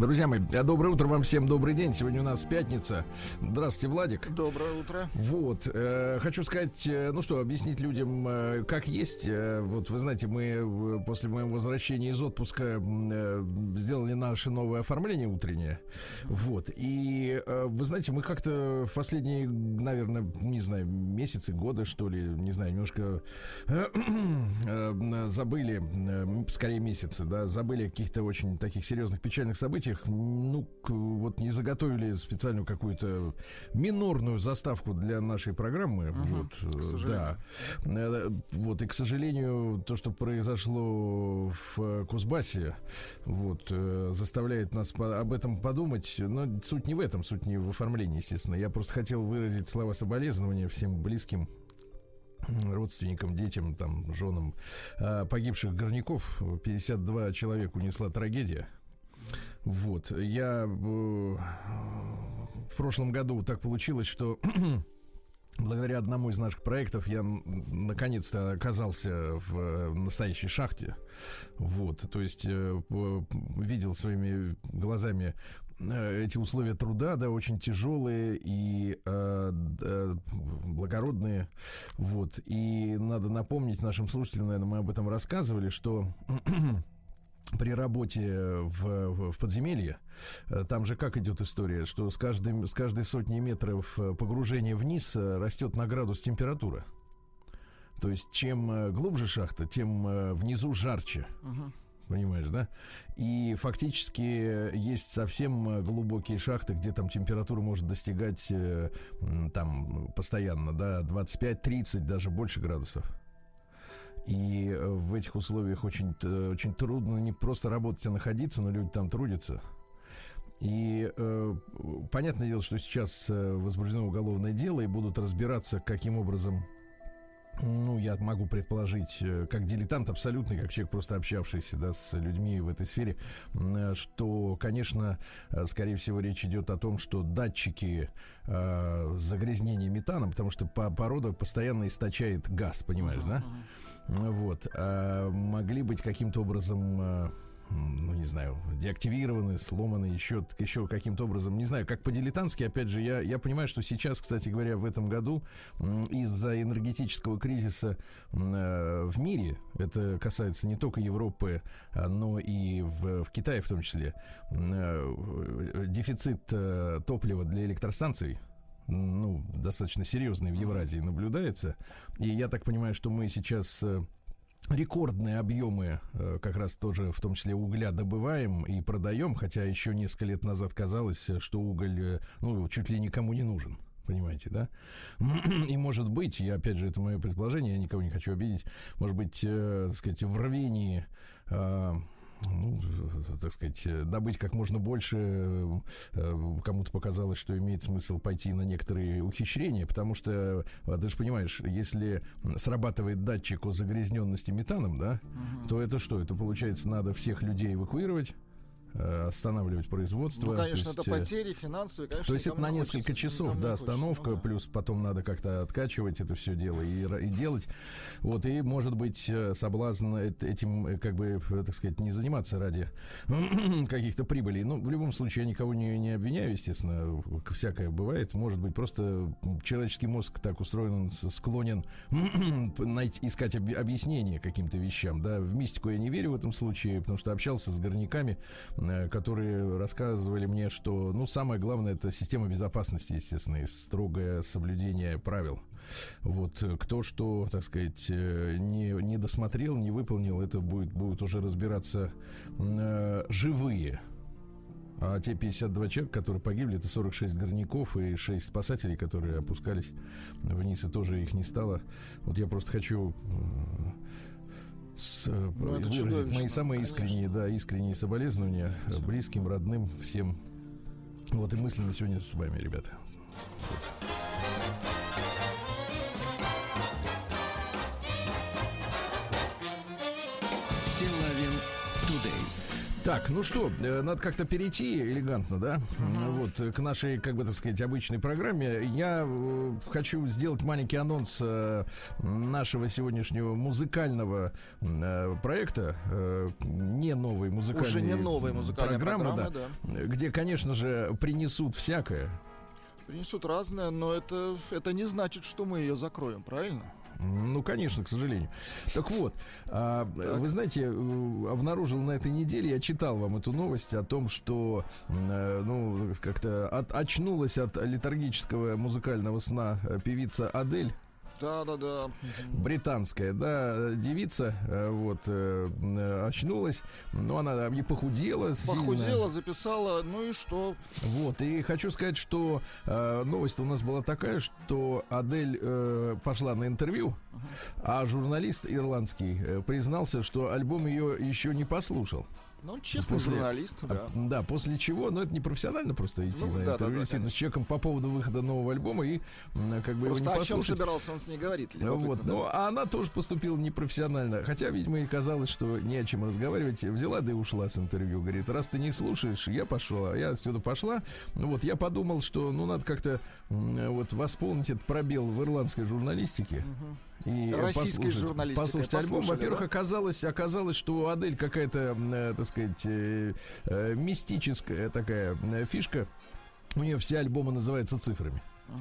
Друзья мои, э, доброе утро вам всем, добрый день. Сегодня у нас пятница. Здравствуйте, Владик. Доброе утро. Вот, э, хочу сказать, э, ну что, объяснить людям, э, как есть. Э, вот, вы знаете, мы э, после моего возвращения из отпуска э, сделали наше новое оформление утреннее. Вот, и э, вы знаете, мы как-то в последние, наверное, не знаю, месяцы, годы, что ли, не знаю, немножко э, э, забыли, э, скорее месяцы, да, забыли о каких-то очень таких серьезных печальных событиях этих, ну, вот не заготовили специальную какую-то минорную заставку для нашей программы. Угу, вот, да. Э, вот, и, к сожалению, то, что произошло в Кузбассе, вот, э, заставляет нас об этом подумать. Но суть не в этом, суть не в оформлении, естественно. Я просто хотел выразить слова соболезнования всем близким родственникам, детям, там, женам э, погибших горняков. 52 человека унесла трагедия. Вот. Я э, в прошлом году так получилось, что благодаря одному из наших проектов я наконец-то оказался в настоящей шахте. Вот, то есть э, видел своими глазами э, эти условия труда, да, очень тяжелые и э, э, благородные. Вот, и надо напомнить нашим слушателям, наверное, мы об этом рассказывали, что при работе в, в подземелье, э, там же как идет история, что с, каждым, с каждой сотни метров э, погружения вниз э, растет на градус температура. То есть чем глубже шахта, тем внизу жарче. Угу. Понимаешь, да? И фактически есть совсем глубокие шахты, где там температура может достигать там постоянно, да, 25-30, даже больше градусов. И э, в этих условиях очень, э, очень трудно не просто работать, а находиться, но люди там трудятся. И э, понятное дело, что сейчас э, возбуждено уголовное дело и будут разбираться, каким образом ну, я могу предположить, как дилетант абсолютный, как человек, просто общавшийся да, с людьми в этой сфере, что, конечно, скорее всего, речь идет о том, что датчики э, загрязнения метаном, потому что порода постоянно источает газ, понимаешь, да? Вот. А могли быть каким-то образом ну, не знаю, деактивированы, сломаны еще, еще каким-то образом, не знаю, как по-дилетантски, опять же, я, я понимаю, что сейчас, кстати говоря, в этом году из-за энергетического кризиса э, в мире, это касается не только Европы, а, но и в, в Китае в том числе, э, дефицит э, топлива для электростанций, ну, достаточно серьезный в Евразии наблюдается. И я так понимаю, что мы сейчас рекордные объемы э, как раз тоже в том числе угля добываем и продаем, хотя еще несколько лет назад казалось, что уголь э, ну, чуть ли никому не нужен. Понимаете, да? И может быть, я опять же, это мое предположение, я никого не хочу обидеть, может быть, э, так сказать, в рвении э, ну, так сказать, добыть как можно больше. Э, кому-то показалось, что имеет смысл пойти на некоторые ухищрения, потому что, ты же понимаешь, если срабатывает датчик о загрязненности метаном, да, угу. то это что? Это получается, надо всех людей эвакуировать Э, останавливать производство. Ну, конечно, есть, это э, потери финансовые, конечно. То есть это на несколько часов, да, остановка, ну, да. плюс потом надо как-то откачивать это все дело и, и делать. Вот, и может быть э, соблазн этим, как бы, так сказать, не заниматься ради каких-то прибылей. Ну, в любом случае, я никого не, не обвиняю, естественно, всякое бывает. Может быть, просто человеческий мозг так устроен, он склонен найти, искать объяснение каким-то вещам, да. В мистику я не верю в этом случае, потому что общался с горняками, Э, которые рассказывали мне, что, ну, самое главное это система безопасности, естественно, и строгое соблюдение правил. Вот кто что, так сказать, э, не, не досмотрел, не выполнил, это будет, будет уже разбираться э, живые. А те 52 человека, которые погибли, это 46 горняков и 6 спасателей, которые опускались вниз, и тоже их не стало. Вот я просто хочу с, э, ну, выразить мои самые искренние, да, искренние соболезнования Спасибо. близким, родным, всем. Вот и мысленно сегодня с вами, ребята. Так, ну что, э, надо как-то перейти элегантно, да, вот, к нашей, как бы так сказать, обычной программе. Я э, хочу сделать маленький анонс э, нашего сегодняшнего музыкального э, проекта, э, не новой музыкальной Уже не новая музыкальная программы, программа, да, где, конечно же, принесут всякое. Принесут разное, но это, это не значит, что мы ее закроем, правильно? Ну, конечно, к сожалению. Так вот, а, вы знаете, э, обнаружил на этой неделе, я читал вам эту новость о том, что, э, ну, как-то от, очнулась от летаргического музыкального сна э, певица Адель. Да, да, да. британская, да, девица, э, вот, э, э, очнулась, но она и похудела, сильно. Похудела, записала, ну и что? Вот, и хочу сказать, что э, новость у нас была такая, что Адель э, пошла на интервью, а журналист ирландский э, признался, что альбом ее еще не послушал. Ну, честный После- журналист, да. А, да, после чего, ну это не профессионально просто идти Ну, на да, да, интервью да, действительно, с человеком по поводу выхода нового альбома и как бы Просто его не о чем собирался он с ней любопытно, Вот, да. ну, а она тоже поступила непрофессионально. Хотя, видимо, ей казалось, что не о чем разговаривать. Взяла да и ушла с интервью. Говорит, раз ты не слушаешь, я пошла. Я отсюда пошла. Ну Вот, я подумал, что, ну, надо как-то вот восполнить этот пробел в ирландской журналистике. И э, Российской послушать, журналистикой послушать альбом. Во-первых, да? оказалось, оказалось, что у Адель какая-то, э, так сказать, э, э, мистическая такая э, фишка. У нее все альбомы называются цифрами.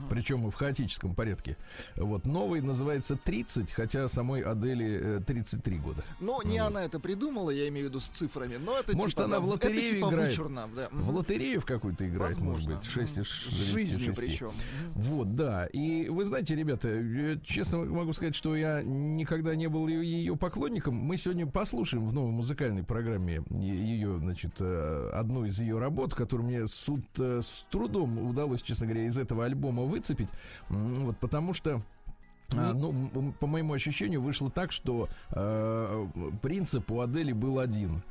Причем в хаотическом порядке. Вот новый называется 30, хотя самой Адели э, 33 года. Но не она это придумала, я имею в виду с цифрами, но это Может, типа, она в лотерею это, типа, играет? вычурно, да. В лотерею в какую-то играет, может Возможно. быть, 6 из С жизнью 6. причем. Вот, да. И вы знаете, ребята, э, честно могу сказать, что я никогда не был ее поклонником. Мы сегодня послушаем в новой музыкальной программе ее, значит, э, одну из ее работ, которую мне с, ут- э, с трудом удалось, честно говоря, из этого альбома выцепить. М, Вот, потому что а, ну, м- по моему ощущению, вышло так, что э, принцип у Адели был один.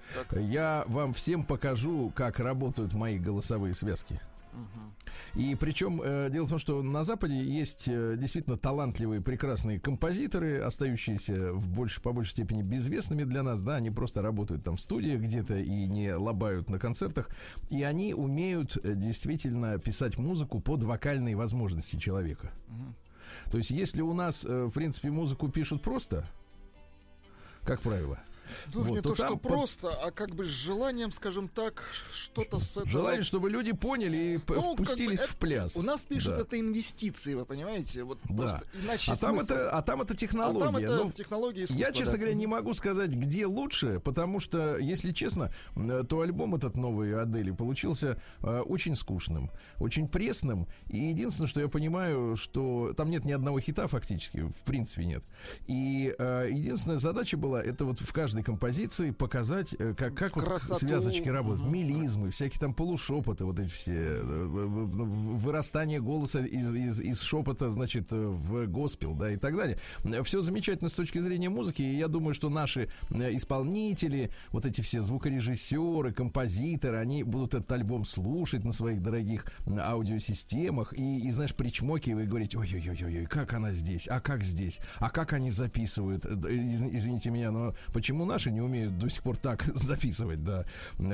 Я вам всем покажу, как работают мои голосовые связки. И причем э, дело в том, что на Западе есть э, действительно талантливые, прекрасные композиторы, остающиеся в больше, по большей степени безвестными для нас, да, они просто работают там в студиях где-то и не лобают на концертах, и они умеют э, действительно писать музыку под вокальные возможности человека. То есть, если у нас, э, в принципе, музыку пишут просто, как правило, Ну, Вот, не то то, что там под- просто, а как бы с желанием, скажем так, что-то с этого... желание, чтобы люди поняли и Ну, как бы впустились в пляс. У нас пишут Да. это инвестиции, вы понимаете? Вот Да. иначе А там, смысл. это, а там это А технология. там это Ну, технологии искусства. Я, честно да. говоря, не могу сказать, где лучше, потому что, если честно, э, то альбом этот новый Адели получился э, очень скучным, очень пресным. И единственное, что я понимаю, что там нет ни одного хита фактически, в принципе нет. И э, единственная задача была, это вот в каждой композиции показать, э, как, как вот связочки работают, мелизмы, всякие там полушепоты, вот эти все, э, в- вырастание голоса из, из, из шепота, значит, э, в госпел, да, и так далее. Все замечательно с точки зрения музыки, и я думаю, что наши э, исполнители, вот эти все звукорежиссеры, композиторы, они будут этот альбом слушать на своих дорогих аудиосистемах и, и знаешь, причмокивая и говорить, ой-ой-ой, как она здесь, а как здесь, а как они записывают, Э, извините меня, но почему наши не умеют до сих пор так записывать, да,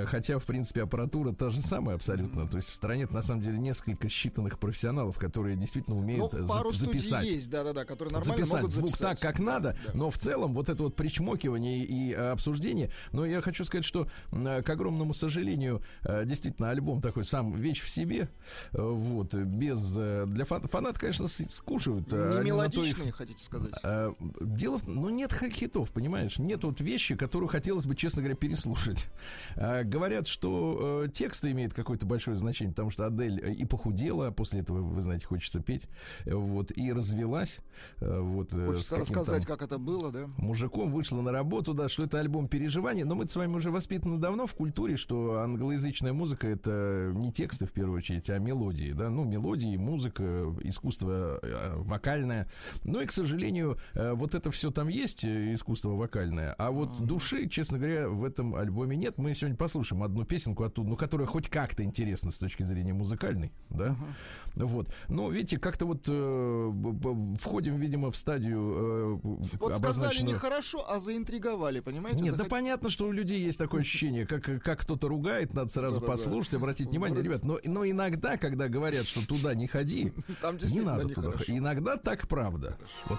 хотя, в принципе, аппаратура та же самая абсолютно, то есть в стране на самом деле несколько считанных профессионалов, которые действительно Ну, умеют э, за- пару записать есть, да-да-да, которые нормально записать могут звук записать. так, как надо, Да. но в целом вот это вот причмокивание и, э, обсуждение. Но я хочу сказать, что, м, к огромному сожалению, э, действительно, альбом такой сам вещь в себе. э, Вот, без... э, Для фан- фанат, конечно, скушают. э, Не мелодичные, хотите сказать? Э, Дело, ну нет хитов, понимаешь, нет вот вещи, которую хотелось бы, честно говоря, переслушать. Э, Говорят, что э, тексты имеют какое-то большое значение, потому что Адель э, и похудела, после этого, вы знаете, хочется петь, э, вот и развелась, вот. Хочется рассказать, как это было, да? мужиком вышла на работу, да, что это альбом переживаний. Но мы с вами уже воспитаны давно в культуре, что англоязычная музыка это не тексты в первую очередь, а мелодии, да, ну мелодии, музыка, искусство вокальное. Ну и к сожалению, вот это все там есть искусство вокальное, а вот души, честно говоря, в этом альбоме нет. Мы сегодня послушаем одну песенку оттуда, ну, которая хоть как-то интересна с точки зрения музыкальной, да. Вот. Но видите, как-то вот э, входим, видимо, в стадию э, Вот сказали нехорошо, а заинтриговали, понимаете? Нет, Захот... да понятно, что у людей есть такое ощущение, как, как кто-то ругает, надо сразу да, послушать, да, обратить внимание. Ребят, но, но иногда, когда говорят, что туда не ходи, Там не надо туда. Иногда так правда. Вот.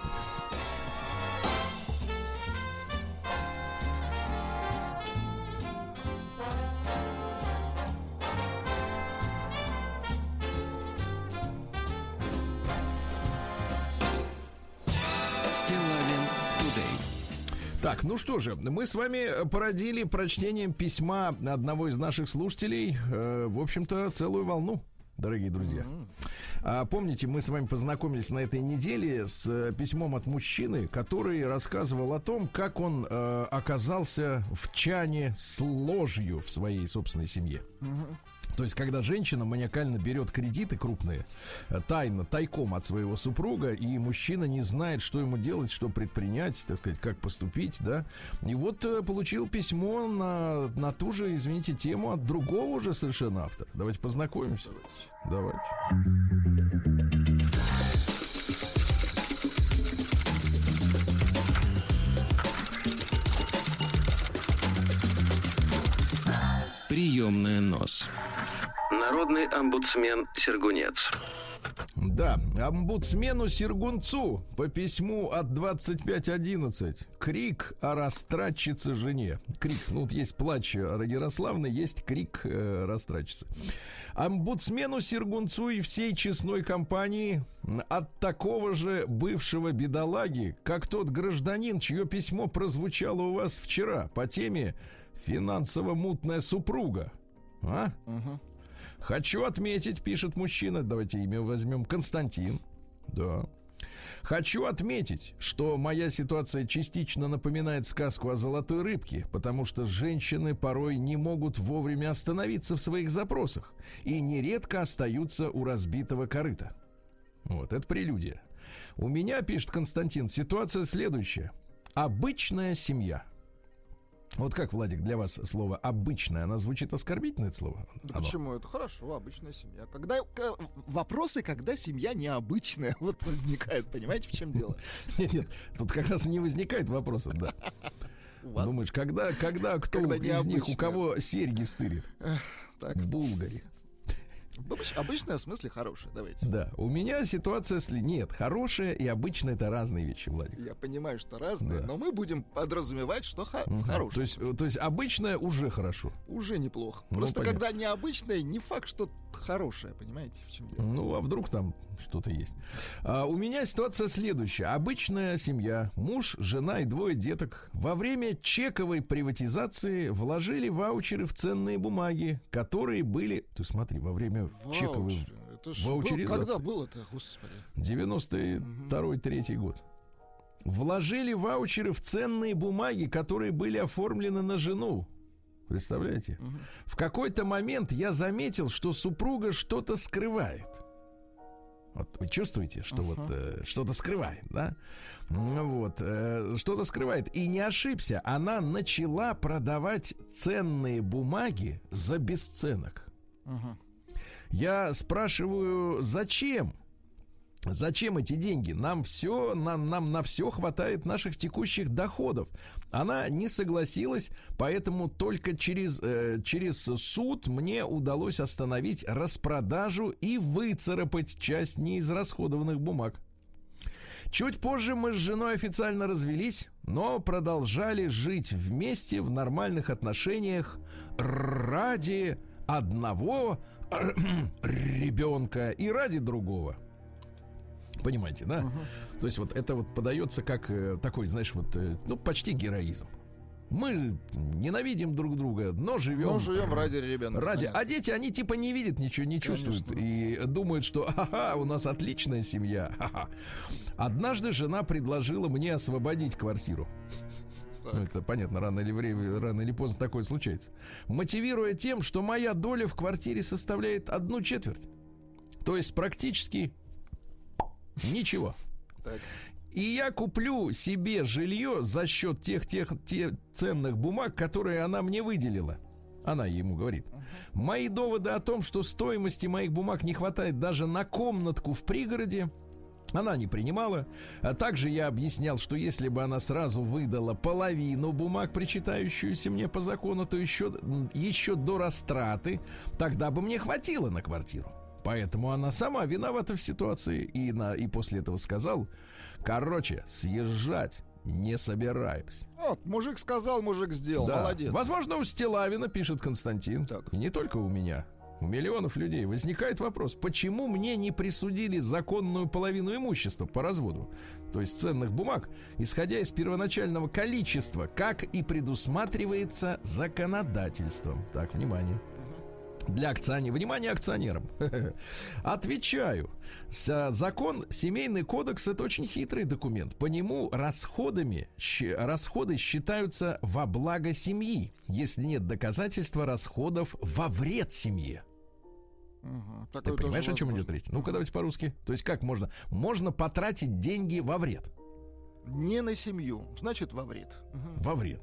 Так, ну что же, мы с вами породили прочтением письма одного из наших слушателей, э, в общем-то, целую волну дорогие друзья. А, помните, мы с вами познакомились на этой неделе с э, письмом от мужчины, который рассказывал о том, как он э, оказался в чане с ложью в своей собственной семье. То есть, когда женщина маниакально берет кредиты крупные, э, тайно, тайком от своего супруга, и мужчина не знает, что ему делать, что предпринять, так сказать, как поступить, да. И вот э, получил письмо на, на ту же, извините, тему от другого уже совершенно автора. Давайте познакомимся. Давайте. Приемная нос. Народный омбудсмен Сергунец. Да, омбудсмену Сергунцу по письму от 2511. Крик о растратчице жене. Крик, ну вот есть плач Ярославны, есть крик э, растратчицы. Омбудсмену Сергунцу и всей честной компании от такого же бывшего бедолаги, как тот гражданин, чье письмо прозвучало у вас вчера по теме «Финансово-мутная супруга». А? Угу. Хочу отметить, пишет мужчина, давайте имя возьмем, Константин. Да. Хочу отметить, что моя ситуация частично напоминает сказку о золотой рыбке, потому что женщины порой не могут вовремя остановиться в своих запросах и нередко остаются у разбитого корыта. Вот, это прелюдия. У меня, пишет Константин, ситуация следующая. Обычная семья – вот как, Владик, для вас слово «обычное», оно звучит оскорбительное это слово? Да почему? Это хорошо, обычная семья. Когда Вопросы, когда семья необычная, вот возникает, понимаете, в чем дело? Нет, нет, тут как раз не возникает вопросов, да. Думаешь, когда, когда кто когда из них, у кого серьги стырит? Так. В Булгаре. Обычная в смысле хорошая, давайте. Да, у меня ситуация с... Нет, хорошая и обычная это разные вещи, Владик. Я понимаю, что разные, да. но мы будем подразумевать, что х... угу. хорошая. То есть, то есть обычная уже хорошо. Уже неплохо. Ну, Просто понятно. когда необычная, не факт, что хорошая, понимаете, в чем дело. Ну, а вдруг там что-то есть. А, у меня ситуация следующая. Обычная семья, муж, жена и двое деток во время чековой приватизации вложили ваучеры в ценные бумаги, которые были... Ты смотри, во время Ваучер. чековой это ваучеризации. Был, когда было это, господи? 92-3 год. Вложили ваучеры в ценные бумаги, которые были оформлены на жену. Представляете? Угу. В какой-то момент я заметил, что супруга что-то скрывает. Вот вы чувствуете, что uh-huh. вот э, что-то скрывает, да? Ну вот, э, что-то скрывает. И не ошибся, она начала продавать ценные бумаги за бесценок. Uh-huh. Я спрашиваю, зачем? Зачем эти деньги? Нам все, нам, нам на все хватает наших текущих доходов. Она не согласилась, поэтому только через, э, через суд мне удалось остановить распродажу и выцарапать часть неизрасходованных бумаг. Чуть позже мы с женой официально развелись, но продолжали жить вместе в нормальных отношениях ради одного ребенка и ради другого. Понимаете, да? Угу. То есть вот это вот подается как э, такой, знаешь, вот, э, ну, почти героизм. Мы ненавидим друг друга, но живем. Но живем ради ребенка. Ради. А дети, они типа не видят ничего, не чувствуют. Конечно. И думают, что ага, у нас отличная семья. Ха-ха. Однажды жена предложила мне освободить квартиру. Ну, это понятно, рано или время, рано или поздно такое случается. Мотивируя тем, что моя доля в квартире составляет одну четверть. То есть практически Ничего. Так. И я куплю себе жилье за счет тех, тех, тех ценных бумаг, которые она мне выделила. Она ему говорит. Мои доводы о том, что стоимости моих бумаг не хватает даже на комнатку в пригороде, она не принимала. А также я объяснял, что если бы она сразу выдала половину бумаг, причитающуюся мне по закону, то еще, еще до растраты, тогда бы мне хватило на квартиру. Поэтому она сама виновата в ситуации. И, на, и после этого сказал, короче, съезжать не собираюсь. Вот, мужик сказал, мужик сделал. Да. Молодец. Возможно, у Стилавина, пишет Константин. Так. И не только у меня. У миллионов людей возникает вопрос, почему мне не присудили законную половину имущества по разводу, то есть ценных бумаг, исходя из первоначального количества, как и предусматривается законодательством. Так, внимание для акционеров. Внимание акционерам. Отвечаю. Закон, семейный кодекс это очень хитрый документ. По нему расходами, расходы считаются во благо семьи, если нет доказательства расходов во вред семье. Угу, Ты понимаешь, о чем идет речь? Ну-ка, давайте по-русски. То есть как можно? Можно потратить деньги во вред. Не на семью, значит во вред. Угу. Во вред.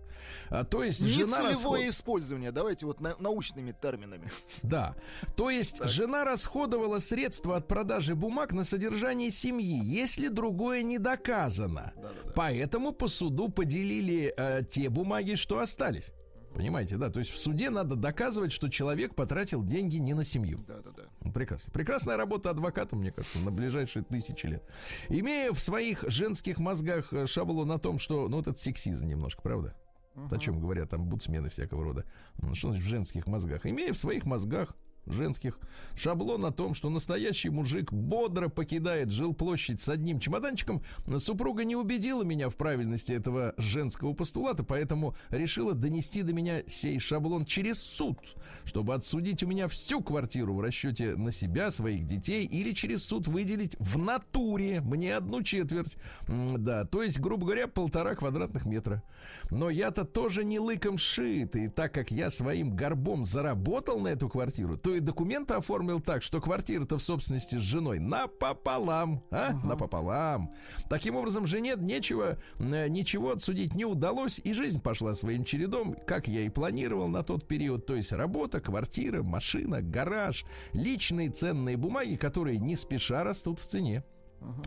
А, то есть Не жена расход... использование, давайте вот на, научными терминами. Да. То есть так. жена расходовала средства от продажи бумаг на содержание семьи, если другое не доказано. Да, да, да. Поэтому по суду поделили э, те бумаги, что остались. Понимаете, да? То есть в суде надо доказывать, что человек потратил деньги не на семью. Да, да, да. Прекрасно. Прекрасная работа адвоката, мне кажется, на ближайшие тысячи лет. Имея в своих женских мозгах э, шаблон о том, что... Ну, вот это сексизм немножко, правда? Uh-huh. О чем говорят там бутсмены всякого рода. Что значит в женских мозгах? Имея в своих мозгах женских шаблон о том, что настоящий мужик бодро покидает жилплощадь с одним чемоданчиком. Супруга не убедила меня в правильности этого женского постулата, поэтому решила донести до меня сей шаблон через суд, чтобы отсудить у меня всю квартиру в расчете на себя, своих детей, или через суд выделить в натуре мне одну четверть. Да, то есть, грубо говоря, полтора квадратных метра. Но я-то тоже не лыком шит, и так как я своим горбом заработал на эту квартиру, то и документы оформил так, что квартира-то в собственности с женой напополам, а? Угу. Напополам. Таким образом, жене нечего, э, ничего отсудить не удалось, и жизнь пошла своим чередом, как я и планировал на тот период. То есть работа, квартира, машина, гараж, личные ценные бумаги, которые не спеша растут в цене.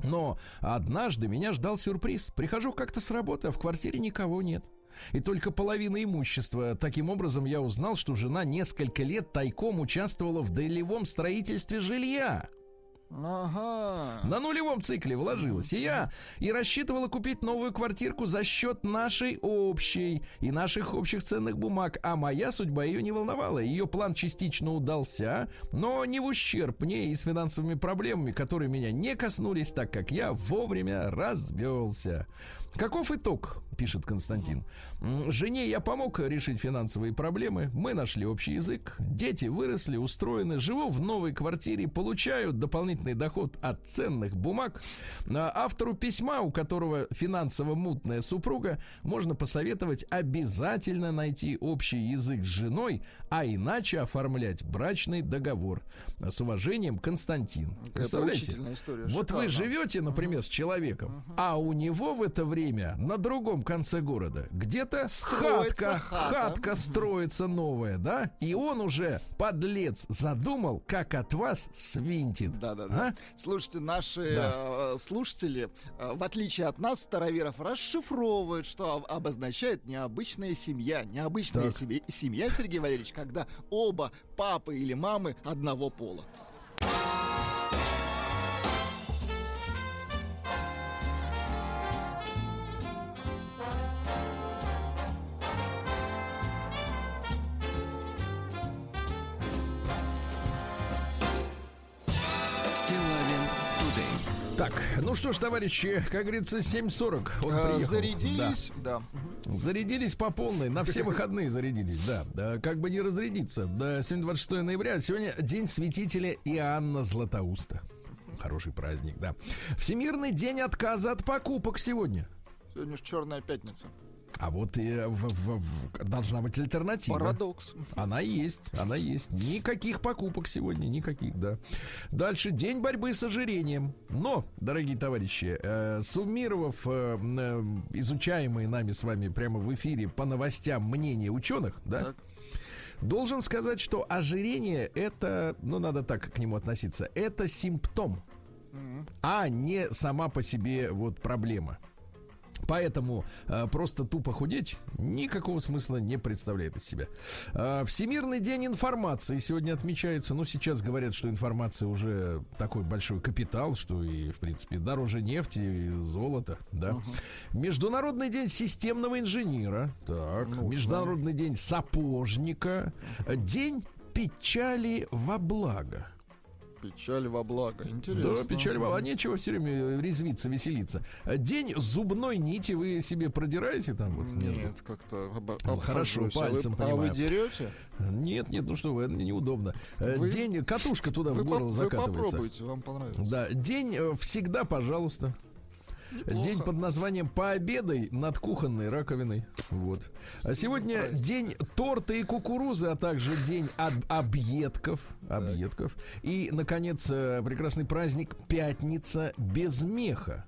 Но однажды меня ждал сюрприз. Прихожу как-то с работы, а в квартире никого нет и только половина имущества. Таким образом, я узнал, что жена несколько лет тайком участвовала в долевом строительстве жилья. Ага. На нулевом цикле вложилась. И я и рассчитывала купить новую квартирку за счет нашей общей и наших общих ценных бумаг. А моя судьба ее не волновала. Ее план частично удался, но не в ущерб мне и с финансовыми проблемами, которые меня не коснулись, так как я вовремя развелся. Каков итог, пишет Константин. Жене я помог решить финансовые проблемы. Мы нашли общий язык. Дети выросли, устроены. Живу в новой квартире. Получаю дополнительный доход от ценных бумаг. Автору письма, у которого финансово мутная супруга, можно посоветовать обязательно найти общий язык с женой, а иначе оформлять брачный договор. С уважением, Константин. Представляете? Вот вы живете, например, с человеком, а у него в это время время на другом конце города где-то хатка, хата. хатка строится новая, да? И он уже, подлец, задумал, как от вас свинтит. Да-да-да. А? Слушайте, наши да. э, слушатели, э, в отличие от нас, староверов, расшифровывают, что обозначает необычная семья. Необычная семья, семья, Сергей Валерьевич, когда оба папы или мамы одного пола. Ну что ж, товарищи, как говорится, 7.40 он а, приехал. Зарядились, да. да. Зарядились по полной, на все выходные зарядились, да. да как бы не разрядиться. Да, сегодня 26 ноября, сегодня день святителя Иоанна Златоуста. Хороший праздник, да. Всемирный день отказа от покупок сегодня. Сегодня же черная пятница. А вот и в, в, в, должна быть альтернатива. Парадокс. Она есть, она есть. Никаких покупок сегодня, никаких, да. Дальше день борьбы с ожирением. Но, дорогие товарищи, э, суммировав э, э, изучаемые нами с вами прямо в эфире по новостям мнения ученых, да, так. должен сказать, что ожирение это, ну надо так к нему относиться, это симптом, mm-hmm. а не сама по себе вот проблема. Поэтому э, просто тупо худеть никакого смысла не представляет из себя. Э, Всемирный день информации сегодня отмечается. Ну, сейчас говорят, что информация уже такой большой капитал, что и, в принципе, дороже нефти и золота, да. Угу. Международный день системного инженера. Так. Ну, Международный да. день сапожника. День печали во благо. Печаль во благо. Интересно. Да, печаль во благо. Нечего все время резвиться, веселиться. День зубной нити вы себе продираете там? Вот, между? Нет, как-то об... ну, Хорошо, пальцем а вы, понимаю. А вы дерете? Нет, нет, ну что вы, это неудобно. Вы... День, катушка туда вы в горло по- закатывается. Вы попробуйте, вам понравится. Да, день э, всегда, пожалуйста. Неплохо. День под названием «Пообедай над кухонной раковиной». Вот. А сегодня день торта и кукурузы, а также день об объедков. объедков. И, наконец, э, прекрасный праздник «Пятница без меха».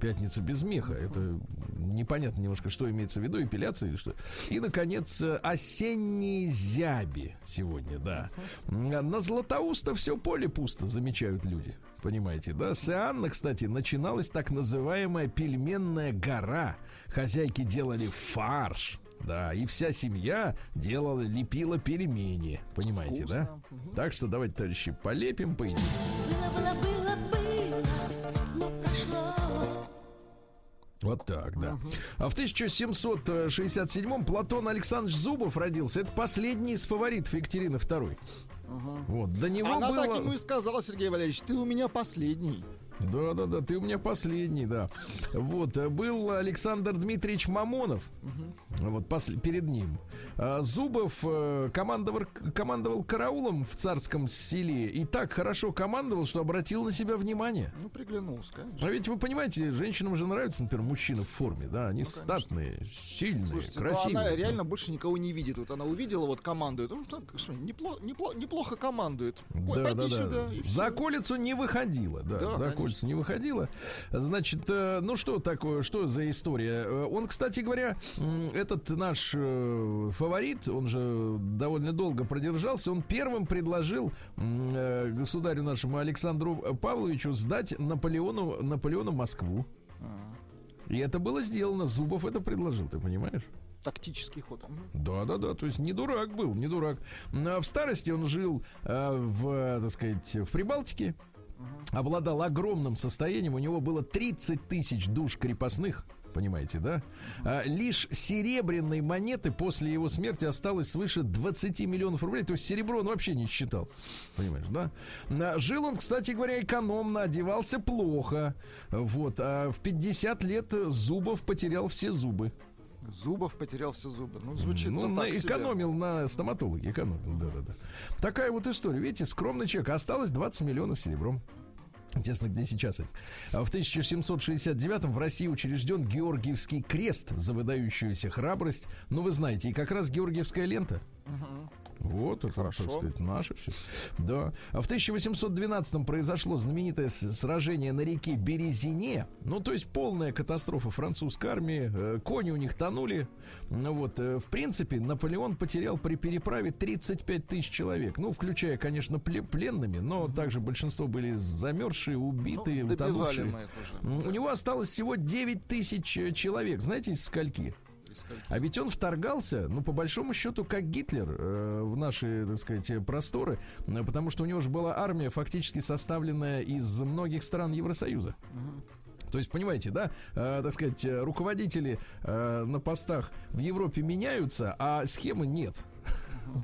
Пятница без меха. Это непонятно немножко, что имеется в виду, эпиляция или что. И, наконец, осенние зяби сегодня, да. На Златоуста все поле пусто, замечают люди. Понимаете, да? С Иоанна, кстати, начиналась так называемая пельменная гора. Хозяйки делали фарш. Да, и вся семья делала, лепила пельмени. Понимаете, Вкусно. да? Угу. Так что давайте, товарищи, полепим, поедим. Было, было, было, было, но прошло. Вот так, да. Угу. А в 1767-м Платон Александрович Зубов родился. Это последний из фаворитов Екатерины II. Угу. Вот, до него Она было... так ему и сказала, Сергей Валерьевич, ты у меня последний. Да, да, да, ты у меня последний, да. Вот, э, был Александр Дмитриевич Мамонов, угу. вот после, перед ним. А Зубов э, командовал, командовал караулом в царском селе и так хорошо командовал, что обратил на себя внимание. Ну, приглянулся, конечно. А ведь вы понимаете, женщинам же нравятся, например, мужчины в форме, да, они ну, статные, сильные, Слушайте, красивые. Ну, она реально больше никого не видит. Вот она увидела, вот командует. Ну, что, неплохо, неплохо, неплохо командует. Да, Пойди да, сюда. Да. За колицу не выходила, да, да за улице не выходила. Значит, э, ну что такое, что за история? Э, он, кстати говоря, этот наш фаворит, он же довольно долго продержался, он первым предложил государю нашему Александру Павловичу сдать Наполеону, Наполеону Москву. И это было сделано. Зубов это предложил, ты понимаешь? тактический ход. Да, да, да. То есть не дурак был, не дурак. В старости он жил э, в, так сказать, в Прибалтике обладал огромным состоянием. У него было 30 тысяч душ крепостных понимаете, да? А, лишь серебряной монеты после его смерти осталось свыше 20 миллионов рублей. То есть серебро он вообще не считал. Понимаешь, да? А, жил он, кстати говоря, экономно, одевался плохо. Вот. А в 50 лет Зубов потерял все зубы. Зубов потерял все зубы. Ну, звучит ну, на, экономил себе. на стоматологе, экономил, да-да-да. Такая вот история. Видите, скромный человек. Осталось 20 миллионов серебром. Интересно, где сейчас это? А в 1769 в России учрежден Георгиевский крест за выдающуюся храбрость. Ну, вы знаете, и как раз Георгиевская лента. Угу. Вот, это, Хорошо. так сказать, наше все. Да. А в 1812-м произошло знаменитое сражение на реке Березине. Ну, то есть полная катастрофа французской армии. Э, кони у них тонули. Ну, вот, э, в принципе, Наполеон потерял при переправе 35 тысяч человек. Ну, включая, конечно, пленными, но также большинство были замерзшие, убитые, ну, утонувшие. У него осталось всего 9 тысяч э, человек. Знаете, из скольки? А ведь он вторгался, ну, по большому счету, как Гитлер э, в наши, так сказать, просторы, э, потому что у него же была армия, фактически составленная из многих стран Евросоюза. То есть, понимаете, да, э, так сказать, руководители э, на постах в Европе меняются, а схемы нет.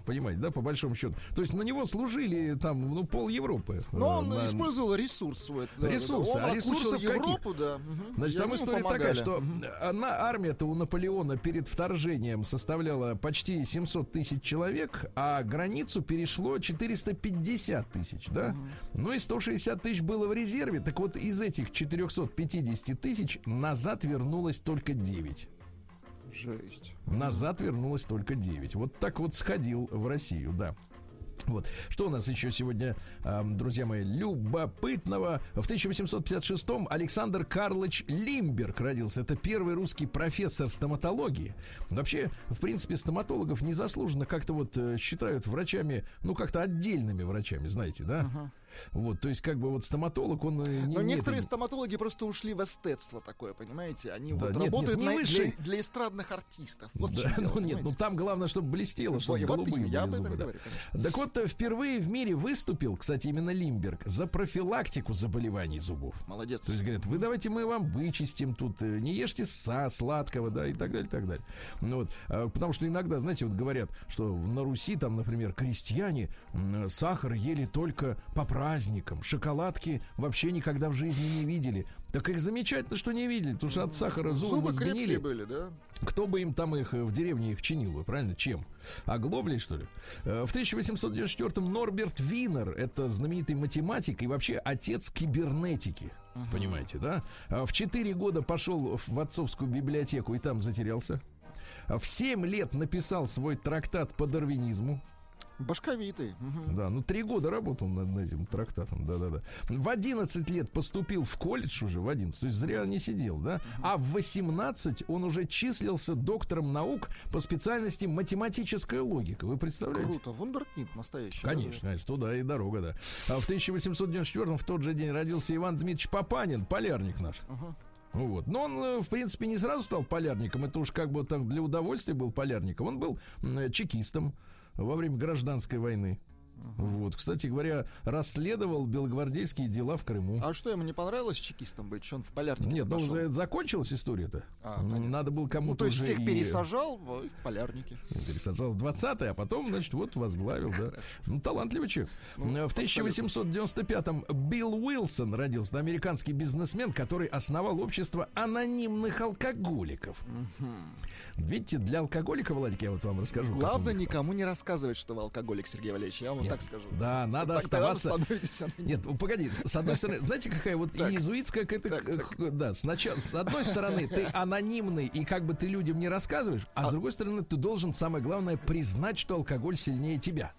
Понимаете, да, по большому счету. То есть на него служили там, ну, пол Европы. Но он на... использовал ресурс свой. Да, ресурсы. Да, а ресурсов Европу, каких? Да. Угу. Значит, там история помогали. такая, что она, армия-то у Наполеона перед вторжением составляла почти 700 тысяч человек, а границу перешло 450 тысяч, да? Угу. Ну и 160 тысяч было в резерве. Так вот, из этих 450 тысяч назад вернулось только 9. Жесть. Назад вернулось только 9. Вот так вот сходил в Россию, да. Вот. Что у нас еще сегодня, э, друзья мои, любопытного? В 1856-м Александр Карлович Лимберг родился. Это первый русский профессор стоматологии. Вообще, в принципе, стоматологов незаслуженно как-то вот э, считают врачами, ну, как-то отдельными врачами, знаете, да? Uh-huh. Вот, то есть, как бы вот стоматолог, он... Э, не, Но некоторые это... стоматологи просто ушли в эстетство такое, понимаете? Они да, вот нет, работают нет, не на, для, для эстрадных артистов. Вот да, ну нет, ну там главное, чтобы блестело, чтобы вот голубые я были зубы. Да. Говорю, так вот, э, впервые в мире выступил, кстати, именно Лимберг, за профилактику заболеваний зубов. Молодец. То есть, говорят, вы давайте мы вам вычистим тут, э, не ешьте са, сладкого, да, и так далее, и так далее. Ну, вот, а, потому что иногда, знаете, вот говорят, что на Руси там, например, крестьяне сахар ели только по праздникам. Шоколадки вообще никогда в жизни не видели. Так их замечательно, что не видели, потому что от сахара зубы, зубы сгнили. были, да? Кто бы им там их э, в деревне их чинил, правильно? Чем? Оглоблей, что ли? Э, в 1894-м Норберт Винер, это знаменитый математик и вообще отец кибернетики. Uh-huh. Понимаете, да? А в 4 года пошел в отцовскую библиотеку и там затерялся. В 7 лет написал свой трактат по дарвинизму. Башковитый. Угу. Да, ну три года работал над, над этим трактатом, да-да-да. В 11 лет поступил в колледж уже, в 11, то есть зря не сидел, да. Угу. А в 18 он уже числился доктором наук по специальности математическая логика. Вы представляете? Круто, вундеркинд настоящий. Конечно, да? конечно, туда и дорога, да. А в 1894 в тот же день родился Иван Дмитриевич Папанин, полярник наш. Угу. Вот. Но он, э, в принципе, не сразу стал полярником. Это уж как бы там для удовольствия был полярником. Он был чекистом во время гражданской войны. Вот, кстати говоря, расследовал белогвардейские дела в Крыму. А что ему не понравилось чекистом быть, что он в полярнике Нет, ну за, закончилась история-то. А, Надо было кому-то. Ну, то есть всех и... пересажал в полярнике. Пересажал в 20-й, а потом, значит, вот возглавил, да. Ну, талантливый человек. Ну, в 1895-м Билл Уилсон родился, американский бизнесмен, который основал общество анонимных алкоголиков. Видите, для алкоголика, Владик, я вот вам расскажу. Главное никому не рассказывать, что вы алкоголик, Сергей Валерьевич. Я вам так скажу. Да, надо оставаться. Нет, ну, погоди, с одной стороны, знаете, какая вот иезуитская какая-то... Да, сначала, с одной стороны, ты анонимный, и как бы ты людям не рассказываешь, а с а другой стороны, ты должен, самое главное, признать, что алкоголь сильнее тебя.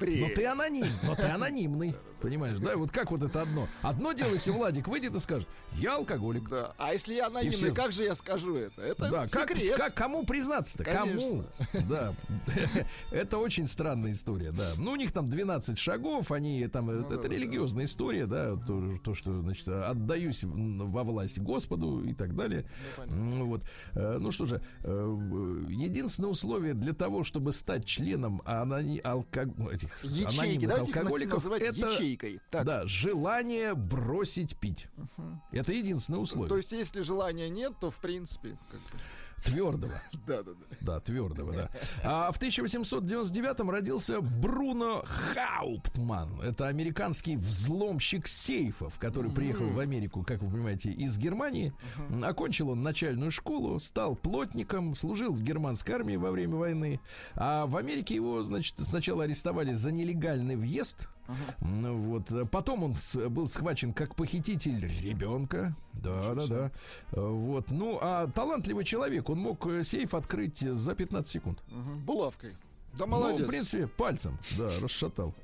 Но ты аноним, но ты анонимный. Понимаешь, да? Вот как вот это одно? Одно дело, если Владик выйдет и скажет, я алкоголик. Да. А если я анонимный, все... как же я скажу это? Это да, секрет. Как, как, кому признаться-то? Кому? Да. Это очень странная история, да. Ну, у них там 12 шагов, они там, ну, это, да, религиозная да. история, да, то, то, что, значит, отдаюсь во власть Господу и так далее. Ну, вот. Э, ну что же, э, единственное условие для того, чтобы стать членом анони... алко... этих ячейки. анонимных алкоголиков, это ячейки линейкой. Так. Да, желание бросить пить. Угу. Это единственное условие. То есть, если желания нет, то в принципе. Как бы... Твердого. Да, да, да. Да, твердого, да. А в 1899-м родился Бруно Хауптман. Это американский взломщик сейфов, который приехал в Америку, как вы понимаете, из Германии. Окончил он начальную школу, стал плотником, служил в германской армии во время войны. А в Америке его, значит, сначала арестовали за нелегальный въезд Uh-huh. Вот. Потом он был схвачен как похититель ребенка. Да, да, да. Вот. Ну, а талантливый человек, он мог э, сейф открыть за 15 секунд. Uh-huh. Булавкой. Да молодец. Ну, в принципе, пальцем, да, расшатал.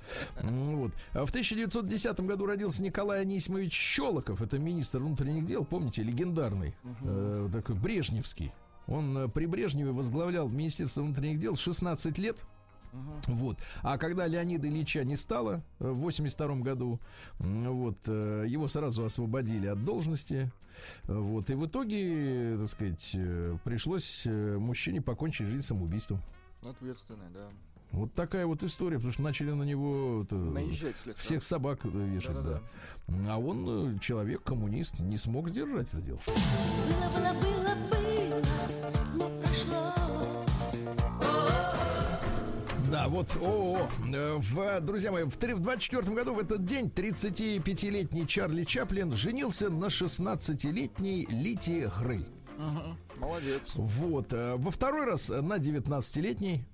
Вот. А в 1910 году родился Николай Анисимович Щелоков. Это министр внутренних дел, помните, легендарный, uh-huh. э, такой брежневский. Он э, при Брежневе возглавлял Министерство внутренних дел 16 лет. Угу. Вот. А когда Леонида Ильича не стало э, в 82 году, вот, э, его сразу освободили от должности. Вот. И в итоге, так сказать, э, пришлось мужчине покончить жизнь самоубийством. Ответственный, да. Вот такая вот история, потому что начали на него это, Наезжать слегка. всех собак вешать, да, да. да. А он человек, коммунист, не смог сдержать это дело. Было, было, было, было, вот, о. В, друзья мои, в, в 24 году в этот день 35-летний Чарли Чаплин женился на 16-летней Лити Грей. Угу, молодец. Вот, э, во второй раз на 19-летней.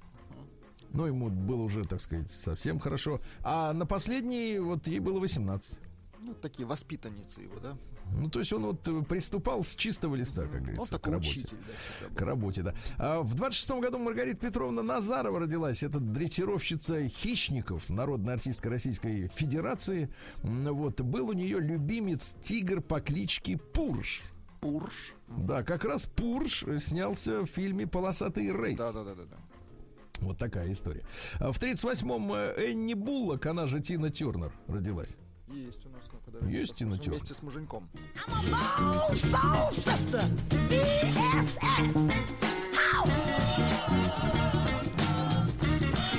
Ну, ему было уже, так сказать, совсем хорошо. А на последний, вот ей было 18. Ну, такие воспитанницы его, да? Ну, то есть он вот э, приступал с чистого листа, как говорится, ну, к работе. Учитель, да, к работе, да. А в 26-м году Маргарита Петровна Назарова родилась. Это дрессировщица хищников, народная артистка Российской Федерации. Вот, был у нее любимец тигр по кличке Пурш. Пурш. Да, как раз Пурш снялся в фильме «Полосатый рейс». Да, да, да, да. да. Вот такая история. А в 38-м э, Энни Буллок, она же Тина Тернер, родилась. Есть у нас, ну, когда Есть Тина Тернер. Вместе с муженьком.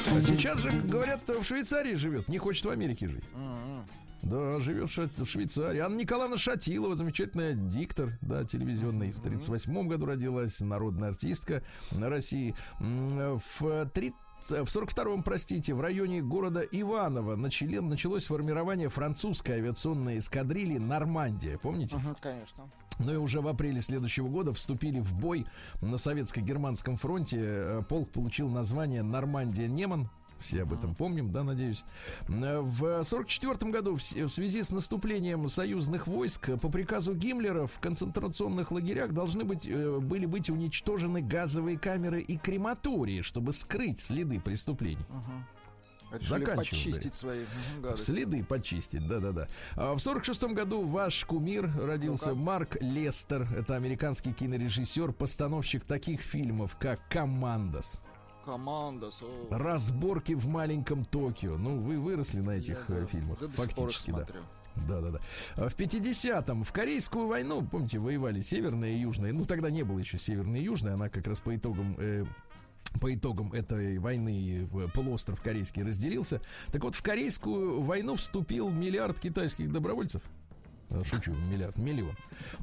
А сейчас же, говорят, в Швейцарии живет, не хочет в Америке жить. Да, живет в Швейцарии. Анна Николаевна Шатилова, замечательная диктор, да, телевизионный. В 38 году родилась, народная артистка на России. В 30 в 42-м, простите, в районе города Иваново начали, началось формирование французской авиационной эскадрильи «Нормандия». Помните? Угу, конечно. Ну и уже в апреле следующего года вступили в бой на советско-германском фронте. Э, полк получил название «Нормандия-Неман». Все об этом помним, да, надеюсь. В 1944 году в связи с наступлением союзных войск по приказу Гиммлера в концентрационных лагерях должны быть, э, были быть уничтожены газовые камеры и крематории, чтобы скрыть следы преступлений. Решили почистить свои гадости. Следы почистить, да-да-да. А в сорок шестом году ваш кумир родился ну Марк Лестер. Это американский кинорежиссер, постановщик таких фильмов, как «Командос». Команда. Со... Разборки в маленьком Токио. Ну, вы выросли на этих Я, э, фильмах. Да, Фактически, да. Да, да, да. В 50-м в Корейскую войну, помните, воевали Северная и Южная. Ну, тогда не было еще Северной и Южной. Она как раз по итогам э, по итогам этой войны э, полуостров корейский разделился. Так вот, в Корейскую войну вступил миллиард китайских добровольцев. Шучу, миллиард, миллион,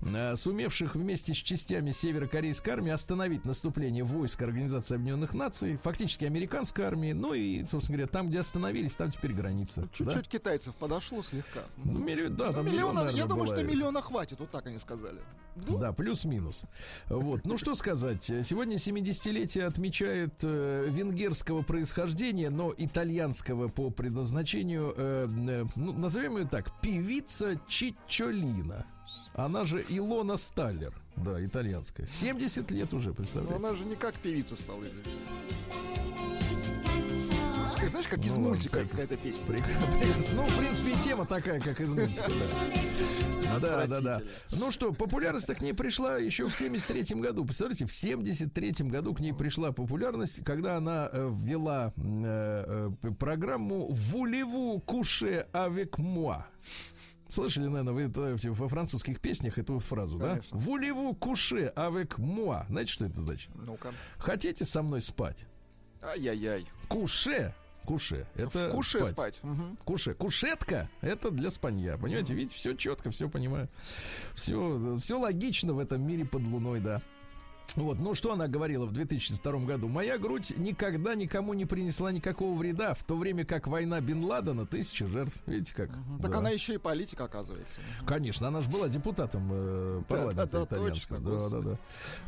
э, сумевших вместе с частями северокорейской армии остановить наступление войск Организации Объединенных Наций, фактически американской армии, ну и, собственно говоря, там, где остановились, там теперь граница. Ну, чуть-чуть да? китайцев подошло слегка. Ну, миллион, да, ну, там миллион, я думаю, что миллиона хватит, вот так они сказали. Ну? Да, плюс-минус. Вот, ну что сказать, сегодня 70-летие отмечает э, венгерского происхождения, но итальянского по предназначению, э, э, ну, назовем ее так, певица Чичо Чолина. Она же Илона Сталлер. Да, итальянская. 70 лет уже, представляете? Но она же не как певица стала известна. Знаешь, как из ну, мультика как... какая-то песня. Прекрасно. Ну, в принципе, и тема такая, как из мультика, да. Да, да, да. Ну что, популярность к ней пришла еще в 73 году. Представляете, в 73 году к ней пришла популярность, когда она э, ввела э, э, программу «Вулеву куше авек муа». Слышали, наверное, вы это, во французских песнях эту фразу, Конечно. да? Вулеву куше авек муа. Знаете, что это значит? Ну-ка. Хотите со мной спать? Ай-яй-яй. Куше Куше. Это в куше спать. спать. Угу. Куше. Кушетка это для спанья. Понимаете, угу. видите, все четко, все понимаю. Все, все логично в этом мире под луной, да. Вот, ну что она говорила в 2002 году? Моя грудь никогда никому не принесла никакого вреда, в то время как война Бен Ладена тысячи жертв. Видите как? Угу, так она еще и политик, оказывается. Конечно, она же была депутатом э, парламента да, да, итальянского. Да, да, да.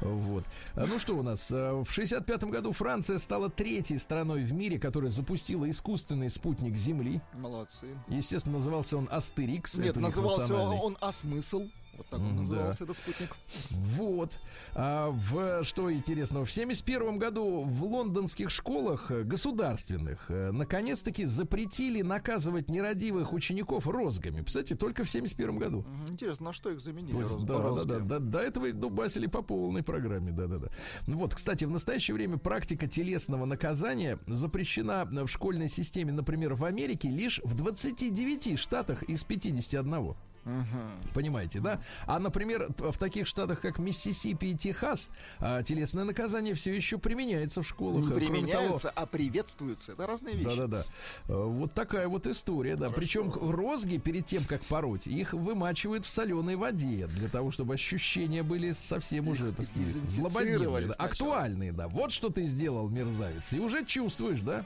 Вот. А, ну что у нас? Э, в 65 году Франция стала третьей страной в мире, которая запустила искусственный спутник Земли. Молодцы. Естественно, назывался он Астерикс. Нет, назывался он Асмысл. Вот так он назывался, да. этот спутник. Вот. А в, что интересного, в 71 году в лондонских школах э, государственных э, наконец-таки запретили наказывать нерадивых учеников розгами. Кстати, только в 71 году. Интересно, на что их заменили? есть, да, да, да, да, до этого их дубасили по полной программе, да, да, да. Вот, кстати, в настоящее время практика телесного наказания запрещена в школьной системе, например, в Америке лишь в 29 штатах из 51. Угу. Понимаете, да? А, например, в таких штатах, как Миссисипи и Техас, а, телесное наказание все еще применяется в школах. Не применяются, того... а приветствуются. Это разные вещи. Да-да-да. Вот такая вот история, да. Хорошо. Причем розги перед тем, как пороть, их вымачивают в соленой воде для того, чтобы ощущения были совсем уже, так сказать, злободневные, да, актуальные, да. Вот что ты сделал, мерзавец. И уже чувствуешь, да?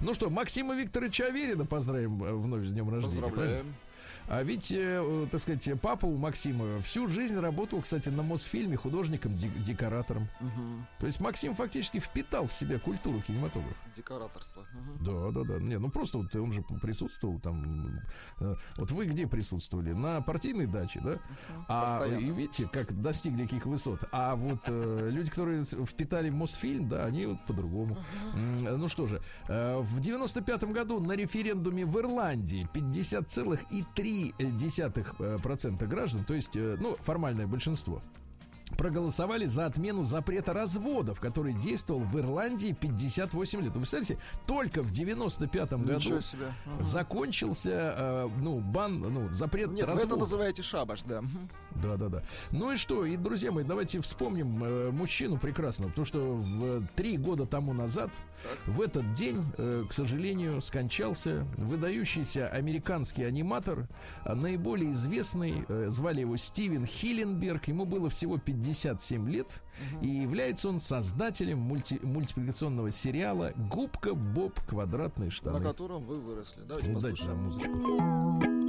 Ну что, Максима Викторовича Аверина поздравим э, вновь с днем рождения. Поздравляем. А ведь, э, так сказать, папа у Максима всю жизнь работал, кстати, на Мосфильме художником-декоратором. Угу. То есть Максим фактически впитал в себя культуру кинематографа. Декораторство. Угу. Да, да, да. Не, ну просто вот он же присутствовал там. Э, вот вы где присутствовали? На партийной даче, да? Угу. А Постоянно. и видите, как достигли каких высот. А вот э, люди, которые впитали Мосфильм, да, они вот по-другому. Угу. Ну что же, э, в 95-м году на референдуме в Ирландии 50,3% граждан, то есть, э, ну, формальное большинство, проголосовали за отмену запрета разводов, который действовал в Ирландии 58 лет. Вы представляете, только в 95-м году себе. Ага. закончился э, ну, бан, ну, запрет Нет, разводов. вы это называете шабаш, да. Да, да, да. Ну и что? И, друзья мои, давайте вспомним э, мужчину прекрасного, потому что в три года тому назад. В этот день, э, к сожалению, скончался выдающийся американский аниматор, э, наиболее известный, э, звали его Стивен Хилленберг, ему было всего 57 лет, и является он создателем мульти мультипликационного сериала «Губка Боб. Квадратные штаны». На котором вы выросли. Давайте Дайте нам музычку.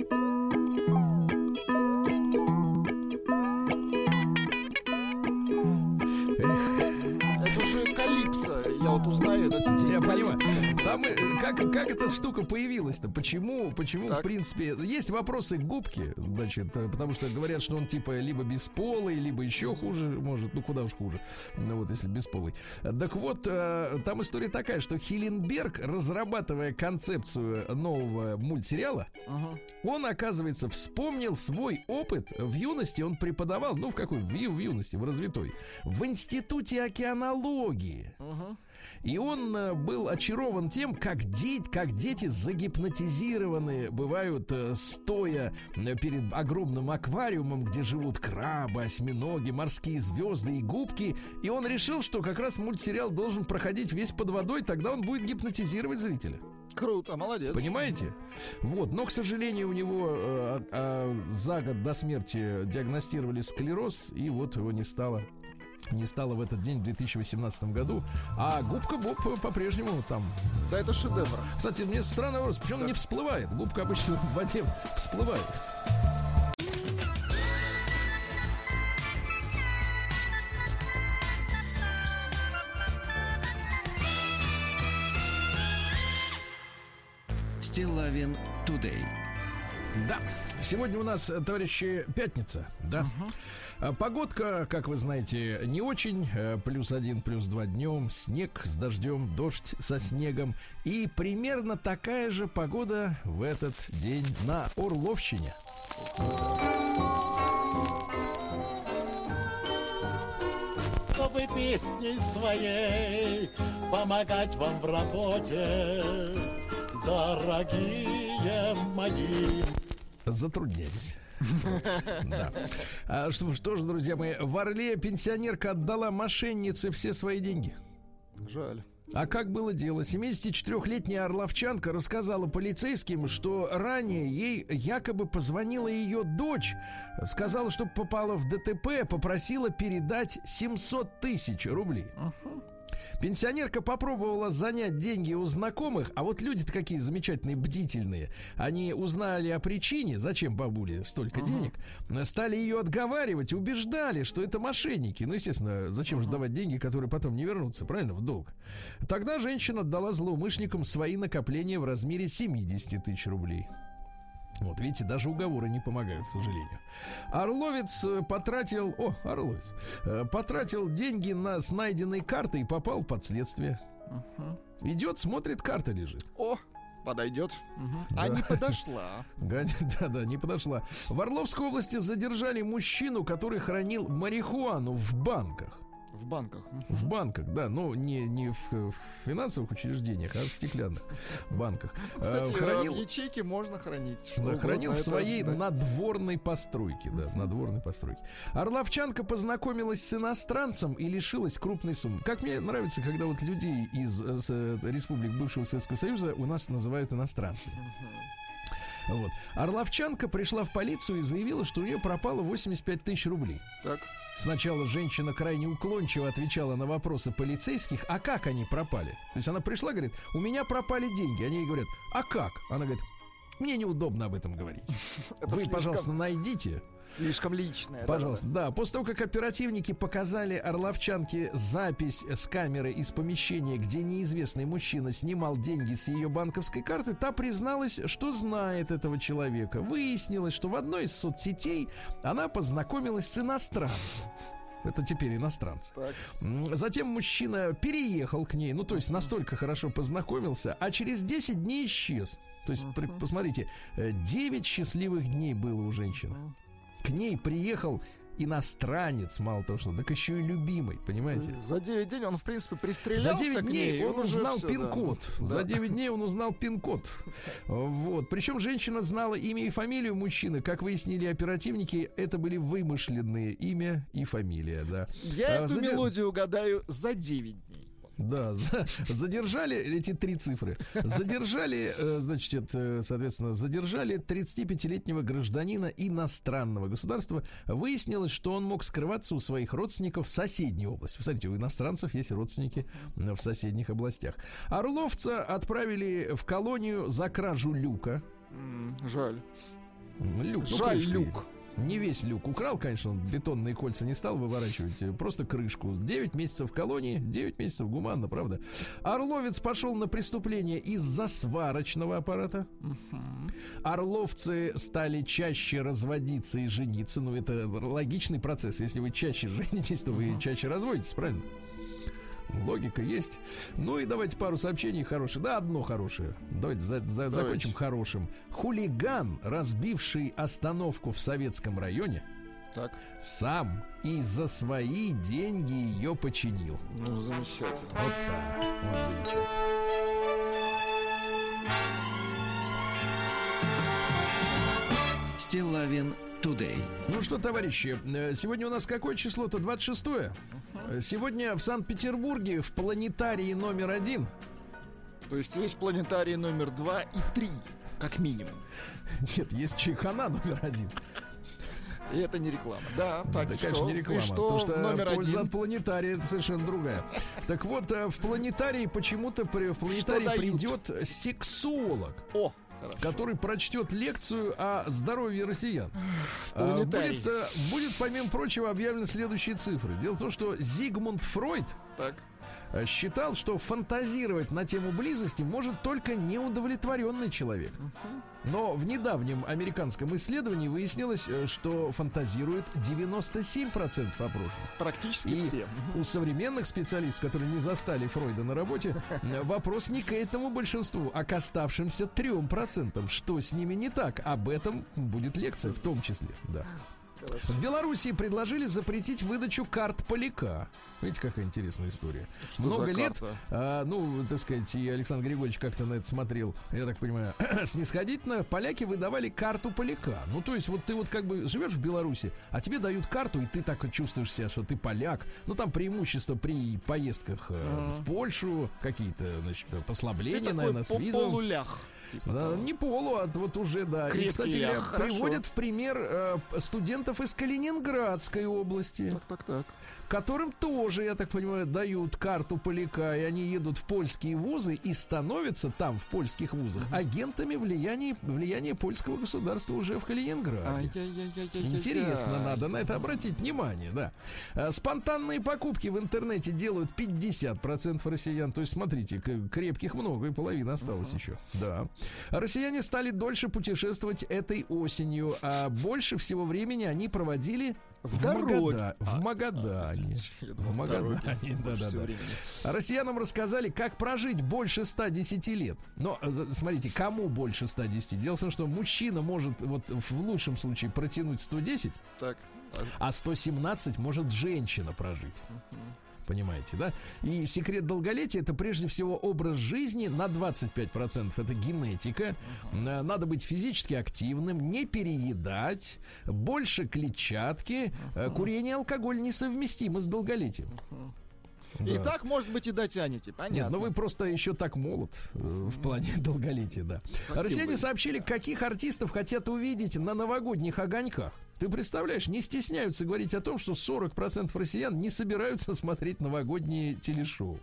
Стиль. Я понимаю. Там э, как, как эта штука появилась-то? Почему, почему так. в принципе, есть вопросы к губке, значит, э, потому что говорят, что он типа либо бесполый, либо еще хуже, может, ну куда уж хуже, ну вот если бесполый. Так вот, э, там история такая, что Хиленберг, разрабатывая концепцию нового мультсериала, uh он, оказывается, вспомнил свой опыт в юности, он преподавал, ну в какой, в, в юности, в развитой, в институте океанологии. uh и он э, был очарован тем, как, дети, как дети загипнотизированы бывают э, стоя э, перед огромным аквариумом, где живут крабы, осьминоги, морские звезды и губки. И он решил, что как раз мультсериал должен проходить весь под водой, тогда он будет гипнотизировать зрителя. Круто, молодец. Понимаете? Вот, но, к сожалению, у него э, э, за год до смерти диагностировали склероз, и вот его не стало не стало в этот день в 2018 году. А губка Боб по-прежнему там. Да, это шедевр. Кстати, мне странный вопрос, почему да. он не всплывает? Губка обычно в воде всплывает. Стилавин Тудей. Да, сегодня у нас, товарищи, пятница, да? Угу. А погодка, как вы знаете, не очень. Э, плюс один, плюс два днем. Снег с дождем, дождь со снегом. И примерно такая же погода в этот день на Орловщине. Чтобы песней своей помогать вам в работе, дорогие мои. Затрудняюсь. Да. А что, что же, друзья мои, в Орле пенсионерка отдала мошеннице все свои деньги. Жаль. А как было дело? 74-летняя орловчанка рассказала полицейским, что ранее ей якобы позвонила ее дочь, сказала, что попала в ДТП, попросила передать 700 тысяч рублей. Uh-huh. Пенсионерка попробовала занять деньги у знакомых, а вот люди-то какие замечательные, бдительные. Они узнали о причине, зачем бабуле столько uh-huh. денег, стали ее отговаривать, убеждали, что это мошенники. Ну, естественно, зачем uh-huh. же давать деньги, которые потом не вернутся, правильно, в долг. Тогда женщина отдала злоумышленникам свои накопления в размере 70 тысяч рублей. Вот, видите, даже уговоры не помогают, к сожалению. Орловец э, потратил, о, Орловец, э, потратил деньги на, с найденной картой и попал под следствие. Угу. Идет, смотрит, карта лежит. О, подойдет. Угу. Да. А не подошла. Да, да, не подошла. В Орловской области задержали мужчину, который хранил марихуану в банках. В банках. В банках, да, но не, не в, в финансовых учреждениях, а в стеклянных банках. Кстати, хранил, в ячейке можно хранить. Да, хранил в своей это, надворной постройке, да, надворной постройке. Орловчанка познакомилась с иностранцем и лишилась крупной суммы. Как мне нравится, когда вот людей из с, э, республик бывшего Советского Союза у нас называют иностранцами. Вот. Орловчанка пришла в полицию и заявила, что у нее пропало 85 тысяч рублей. Так. Сначала женщина крайне уклончиво отвечала на вопросы полицейских, а как они пропали? То есть она пришла, говорит, у меня пропали деньги. Они ей говорят, а как? Она говорит, мне неудобно об этом говорить. Вы, слишком- пожалуйста, найдите. Слишком личное. Пожалуйста, да. После того, как оперативники показали орловчанке запись с камеры из помещения, где неизвестный мужчина снимал деньги с ее банковской карты, та призналась, что знает этого человека. Выяснилось, что в одной из соцсетей она познакомилась с иностранцем. Это теперь иностранцы. Так. Затем мужчина переехал к ней, ну то есть настолько хорошо познакомился, а через 10 дней исчез. То есть, при- посмотрите, 9 счастливых дней было у женщины. К ней приехал иностранец, мало того, что, так еще и любимый, понимаете? За 9 дней он, в принципе, пристрелялся За 9 к дней ней, он узнал пин-код. да. За Да. 9 дней он узнал пин-код. Вот. Причем женщина знала имя и фамилию мужчины. Как выяснили оперативники, это были вымышленные имя и фамилия, да. Я А, эту задер- мелодию угадаю за 9 дней. Да, за- задержали эти три цифры. Задержали, э, значит, э, соответственно, задержали 35-летнего гражданина иностранного государства. Выяснилось, что он мог скрываться у своих родственников в соседней области. Посмотрите, у иностранцев есть родственники в соседних областях. Орловца отправили в колонию за кражу люка. Жаль. Люк, ну, Жаль, крышка люк. Не весь люк украл, конечно, он бетонные кольца не стал выворачивать, э, просто крышку. 9 месяцев в колонии, 9 месяцев гуманно, правда. Орловец пошел на преступление из-за сварочного аппарата. Орловцы стали чаще разводиться и жениться. Ну, это логичный процесс. Если вы чаще женитесь, то вы чаще разводитесь, правильно? Логика есть. Ну и давайте пару сообщений хороших. Да, одно хорошее. Давайте, за- за- закончим хорошим. Хулиган, разбивший остановку в советском районе, Так, сам и за свои деньги ее починил. ну замечательно. Вот так. Вот замечательно. Стилавин Today. Ну что, товарищи, э, сегодня у нас какое число-то? 26-е? Э, Сегодня в Санкт-Петербурге в планетарии номер один То есть есть планетарий номер 2 и 3, как минимум. Нет, есть чайхана номер один. И это не реклама. Да, так, Да, и конечно, что? не И реклама. что потому что номер польза один? от планетария это совершенно другая. Так вот, э, в планетарии почему-то при- в планетарий дают? придет сексолог, О, хорошо. который прочтет лекцию о здоровье россиян. А. Будет, э, будет, помимо прочего, объявлены следующие цифры. Дело в том, что Зигмунд Фройд Так. э, считал, что фантазировать на тему близости может только неудовлетворенный человек. Но в недавнем американском исследовании выяснилось, э, что фантазирует 97% опрошенных. Практически И все. у современных специалистов, которые не застали Фройда на работе, вопрос не к этому большинству, а к оставшимся 3%. Что с ними не так? Об этом будет лекция в том числе. Да. В Белоруссии предложили запретить выдачу карт поляка. Видите, какая интересная история. Что Много лет, а, ну, так сказать, и Александр Григорьевич как-то на это смотрел, я так понимаю, снисходительно, поляки выдавали карту поляка. Ну, то есть, вот ты вот как бы живешь в Беларуси, а тебе дают карту, и ты так чувствуешь себя, что ты поляк. Ну, там преимущество при поездках э, в Польшу, какие-то, значит, Ты послабления, такой наверное, с визом. полулях. Типа Да, не полу, а вот уже, да. И, Крепкий кстати, хорошо. приводят в пример э, студентов из Калининградской области, Так, так, так. Которым тоже, я так понимаю, дают карту поляка, и они едут в польские вузы и становятся там, в польских вузах, агентами влияния, влияния польского государства уже в Калининграде. Интересно, надо на это обратить внимание, да. А, Спонтанные покупки в интернете делают 50% россиян. То есть, смотрите, крепких много, и половина осталась еще. Да. Россияне стали дольше путешествовать этой осенью, а больше всего времени они проводили В в, дороге. Магада- в Магадане. Думал, В Магадане, да-да-да. А Россиянам рассказали, как прожить больше 110 лет. Но, э, смотрите, кому больше 110? Дело в том, что мужчина может, вот в лучшем случае, протянуть 110, Так. а 117 может женщина прожить. Понимаете, да? И секрет долголетия это прежде всего образ жизни на 25%. Это генетика. Э, Надо быть физически активным, не переедать, больше клетчатки. Э, Курение и алкоголь несовместимы с долголетием. И Да. так, может быть, и дотянете. Понятно. Нет, ну вы просто еще так молод э, в плане долголетия, да. Каким Россияне сообщили, каких артистов хотят увидеть на новогодних огоньках. Ты представляешь, не стесняются говорить о том, что 40% россиян не собираются смотреть новогодние телешоу.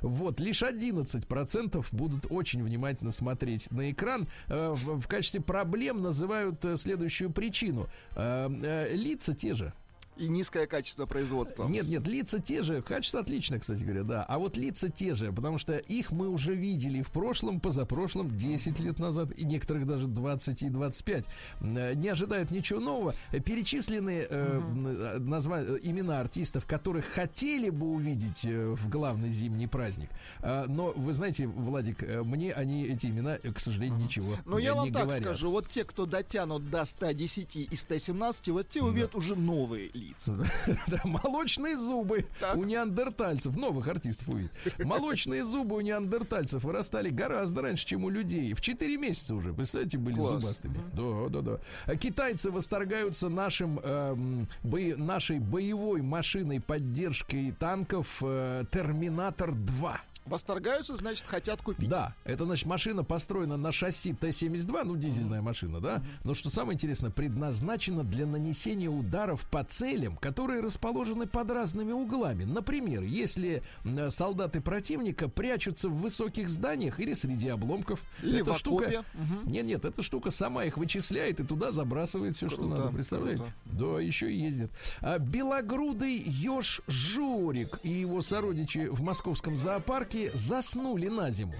Вот, лишь 11% будут очень внимательно смотреть на экран. Э, в, качестве проблем называют э, следующую причину. Э, лица те же. И низкое качество производства. Нет, нет, лица те же. Качество отличное, кстати говоря, да. А вот лица те же, потому что их мы уже видели в прошлом, позапрошлом, 10 лет назад, и некоторых даже 20 и 25. Э, Не ожидают ничего нового. Перечислены э, угу. назва... имена артистов, которых хотели бы увидеть э, в главный зимний праздник. Э, но, вы знаете, Владик, мне они, эти имена, к сожалению, угу. ничего Но я вам так говорят. скажу, вот те, кто дотянут до 110 и 117, вот те увидят да. уже новые лица. Да, молочные зубы так. у неандертальцев, новых артистов увидит. Молочные зубы у неандертальцев вырастали гораздо раньше, чем у людей. В 4 месяца уже, представляете, были Класс. зубастыми. Да, да, да. А китайцы восторгаются нашим, э, бо, нашей боевой машиной поддержки танков э, Терминатор 2. Восторгаются, значит, хотят купить. Да, это, значит, машина построена на шасси Т-72, ну, дизельная машина, да. Но что самое интересное, предназначена для нанесения ударов по целям, которые расположены под разными углами. Например, если солдаты противника прячутся в высоких зданиях или среди обломков, или эта в штука... Угу. Нет, нет, эта штука сама их вычисляет и туда забрасывает все, круто, что надо, представляете? Круто. Да, еще и ездит. А белогрудый еж Жорик и его сородичи в московском зоопарке заснули на зиму.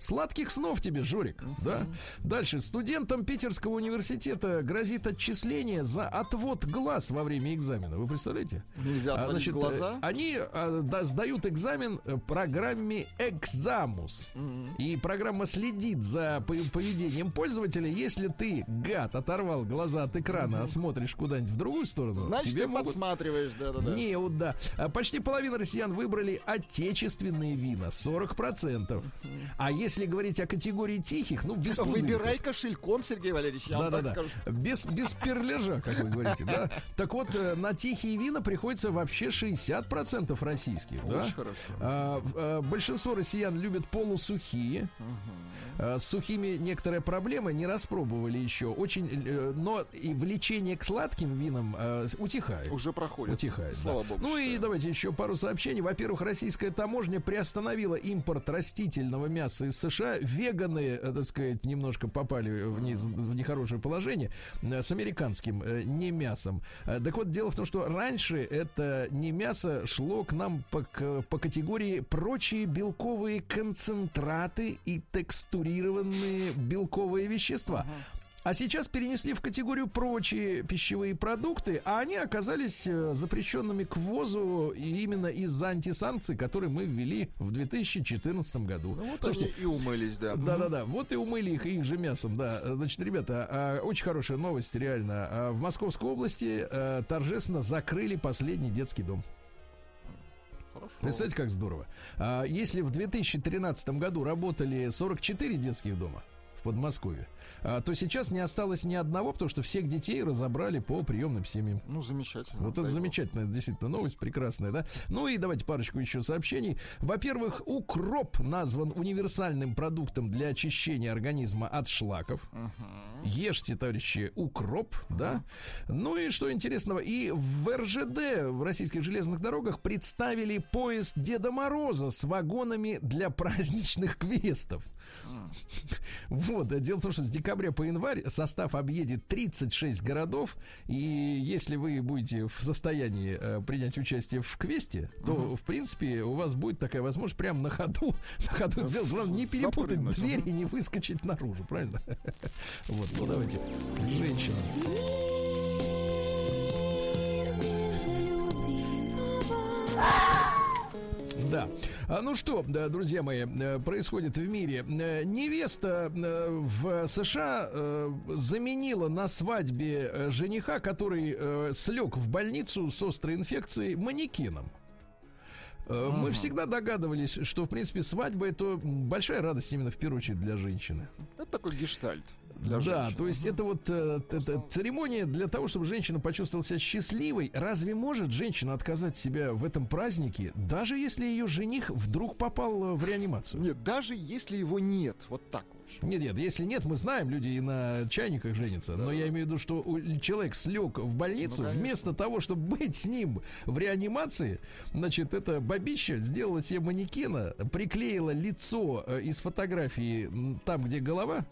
Сладких снов тебе, Жорик. Uh-huh. Да. Дальше. Студентам Питерского университета грозит отчисление за отвод глаз во время экзамена. Вы представляете? Нельзя а, значит, глаза. Они а, да, сдают экзамен э, программе Экзамус. Uh-huh. И программа следит за поведением пользователя. Если ты, гад, оторвал глаза от экрана, uh-huh. а смотришь куда-нибудь в другую сторону, Значит, тебе ты могут... подсматриваешь, да-да-да. Не, вот да. А почти половина россиян выбрали отечественные вина. 40%. Uh-huh. А если если говорить о категории тихих, ну, без Выбирай кошельком, Сергей Валерьевич, я да, вам да, так да. скажу. Без, без перляжа, как вы говорите, да? Так вот, э, на тихие вина приходится вообще 60% российских, Очень да? хорошо. А, а, большинство россиян любят полусухие. Угу. С сухими некоторые проблемы не распробовали еще. Очень, э, но и влечение к сладким винам э, утихает. Уже проходит. Утихает. Слава да. богу. Ну и давайте еще пару сообщений. Во-первых, российская таможня приостановила импорт растительного мяса из США. Веганы, так сказать, немножко попали в, не, в нехорошее положение с американским не мясом. Так вот, дело в том, что раньше это не мясо шло к нам по, по категории прочие белковые концентраты и текстуры концентрированные белковые вещества. А сейчас перенесли в категорию прочие пищевые продукты, а они оказались э, запрещенными к ввозу именно из-за антисанкций, которые мы ввели в 2014 году. Ну, вот Слушайте, и умылись, да. Да-да-да, вот и умыли их, их же мясом, да. Значит, ребята, а, очень хорошая новость, реально. А, в Московской области а, торжественно закрыли последний детский дом. Хорошо. Представляете, как здорово. А, если в 2013 году работали 44 детских дома в Подмосковье, то сейчас не осталось ни одного, потому что всех детей разобрали по приемным семьям. Ну, замечательно. Вот это замечательная действительно новость, прекрасная, да? Ну и давайте парочку еще сообщений. Во-первых, укроп назван универсальным продуктом для очищения организма от шлаков. Uh-huh. Ешьте, товарищи, укроп, uh-huh. да? Ну и что интересного, и в РЖД, в российских железных дорогах, представили поезд Деда Мороза с вагонами для праздничных квестов. Вот, дело в том, что с декабря по январь состав объедет 36 городов, и если вы будете в состоянии э, принять участие в квесте, то, угу. в принципе, у вас будет такая возможность прямо на ходу, на ходу сделать. Главное, не перепутать дверь и не выскочить наружу, правильно? Вот, ну давайте, женщина. Да. А, ну что, друзья мои, э, происходит в мире. Э, невеста э, в США заменила на свадьбе жениха, который слег в больницу с острой инфекцией, манекеном. Мы всегда догадывались, что, в принципе, свадьба это большая радость именно в первую очередь для женщины. Это такой гештальт. Для Да, женщин. то есть это вот э, это церемония для того, чтобы женщина почувствовала себя счастливой. Разве может женщина отказать себя в этом празднике, даже если ее жених вдруг попал э, в реанимацию? Нет, даже если его нет, вот так лучше. Нет, нет, если нет, мы знаем, люди и на чайниках женятся. Но я имею в виду, что человек слег в больницу, Ну, конечно. вместо того, чтобы быть с ним в реанимации, значит, эта бабища сделала себе манекена, приклеила лицо э, из фотографии там, где голова,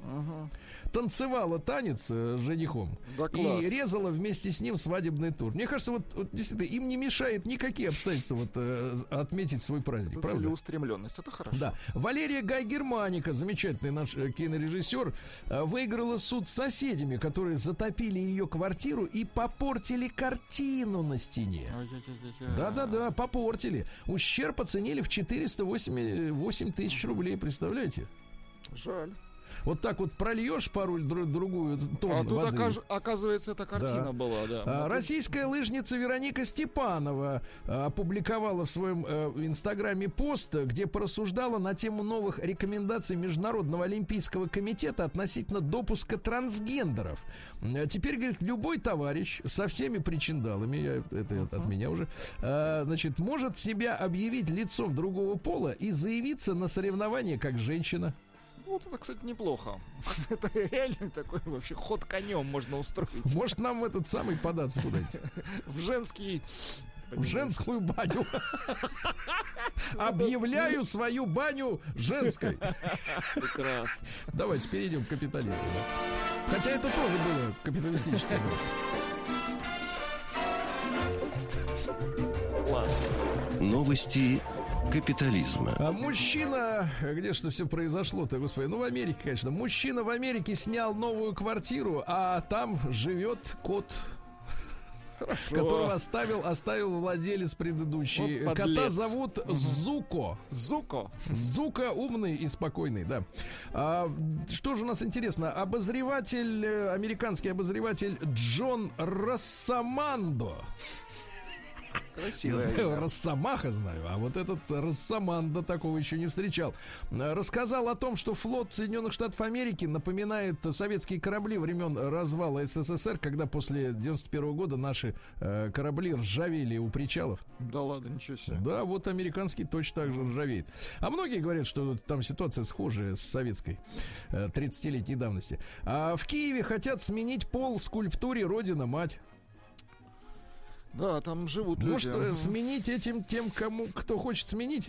танцевала танец э, с женихом Да класс. и резала вместе с ним свадебный тур. Мне кажется, вот, вот действительно, им не мешает никакие обстоятельства вот, э, отметить свой праздник, Это правда? целеустремленность, это хорошо. Да. Валерия Гай Германика, замечательный наш кинорежиссер, э, выиграла суд с соседями, которые затопили ее квартиру и попортили картину на стене. Да-да-да, попортили. Ущерб оценили в 408 8 тысяч рублей, представляете? Жаль. Вот так вот прольешь пару дру- другую тонн А тут воды. окаж- оказывается эта картина Да. была, да. А, Российская лыжница Вероника Степанова а, опубликовала в своем э, инстаграме пост, где порассуждала на тему новых рекомендаций Международного олимпийского комитета относительно допуска трансгендеров. Теперь, говорит, любой товарищ со всеми причиндалами, я- это от меня уже, а, значит, может себя объявить лицом другого пола и заявиться на соревнования как женщина. Вот это, кстати, неплохо. Это реально такой вообще ход конем можно устроить. Может, нам в этот самый податься куда-нибудь? В женский... В женскую баню. Объявляю свою баню женской. Прекрасно. Давайте перейдем к капитализму. Хотя это тоже было капиталистическое. Класс. Новости капитализма. А мужчина, где что все произошло-то, господи, ну в Америке, конечно. Мужчина в Америке снял новую квартиру, а там живет кот которого оставил, оставил владелец предыдущий. Вот Кота зовут Зуко. Зуко. Зука умный и спокойный, да. А, что же у нас интересно? Обозреватель, э, американский обозреватель Джон Рассамандо. Я Красивое знаю. Росомаха знаю, а вот этот Рассаманда такого еще не встречал. Рассказал о том, что флот Соединенных Штатов Америки напоминает советские корабли времен развала СССР, когда после 91 года наши э, корабли ржавели у причалов. Да ладно, ничего себе. Да, вот американский точно так же ржавеет. А многие говорят, что там ситуация схожая с советской э, 30-летней давности. А в Киеве хотят сменить пол скульптуре Родина-мать. Да, там живут Может, люди. э, сменить этим тем, кому кто хочет сменить?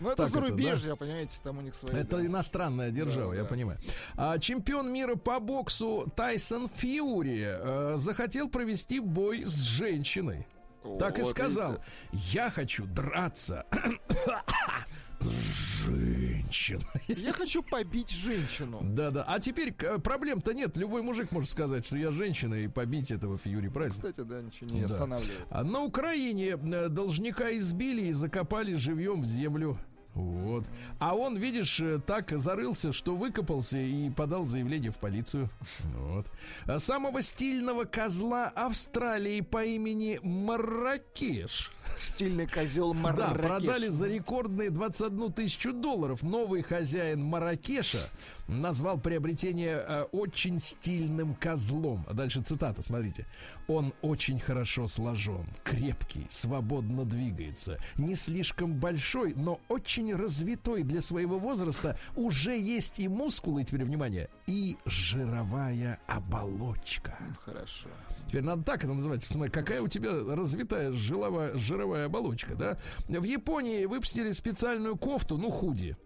Ну, это зарубежье, понимаете, там у них свои. Это да. иностранная держава, Да, я да. понимаю. А, чемпион мира по боксу Тайсон Фьюри э, захотел провести бой с женщиной. О, Так и сказал. видите. Я хочу драться с женщиной. Я хочу побить женщину. Да-да. А теперь э, проблем-то нет. Любой мужик может сказать, что я женщина и побить этого Фьюри, правильно? Кстати, да, ничего не Да. останавливает. А на Украине э, должника избили и закопали живьем в землю. Вот. А он, видишь, э, так зарылся, что выкопался и подал заявление в полицию. Вот. А самого стильного козла Австралии по имени Марракеш. Стильный козел Да, Марракеш. продали за рекордные 21 тысячу долларов. Новый хозяин Маракеша назвал приобретение э, очень стильным козлом. А дальше цитата, смотрите. Он очень хорошо сложен, крепкий, свободно двигается. Не слишком большой, но очень развитой для своего возраста. Уже есть и мускулы, теперь внимание, и жировая оболочка. Хорошо. Теперь надо так это называть. Какая у тебя развитая жиловая, жировая оболочка, да? В Японии выпустили специальную кофту, ну, худи.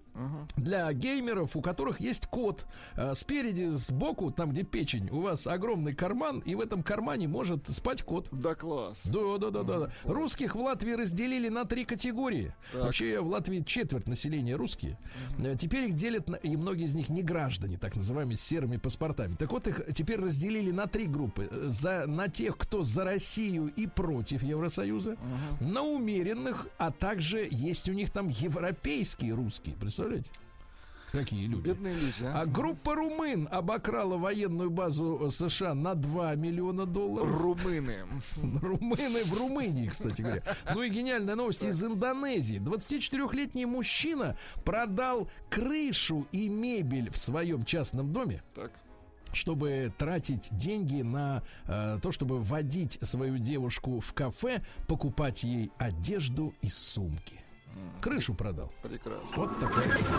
Для геймеров, у которых есть код. А, Спереди, сбоку, там, где печень, у вас огромный карман, и в этом кармане может спать кот. Да класс. Да, да, да, да, да. Русских в Латвии разделили на три категории. Так. Вообще в Латвии четверть населения русские. Э, Теперь их делят, на- и многие из них не граждане, так называемые с серыми паспортами. Так вот, их теперь разделили на три группы. Э, За, на тех, кто за Россию и против Евросоюза, на умеренных, а также есть у них там европейские русские. Представляете? Какие люди? Бедные люди, а. А группа румын обокрала военную базу США на 2 миллиона долларов. Румыны. Румыны в Румынии, кстати говоря. Ну и гениальная новость из Индонезии. 24-летний мужчина продал крышу и мебель в своем частном доме Так. чтобы тратить деньги на э, то, чтобы водить свою девушку в кафе, покупать ей одежду и сумки. Крышу продал. Прекрасно. Вот такая история.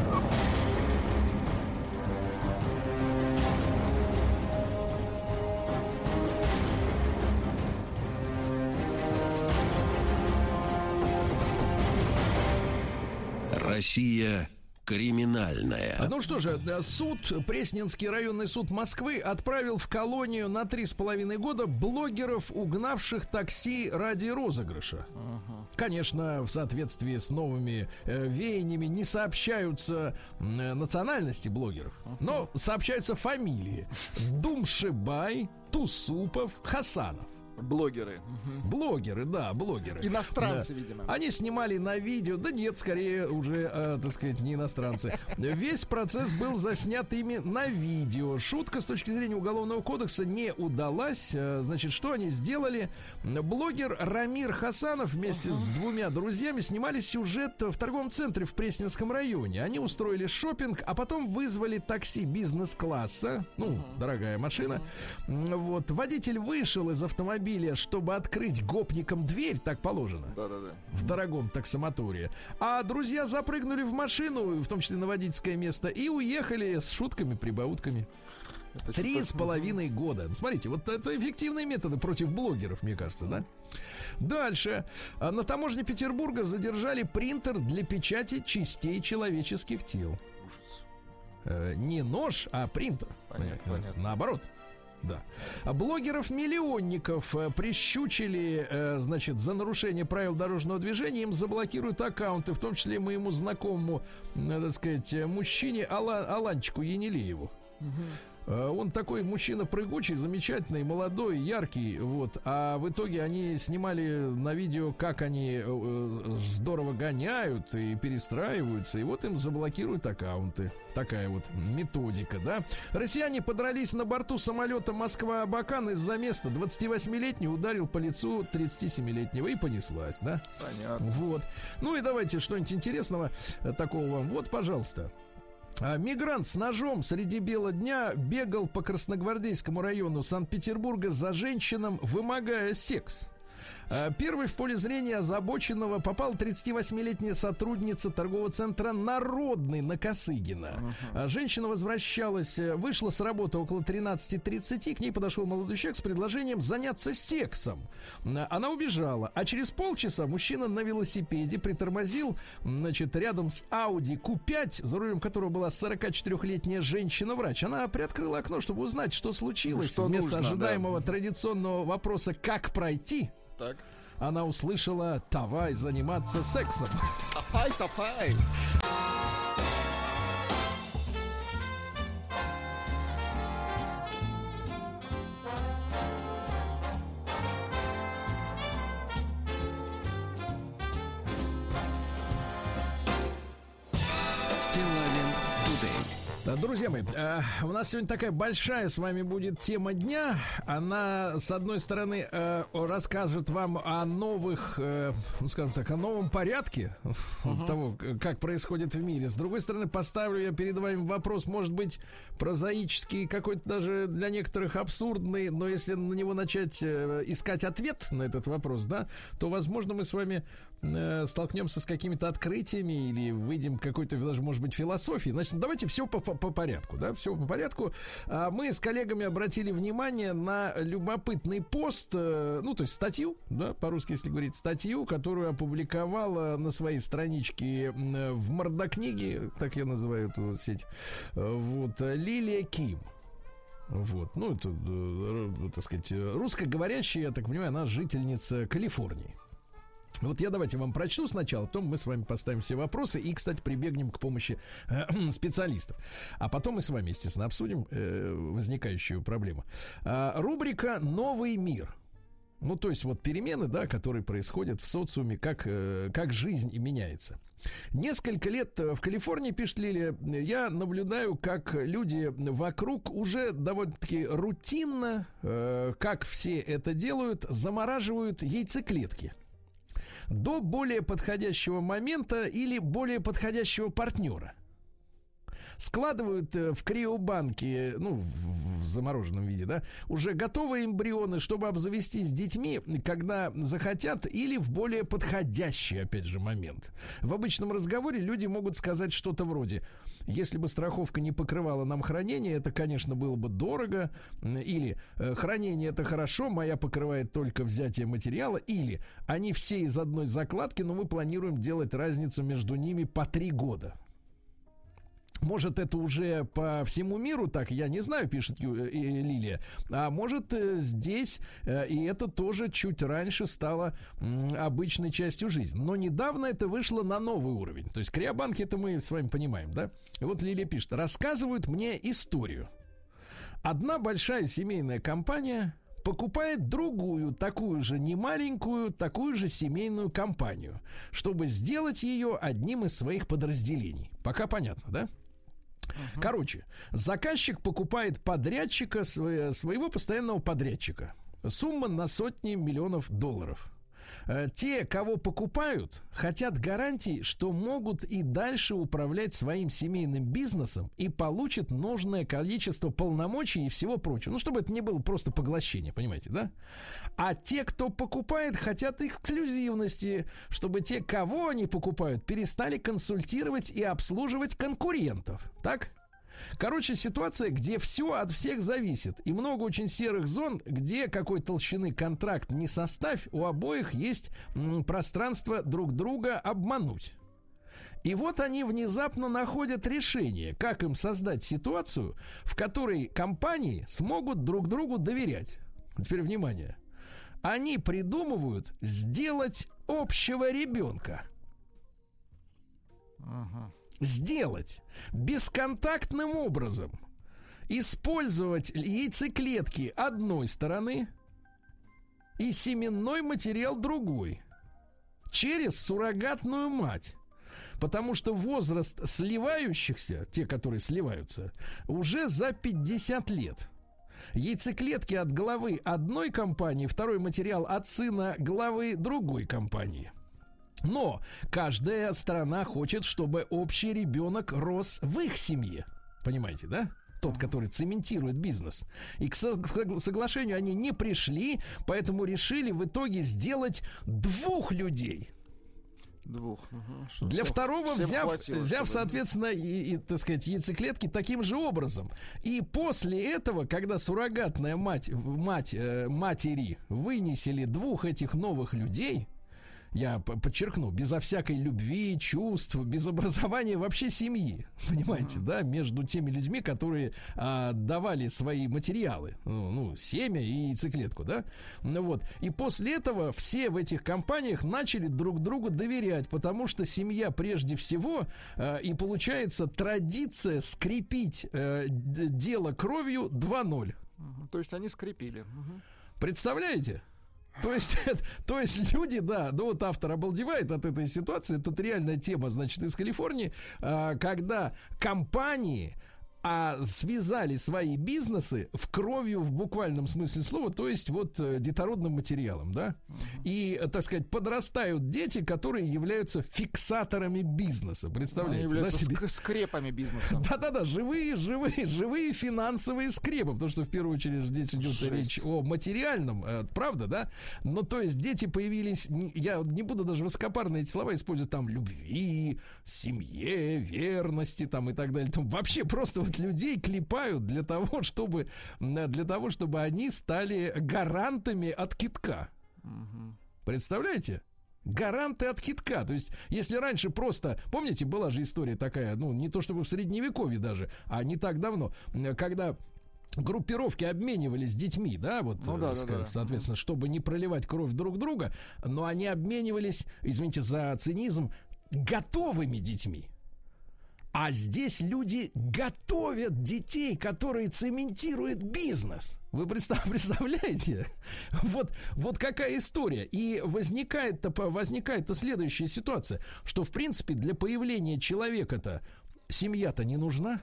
Россия криминальная. Ну что же, э, суд, Пресненский районный суд Москвы отправил в колонию на три с половиной года блогеров, угнавших такси ради розыгрыша. Конечно, в соответствии с новыми э, веяниями не сообщаются э, национальности блогеров, но сообщаются фамилии. Думшибай, Тусупов, Хасанов. Блогеры. Блогеры, да, блогеры. Иностранцы, Да. видимо. Они снимали на видео, да нет, скорее уже, э, так сказать, не иностранцы. Весь процесс был заснят ими на видео. Шутка с точки зрения уголовного кодекса не удалась. Э, Значит, что они сделали? Блогер Рамир Хасанов вместе с двумя друзьями снимали сюжет в торговом центре в Пресненском районе. Они устроили шопинг, а потом вызвали такси бизнес-класса. Ну, дорогая машина. М, Вот. Водитель вышел из автомобиля, чтобы открыть гопникам дверь, так положено Да-да-да. в дорогом таксомоторе. А друзья запрыгнули в машину, в том числе на водительское место, и уехали с шутками, прибаутками. Три с половиной года. Ну, Смотрите, вот это эффективные методы против блогеров, мне кажется, да? Дальше. А, На таможне Петербурга задержали принтер для печати частей человеческих тел. Ужас. Э, не нож, а принтер. Понятно, Э, понятно. Наоборот. Да. А блогеров-миллионников э, прищучили, э, значит, за нарушение правил дорожного движения. Им заблокируют аккаунты, в том числе моему знакомому, э, так сказать, э, мужчине Ала- Аланчику Енилееву. Э, Он такой мужчина прыгучий, замечательный, молодой, яркий, вот. А в итоге они снимали на видео, как они э, здорово гоняют и перестраиваются, и вот им заблокируют аккаунты. Такая вот методика, да. Россияне подрались на борту самолета Москва-Абакан из-за места. 28-летний ударил по лицу 37-летнего и понеслась, да. Понятно. Вот. Ну и давайте что-нибудь интересного э, такого вам. Вот, пожалуйста. А, Мигрант с ножом среди бела дня бегал по Красногвардейскому району Санкт-Петербурга за женщинам, вымогая секс. А, Первой в поле зрения озабоченного попала 38-летняя сотрудница торгового центра «Народный» на Косыгина. А, Женщина возвращалась, э, вышла с работы около 13.30, к ней подошел молодой человек с предложением заняться сексом. Она убежала, а через полчаса мужчина на велосипеде притормозил, значит, рядом с Audi Q5, за рулем которого была 44-летняя женщина-врач. Она приоткрыла окно, чтобы узнать, что случилось. Что Вместо нужно, да. ожидаемого традиционного вопроса «как пройти?», Так. она услышала «давай заниматься сексом». Топай, топай. Друзья мои, э, у нас сегодня такая большая с вами будет тема дня. Она, с одной стороны, э, расскажет вам о новых, э, ну, скажем так, о новом порядке того, к- как происходит в мире. С другой стороны, поставлю я перед вами вопрос, может быть, прозаический, какой-то даже для некоторых абсурдный, но если на него начать искать ответ на этот вопрос, да, то, возможно, мы с вами столкнемся с какими-то открытиями или выйдем к какой-то даже, может быть, философии. Значит, давайте все по, по- по порядку, да, все по порядку. А, Мы с коллегами обратили внимание на любопытный пост, э, ну, то есть статью, да, по-русски, если говорить, статью, которую опубликовала на своей страничке э, в Мордокниге, так я называю эту сеть, э, вот, Лилия Ким. Вот, ну, это, так сказать, русскоговорящая, я так понимаю, она жительница Калифорнии. Вот я давайте вам прочту сначала, потом мы с вами поставим все вопросы и, кстати, прибегнем к помощи э, специалистов. А потом мы с вами, естественно, обсудим э, возникающую проблему. А, рубрика «Новый мир». Ну, то есть вот перемены, да, которые происходят в социуме, как, э, как жизнь и меняется. Несколько лет в Калифорнии, пишет Лилия, я наблюдаю, как люди вокруг уже довольно-таки рутинно, э, как все это делают, замораживают яйцеклетки до более подходящего момента или более подходящего партнера складывают э, в криобанке, ну, в, замороженном виде, да, уже готовые эмбрионы, чтобы обзавестись детьми, когда захотят, или в более подходящий, опять же, момент. В обычном разговоре люди могут сказать что-то вроде, если бы страховка не покрывала нам хранение, это, конечно, было бы дорого, или «Э, хранение это хорошо, моя покрывает только взятие материала, или они все из одной закладки, но мы планируем делать разницу между ними по три года. Может, это уже по всему миру так, я не знаю, пишет э, Лилия. А может, э, здесь, э, и это тоже чуть раньше стало обычной частью жизни. Но недавно это вышло на новый уровень. То есть криобанки это мы с вами понимаем, да? И вот Лилия пишет, рассказывают мне историю. Одна большая семейная компания покупает другую, такую же немаленькую, такую же семейную компанию, чтобы сделать ее одним из своих подразделений. Пока понятно, да? Угу. Короче, заказчик покупает подрядчика, своего постоянного подрядчика. Сумма на сотни миллионов долларов. Э, те, кого покупают, хотят гарантии, что могут и дальше управлять своим семейным бизнесом и получат нужное количество полномочий и всего прочего. Ну, чтобы это не было просто поглощение, понимаете, да? А те, кто покупает, хотят эксклюзивности, чтобы те, кого они покупают, перестали консультировать и обслуживать конкурентов. Так? Короче, ситуация, где все от всех зависит. И много очень серых зон, где какой толщины контракт не составь, у обоих есть пространство друг друга обмануть. И вот они внезапно находят решение, как им создать ситуацию, в которой компании смогут друг другу доверять. Теперь внимание. Они придумывают сделать общего ребенка. Ага сделать бесконтактным образом, использовать яйцеклетки одной стороны и семенной материал другой через суррогатную мать. Потому что возраст сливающихся, те, которые сливаются, уже за 50 лет. Яйцеклетки от главы одной компании, второй материал от сына главы другой компании. Но каждая страна хочет, чтобы общий ребенок рос в их семье. Понимаете, да? тот, который цементирует бизнес. И к соглашению они не пришли, поэтому решили в итоге сделать двух людей. Двух. Угу. Для второго взяв, хватило, взяв чтобы... соответственно, и, и, так сказать, яйцеклетки таким же образом. И после этого, когда суррогатная мать, мать э, матери вынесли двух этих новых людей, я подчеркну, безо всякой любви, чувств, без образования вообще семьи, понимаете, да, между теми людьми, которые а, давали свои материалы, ну, ну, семя и яйцеклетку, да, ну вот, и после этого все в этих компаниях начали друг другу доверять, потому что семья прежде всего, а, и получается традиция скрепить а, дело кровью 2-0. То есть они скрепили. Представляете? То есть, то есть люди, да, ну вот автор обалдевает от этой ситуации. Тут реальная тема, значит, из Калифорнии, а, когда компании а связали свои бизнесы в кровью в буквальном смысле слова, то есть вот э, детородным материалом, да, и, так сказать, подрастают дети, которые являются фиксаторами бизнеса, представляете, Они да, себе? скрепами бизнеса. Да-да-да, живые, живые, живые финансовые скрепы, потому что в первую очередь здесь идет Жесть. речь о материальном, э, правда, да, но то есть дети появились, я не буду даже высокопарные эти слова использовать, там, любви, семье, верности, там и так далее, там вообще просто вот людей клепают для того, чтобы, для того, чтобы они стали гарантами от китка. Представляете? гаранты от китка. То есть, если раньше просто, помните, была же история такая, ну, не то чтобы в средневековье даже, а не так давно, когда группировки обменивались детьми, да, вот, ну, да, э, да, соответственно, да. чтобы не проливать кровь друг друга, но они обменивались, извините за цинизм, готовыми детьми. А здесь люди готовят детей, которые цементируют бизнес. Вы представляете? Вот, вот какая история. И возникает-то возникает следующая ситуация, что, в принципе, для появления человека-то семья-то не нужна.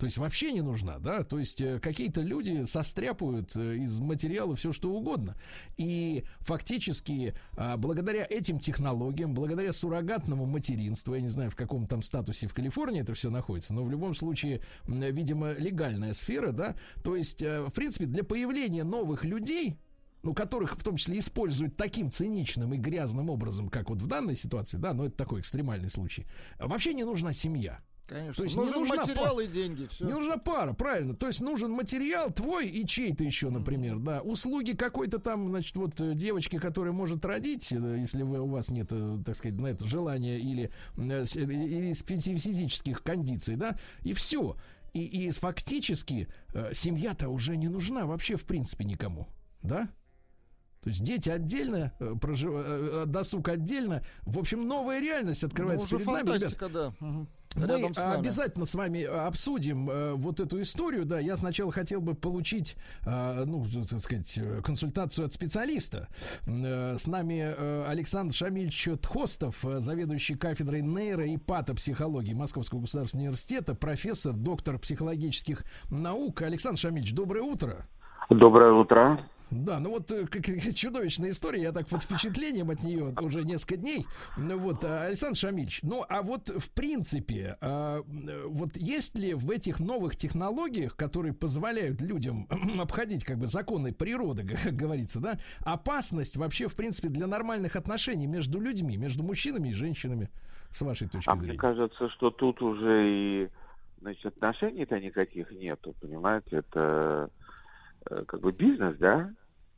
То есть вообще не нужна, да? То есть э, какие-то люди состряпают э, из материала все что угодно. И фактически а, благодаря этим технологиям, благодаря суррогатному материнству, я не знаю, в каком там статусе в Калифорнии это все находится, но в любом случае, видимо, легальная сфера, да? То есть, э, в принципе, для появления новых людей, ну, которых в том числе используют таким циничным и грязным образом, как вот в данной ситуации, да, но это такой экстремальный случай, вообще не нужна семья. Конечно. То есть нужен не нужна материал пара. и деньги. Все. Не нужна пара, правильно. То есть нужен материал твой и чей-то еще, например, mm-hmm. да. Услуги какой-то там, значит, вот э, девочки, которая может родить, э, если вы, у вас нет, э, так сказать, на это желания или, или физических кондиций, да, и все. И, и фактически семья-то уже не нужна вообще, в принципе, никому, да? То есть дети отдельно, прожив... досуг отдельно. В общем, новая реальность открывается ну, перед нами. Ребят. да. Угу. Мы с обязательно с вами э, обсудим э, вот эту историю. Да, я сначала хотел бы получить, э, ну, так сказать, консультацию от специалиста. Э, с нами э, Александр Шамильевич Тхостов, э, заведующий кафедрой нейро и патопсихологии Московского государственного университета, профессор, доктор психологических наук. Александр Шамильевич, доброе утро. Доброе утро. Да, ну вот э, как, чудовищная история, я так под впечатлением от нее уже несколько дней. Ну вот, э, Александр Шамильевич, ну а вот в принципе, а, вот есть ли в этих новых технологиях, которые позволяют людям обходить как бы законы природы, как говорится, да, опасность вообще в принципе для нормальных отношений между людьми, между мужчинами и женщинами, с вашей точки а зрения? Мне кажется, что тут уже и значит, отношений-то никаких нету, понимаете, это э, как бы бизнес, да?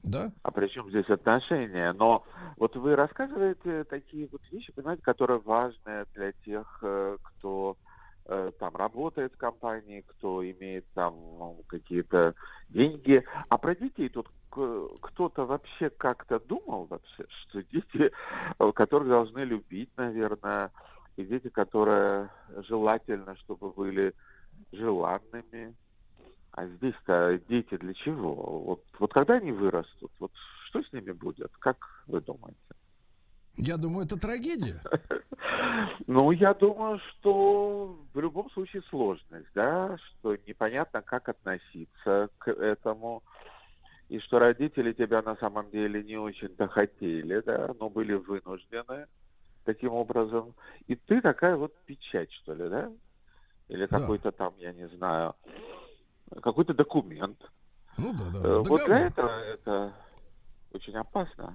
Да. А при чем здесь отношения? Но вот вы рассказываете такие вот вещи, понимаете, которые важны для тех, э, кто э, там работает в компании, кто имеет там ну, какие-то деньги. А про детей тут кто-то вообще как-то думал вообще, что дети, э, которых должны любить, наверное, и дети, которые желательно, чтобы были желанными, а здесь-то дети для чего? Вот, вот когда они вырастут, вот что с ними будет? Как вы думаете? Я думаю, это трагедия. Ну, я думаю, что в любом случае сложность, да, что непонятно, как относиться к этому, и что родители тебя на самом деле не очень-то хотели, да, но были вынуждены таким образом. И ты такая вот печать, что ли, да? Или какой-то там, я не знаю, какой-то документ. Ну да, да. Э, вот Договор. для этого это очень опасно.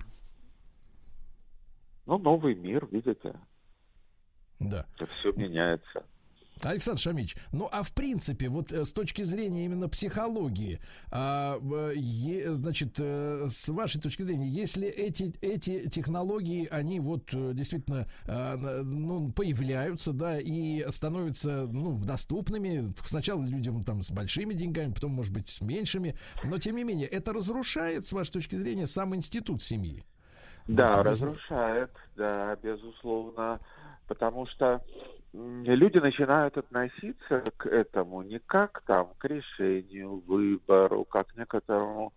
Ну, новый мир, видите. Да. Это все меняется. Александр Шамич, ну а в принципе, вот э, с точки зрения именно психологии, а, е, значит, э, с вашей точки зрения, если эти, эти технологии, они вот э, действительно а, ну, появляются, да, и становятся ну, доступными, сначала людям там с большими деньгами, потом, может быть, с меньшими, но тем не менее, это разрушает, с вашей точки зрения, сам институт семьи? Да, разрушает, да, безусловно, потому что люди начинают относиться к этому не как там к решению, выбору, как к некоторому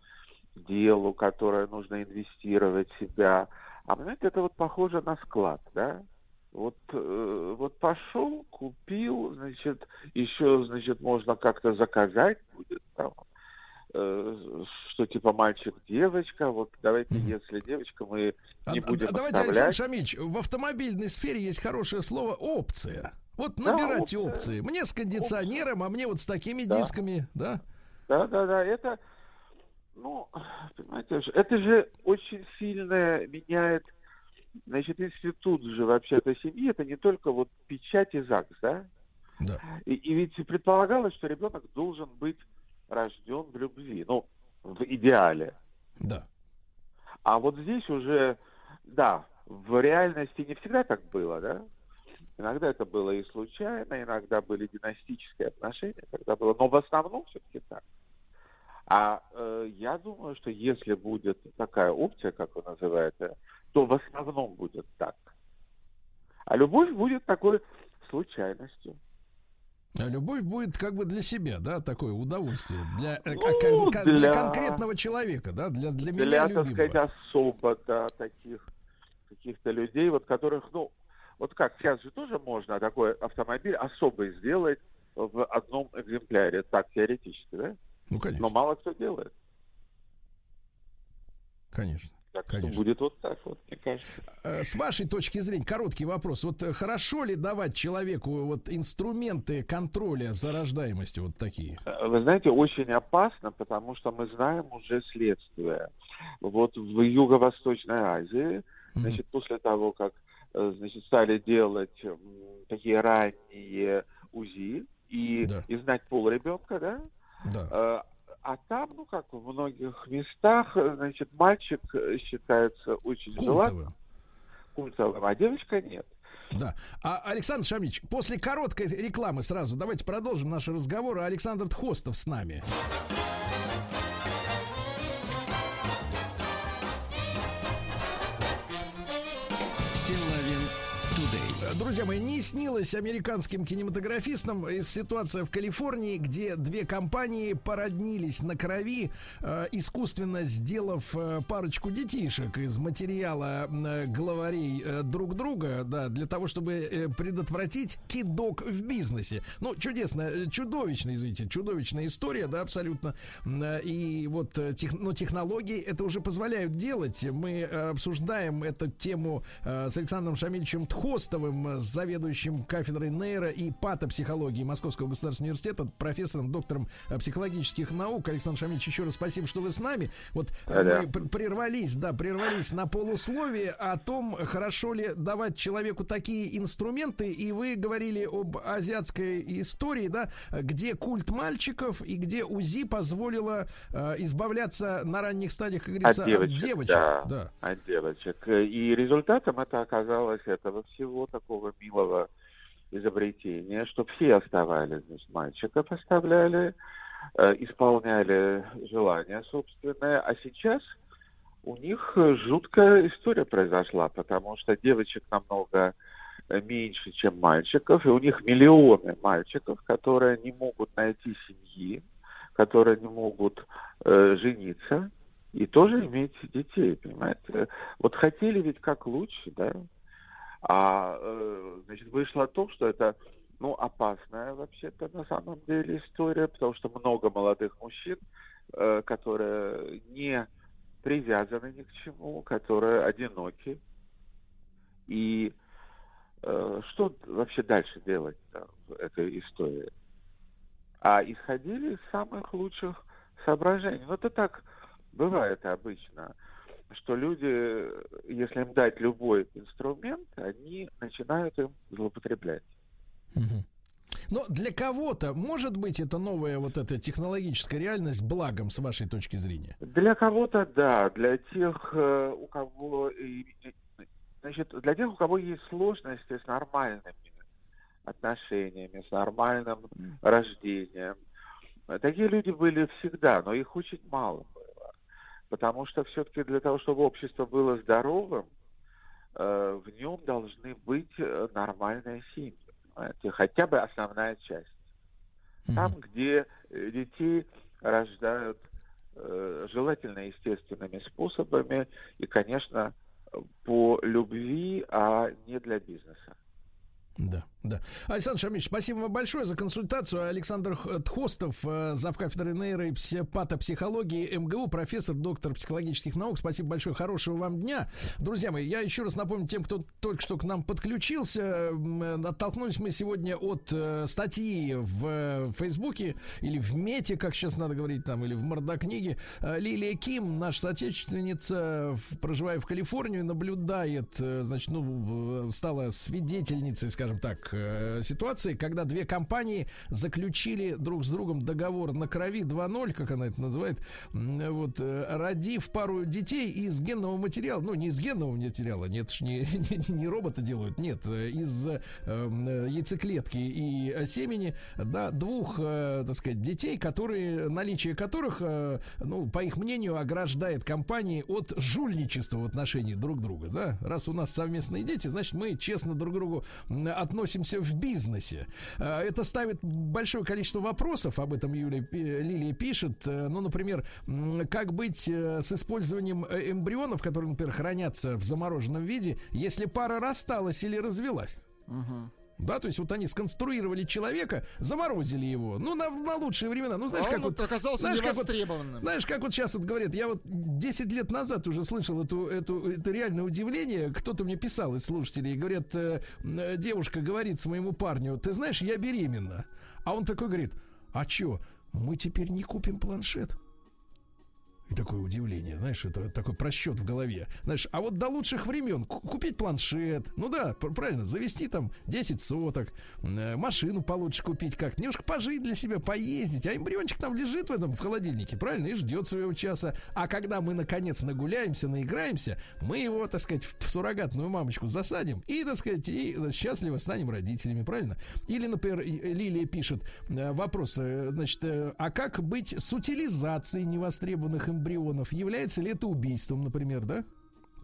делу, которое нужно инвестировать в себя. А понимаете, это вот похоже на склад, да? Вот, э, вот пошел, купил, значит, еще, значит, можно как-то заказать будет там что типа мальчик-девочка, вот давайте, mm-hmm. если девочка, мы не а, будем Давайте, оставлять. Александр Шамильевич, в автомобильной сфере есть хорошее слово «опция». Вот набирайте да, опции. Мне с кондиционером, опция. а мне вот с такими да. дисками, да? Да, да, да, это, ну, понимаете, это же очень сильно меняет, значит, институт же вообще-то семьи, это не только вот печать и ЗАГС, да? Да. И, и ведь предполагалось, что ребенок должен быть рожден в любви, ну, в идеале. Да. А вот здесь уже, да, в реальности не всегда так было, да? Иногда это было и случайно, иногда были династические отношения, когда было, но в основном все-таки так. А э, я думаю, что если будет такая опция, как вы называете, то в основном будет так. А любовь будет такой случайностью. А любовь будет как бы для себя, да, такое удовольствие для, э, Ну, как- для... для- конкретного человека, да, для для меня Для, так любимого. сказать, особо, да, таких каких-то людей, вот которых, ну, вот как, сейчас же тоже можно такой автомобиль особый сделать в одном экземпляре, так, теоретически, да? Ну конечно, Но мало кто делает. конечно. Так Конечно. что будет вот так вот, мне кажется. Э, С вашей точки зрения, короткий вопрос. Вот э, хорошо ли давать человеку вот инструменты контроля за рождаемостью вот такие? Э, Вы знаете, очень опасно, потому что мы знаем уже следствие. Вот в Юго-Восточной Азии, значит, после того, как значит, стали делать такие ранние УЗИ и, Да. и знать пол ребенка, да, Да. А там, ну как в многих местах, значит, мальчик э, считается очень желанным, культовым, а девочка нет. Да. А Александр Шамич, после короткой рекламы сразу давайте продолжим наш разговор. Александр Тхостов с нами. Друзья мои, не снилось американским кинематографистам ситуация в Калифорнии, где две компании породнились на крови, э, искусственно сделав э, парочку детишек из материала э, главарей э, друг друга, да, для того, чтобы предотвратить кидок в бизнесе. Ну, чудесно, чудовищно, извините, чудовищная история, да, абсолютно. И вот тех, ну, технологии это уже позволяют делать. Мы обсуждаем эту тему с Александром Шамильевичем Тхостовым, заведующим кафедрой нейро и патопсихологии Московского государственного университета, профессором, доктором э, психологических наук. Александр Шамильевич, еще раз спасибо, что вы с нами. Вот э, Да-да. мы пр- прервались, да, прервались на полусловие о том, хорошо ли давать человеку такие инструменты, и вы говорили об азиатской истории, да, где культ мальчиков и где УЗИ позволило э, избавляться на ранних стадиях, как говорится, От девочек, да. да. от девочек. И результатом это оказалось этого всего такого милого изобретения, что все оставались, значит, мальчиков оставляли, э, исполняли желания собственное, а сейчас у них жуткая история произошла, потому что девочек намного меньше, чем мальчиков, и у них миллионы мальчиков, которые не могут найти семьи, которые не могут э, жениться и тоже иметь детей, понимаете? Вот хотели ведь как лучше, да? А э, значит, вышло то, что это ну, опасная вообще-то на самом деле история, потому что много молодых мужчин, э, которые не привязаны ни к чему, которые одиноки. И э, что вообще дальше делать в этой истории? А исходили из самых лучших соображений. Ну, это так бывает обычно, что люди, если им дать любой инструмент, они начинают им злоупотреблять. Мгм. Но для кого-то, может быть, это новая вот эта технологическая реальность благом, с вашей точки зрения? Для кого-то да, для тех, э, у кого значит, для тех, у кого есть сложности с нормальными отношениями, с нормальным рождением. Такие люди были всегда, но их очень мало. Потому что все-таки для того, чтобы общество было здоровым, э, в нем должны быть э, нормальные семьи. понимаете, Хотя бы основная часть. Там, где э, детей рождают желательно естественными способами и, конечно, по любви, а не для бизнеса. Да, да. Александр Шамильевич, спасибо вам большое за консультацию. Александр Тхостов, э, завкафедры нейро и пси- патопсихологии МГУ, профессор, доктор психологических наук. Спасибо большое, хорошего вам дня. Друзья мои, я еще раз напомню тем, кто только что к нам подключился. Оттолкнулись мы сегодня от э, статьи в Фейсбуке или в Мете, как сейчас надо говорить, там, или в Мордокниге. Э, Лилия Ким, наша соотечественница, проживая в Калифорнии, наблюдает, значит, ну, стала свидетельницей, скажем так, э, ситуации, когда две компании заключили друг с другом договор на крови 2.0, как она это называет, вот, э, родив пару детей из генного материала, ну, не из генного материала, нет, не, не, не робота делают, нет, э, из э, яйцеклетки и семени, да, двух, э, так сказать, детей, которые, наличие которых, э, ну, по их мнению, ограждает компании от жульничества в отношении друг друга, да, раз у нас совместные дети, значит, мы честно друг другу относимся в бизнесе. Это ставит большое количество вопросов, об этом Юлия Лилия пишет. Ну, например, как быть с использованием эмбрионов, которые, например, хранятся в замороженном виде, если пара рассталась или развелась? Угу. Да, то есть вот они сконструировали человека, заморозили его. Ну, на, на лучшие времена. Ну, знаешь, а как вот... оказался знаешь, как вот, знаешь, как вот сейчас вот говорят, я вот 10 лет назад уже слышал эту, эту, это реальное удивление. Кто-то мне писал из слушателей. Говорят, э, э, девушка говорит своему парню, ты знаешь, я беременна. А он такой говорит, а чё, мы теперь не купим планшет? И такое удивление, знаешь, это такой просчет в голове. Знаешь, а вот до лучших времен купить планшет, ну да, правильно, завести там 10 соток, э, машину получше купить как немножко пожить для себя, поездить, а эмбриончик там лежит в этом, в холодильнике, правильно, и ждет своего часа. А когда мы, наконец, нагуляемся, наиграемся, мы его, так сказать, в суррогатную мамочку засадим и, так сказать, и счастливо станем родителями, правильно? Или, например, Лилия пишет э, вопрос, э, значит, а как быть с утилизацией невостребованных эмбрионов? Эмбрионов. Является ли это убийством, например, да?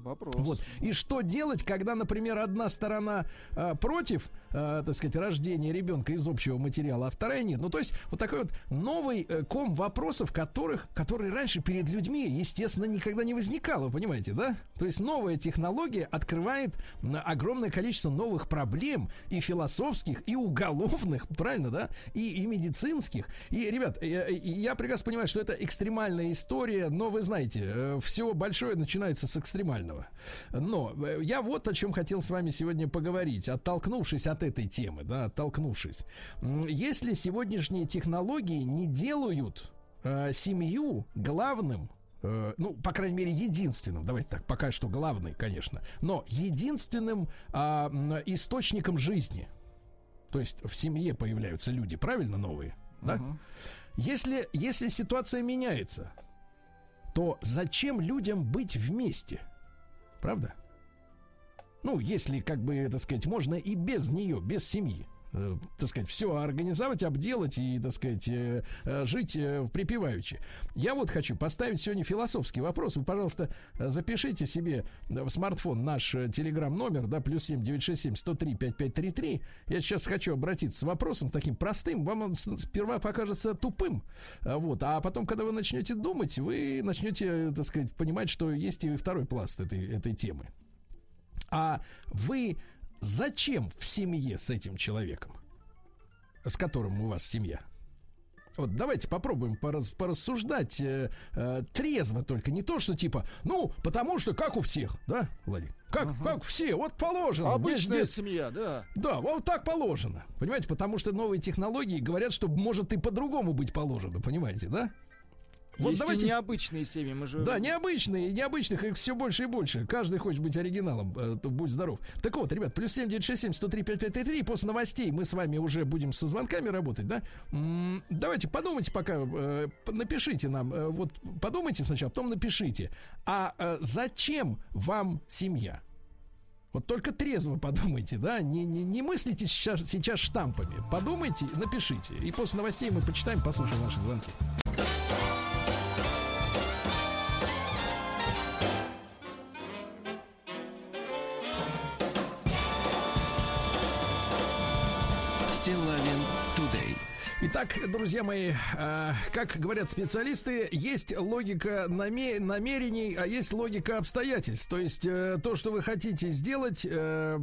Вопрос. Вот. И что делать, когда, например, одна сторона э, против, э, так сказать, рождения ребенка из общего материала, а вторая нет. Ну, то есть, вот такой вот новый э, ком вопросов, которых, которые раньше перед людьми, естественно, никогда не возникало, понимаете, да? То есть, новая технология открывает огромное количество новых проблем и философских, и уголовных, правильно, да? И, и медицинских. И, ребят, я, я прекрасно понимаю, что это экстремальная история, но вы знаете, э, все большое начинается с экстремального нормального. Но э, я вот о чем хотел с вами сегодня поговорить, оттолкнувшись от этой темы, да, оттолкнувшись. Если сегодняшние технологии не делают э, семью главным э, ну, по крайней мере, единственным, давайте так, пока что главный, конечно, но единственным э, источником жизни. То есть в семье появляются люди, правильно, новые, да? Uh-huh. Если, если ситуация меняется, то зачем людям быть вместе? Правда? Ну, если, как бы, так сказать, можно и без нее, без семьи так сказать, все организовать, обделать и, так сказать, э, э, жить э, припеваючи. Я вот хочу поставить сегодня философский вопрос. Вы, пожалуйста, запишите себе в смартфон наш телеграм-номер, да, плюс семь девять шесть семь сто три пять пять три три. Я сейчас хочу обратиться с вопросом таким простым. Вам он сперва покажется тупым, вот, а потом, когда вы начнете думать, вы начнете, так сказать, понимать, что есть и второй пласт этой, этой темы. А вы зачем в семье с этим человеком, с которым у вас семья? Вот давайте попробуем порас, порассуждать э, э, трезво только, не то, что типа, ну, потому что как у всех, да, Владимир? Как, ага. как все, вот положено. Обычная здесь, семья, да. Да, вот так положено. Понимаете, потому что новые технологии говорят, что может и по-другому быть положено, понимаете, да? Вот Есть давайте... необычные семьи, мы же... Да, необычные, необычных их все больше и больше. Каждый хочет быть оригиналом, э, то будь здоров. Так вот, ребят, плюс 7967 103 5533, после новостей мы с вами уже будем со звонками работать, да? М-м, давайте подумайте пока, э, напишите нам, э, вот подумайте сначала, потом напишите. А э, зачем вам семья? Вот только трезво подумайте, да, не, не, не мыслите сейчас, сейчас штампами. Подумайте, напишите. И после новостей мы почитаем, послушаем ваши звонки. Итак, друзья мои, э, как говорят специалисты, есть логика наме- намерений, а есть логика обстоятельств. То есть э, то, что вы хотите сделать, э,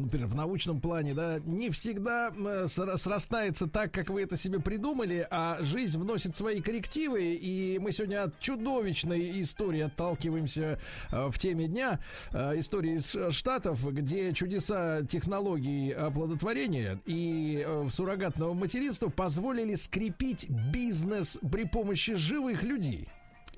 например, в научном плане, да, не всегда срастается так, как вы это себе придумали, а жизнь вносит свои коррективы. И мы сегодня от чудовищной истории отталкиваемся в теме дня. Истории из Штатов, где чудеса технологий оплодотворения и суррогатного материнства позволят позволили скрепить бизнес при помощи живых людей